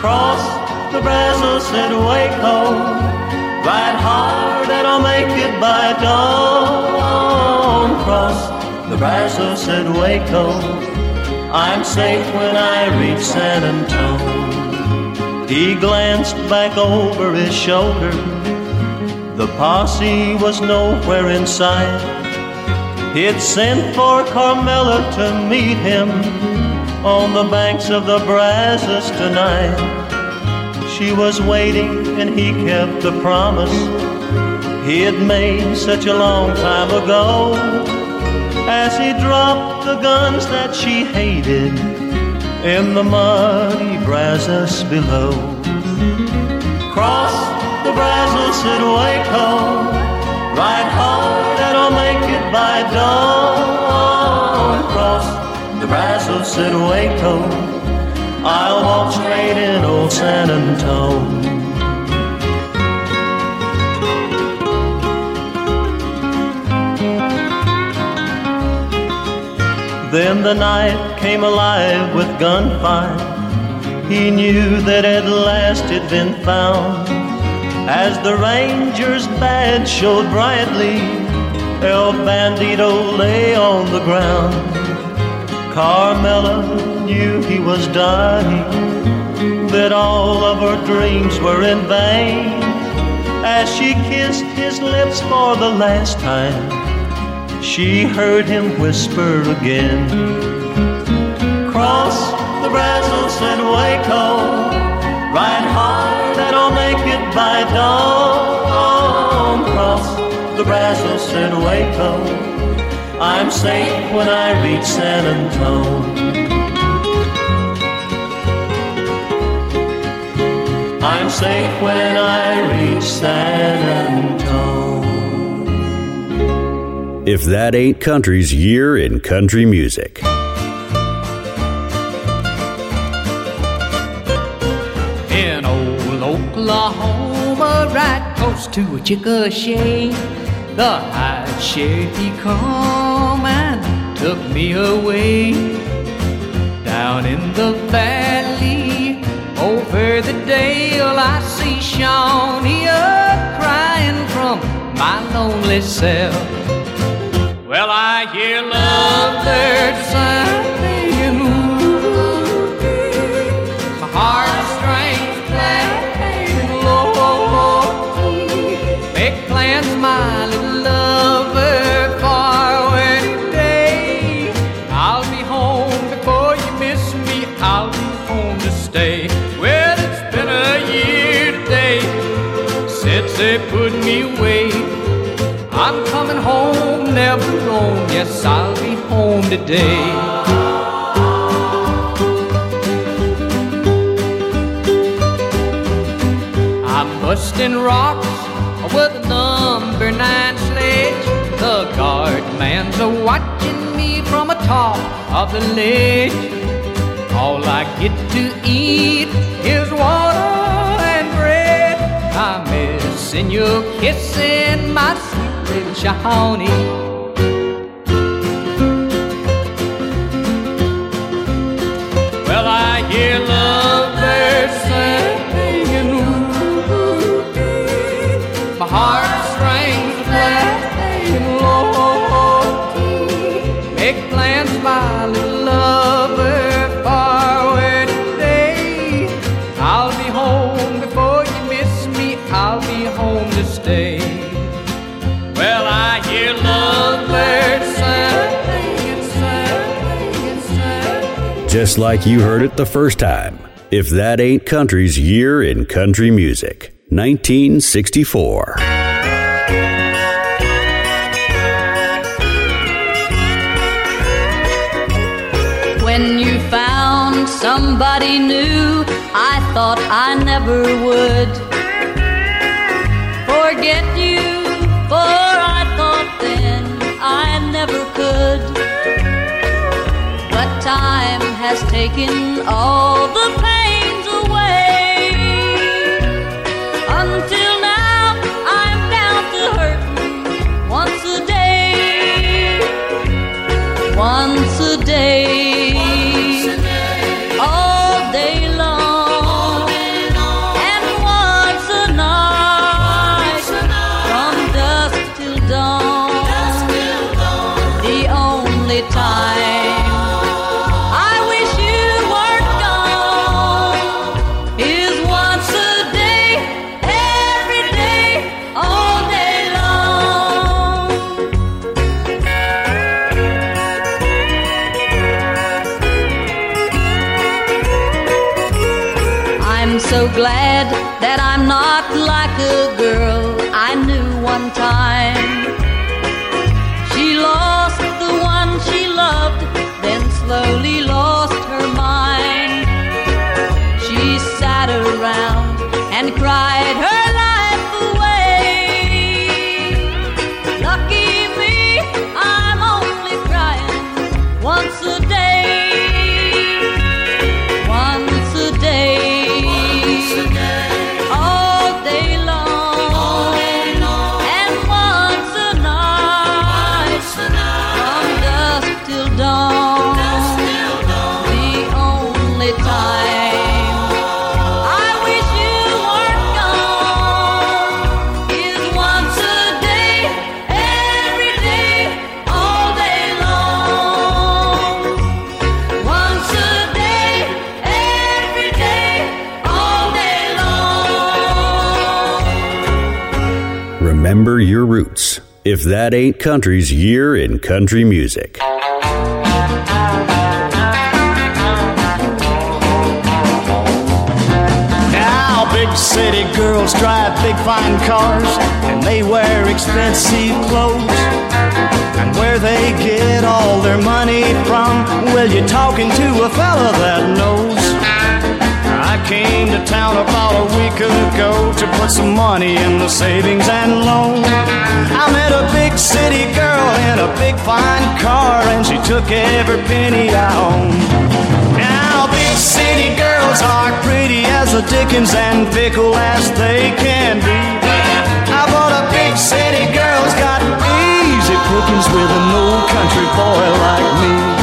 [SPEAKER 39] Cross the Brazos at Waco. Ride hard and I'll make it by dawn. Cross the Brazos at Waco. I'm safe when I reach San Antone. He glanced back over his shoulder. The posse was nowhere in sight. He'd sent for Carmela to meet him on the banks of the Brazos tonight. She was waiting and he kept the promise he had made such a long time ago. As he dropped the guns that she hated in the muddy Brazos below. Cross the Brazos at Waco, ride hard I'll make it by dawn. Cross the Brazos at Waco, I'll walk straight in old San Antone. Then the night came alive with gunfire. He knew that at last it'd been found. As the ranger's badge showed brightly, El Bandito lay on the ground. Carmela knew he was dying, that all of her dreams were in vain. As she kissed his lips for the last time, she heard him whisper again. Cross the Brazos and Waco, ride hard I'll make it by dawn. Cross the Brazos and Waco, I'm safe when I reach San Antone. I'm safe when I reach San Antone.
[SPEAKER 2] If that ain't country's year in country music.
[SPEAKER 10] In old Oklahoma, right close to a Chickasha, the high he come and took me away. Down in the valley, over the dale, I see Shawnee crying from my lonely cell. Well, I hear lovebirds singing, my heart home today. I'm busting rocks with a number nine sledge. The guard man's a watching me from atop of the ledge. All I get to eat is water and bread. I'm missing your kissing, my sweet little Shawnee.
[SPEAKER 2] Just like you heard it the first time. If that ain't country's year in country music. 1964.
[SPEAKER 28] When you found somebody new, I thought I never would taken all
[SPEAKER 2] Remember your roots. If that ain't country's year in country music.
[SPEAKER 38] Now big city girls drive big fine cars and they wear expensive clothes. And where they get all their money from, well, you're talking to a fella that knows. Came to town about a week ago to put some money in the savings and loan. I met a big city girl in a big fine car and she took every penny I owned. Now big city girls are pretty as the Dickens and fickle as they can be. I bought a big city girl's got easy pickings with an old country boy like me.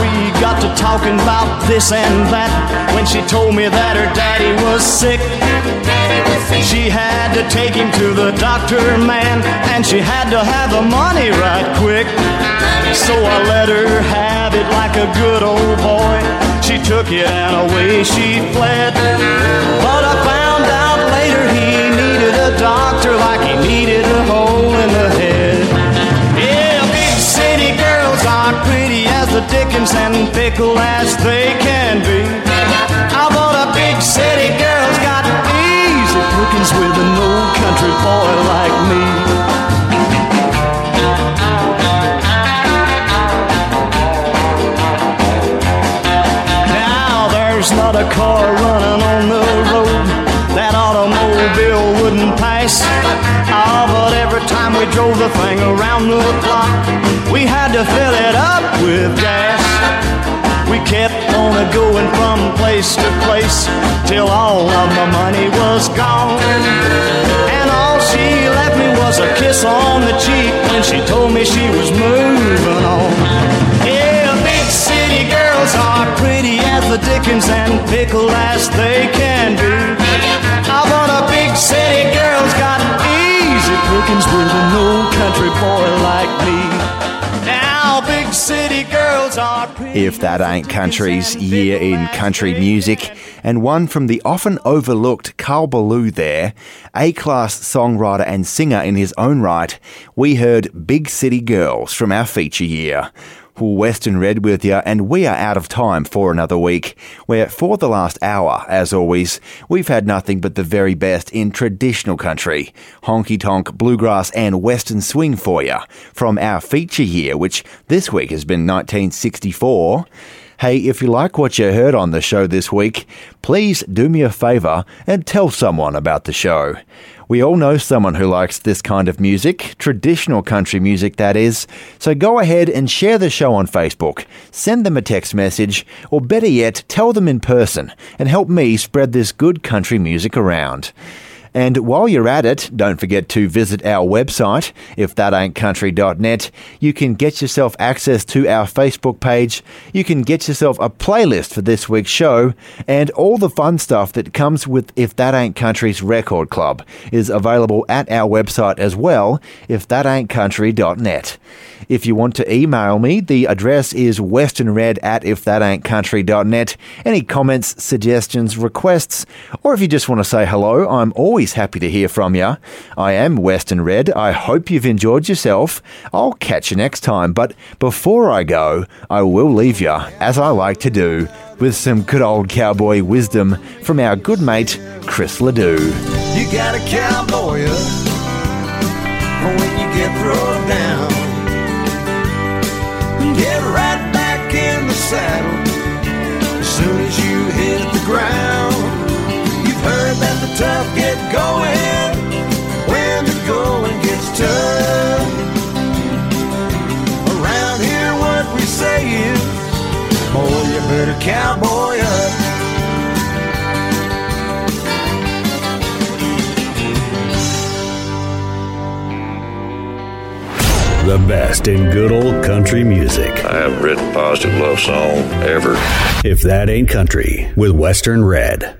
[SPEAKER 38] We got to talking about this and that when she told me that her daddy was sick. She had to take him to the doctor, man, and she had to have the money right quick. So I let her have it like a good old boy. She took it and away she fled. But I found out later he needed a doctor like he needed a hole in the head. The Dickens and fickle as they can be. I bought a big city girl's got easy pickings with an old country boy like me. Now there's not a car running on the road that automobile wouldn't pass. Ah, but every time we drove the thing around the clock, we had to fill it up with gas. We kept on a going from place to place till all of my money was gone. And all she left me was a kiss on the cheek when she told me she was moving on. Yeah, big city girls are pretty as the Dickens and pickle as they can be. I want a big city girl's got easy pickings with an old country boy like me. Now big city girls are.
[SPEAKER 1] If that ain't country's year in country music, and one from the often overlooked Carl Belew there, A class songwriter and singer in his own right, we heard Big City Girls from our feature year. Western Red with you, and we are out of time for another week. Where for the last hour, as always, we've had nothing but the very best in traditional country, honky tonk, bluegrass, and western swing for you from our feature year, which this week has been 1964. Hey, if you like what you heard on the show this week, please do me a favour and tell someone about the show. We all know someone who likes this kind of music, traditional country music that is, so go ahead and share the show on Facebook, send them a text message, or better yet, tell them in person and help me spread this good country music around. And while you're at it, don't forget to visit our website, if that ain't ifthataintcountry.net. You can get yourself access to our Facebook page, you can get yourself a playlist for this week's show, and all the fun stuff that comes with If That Ain't Country's record club is available at our website as well, ifthataintcountry.net. If you want to email me, the address is westernred at ifthataintcountry.net. Any comments, suggestions, requests, or if you just want to say hello, I'm always always happy to hear from you. I am Western Red. I hope you've enjoyed yourself. I'll catch you next time. But before I go, I will leave you, as I like to do, with some good old cowboy wisdom from our good mate, Chris Ledoux.
[SPEAKER 32] You got a cowboy when you get. Boy, you better cowboy up.
[SPEAKER 2] The best in good old country music.
[SPEAKER 49] I haven't written a positive love song ever.
[SPEAKER 2] If that ain't country with Western Red.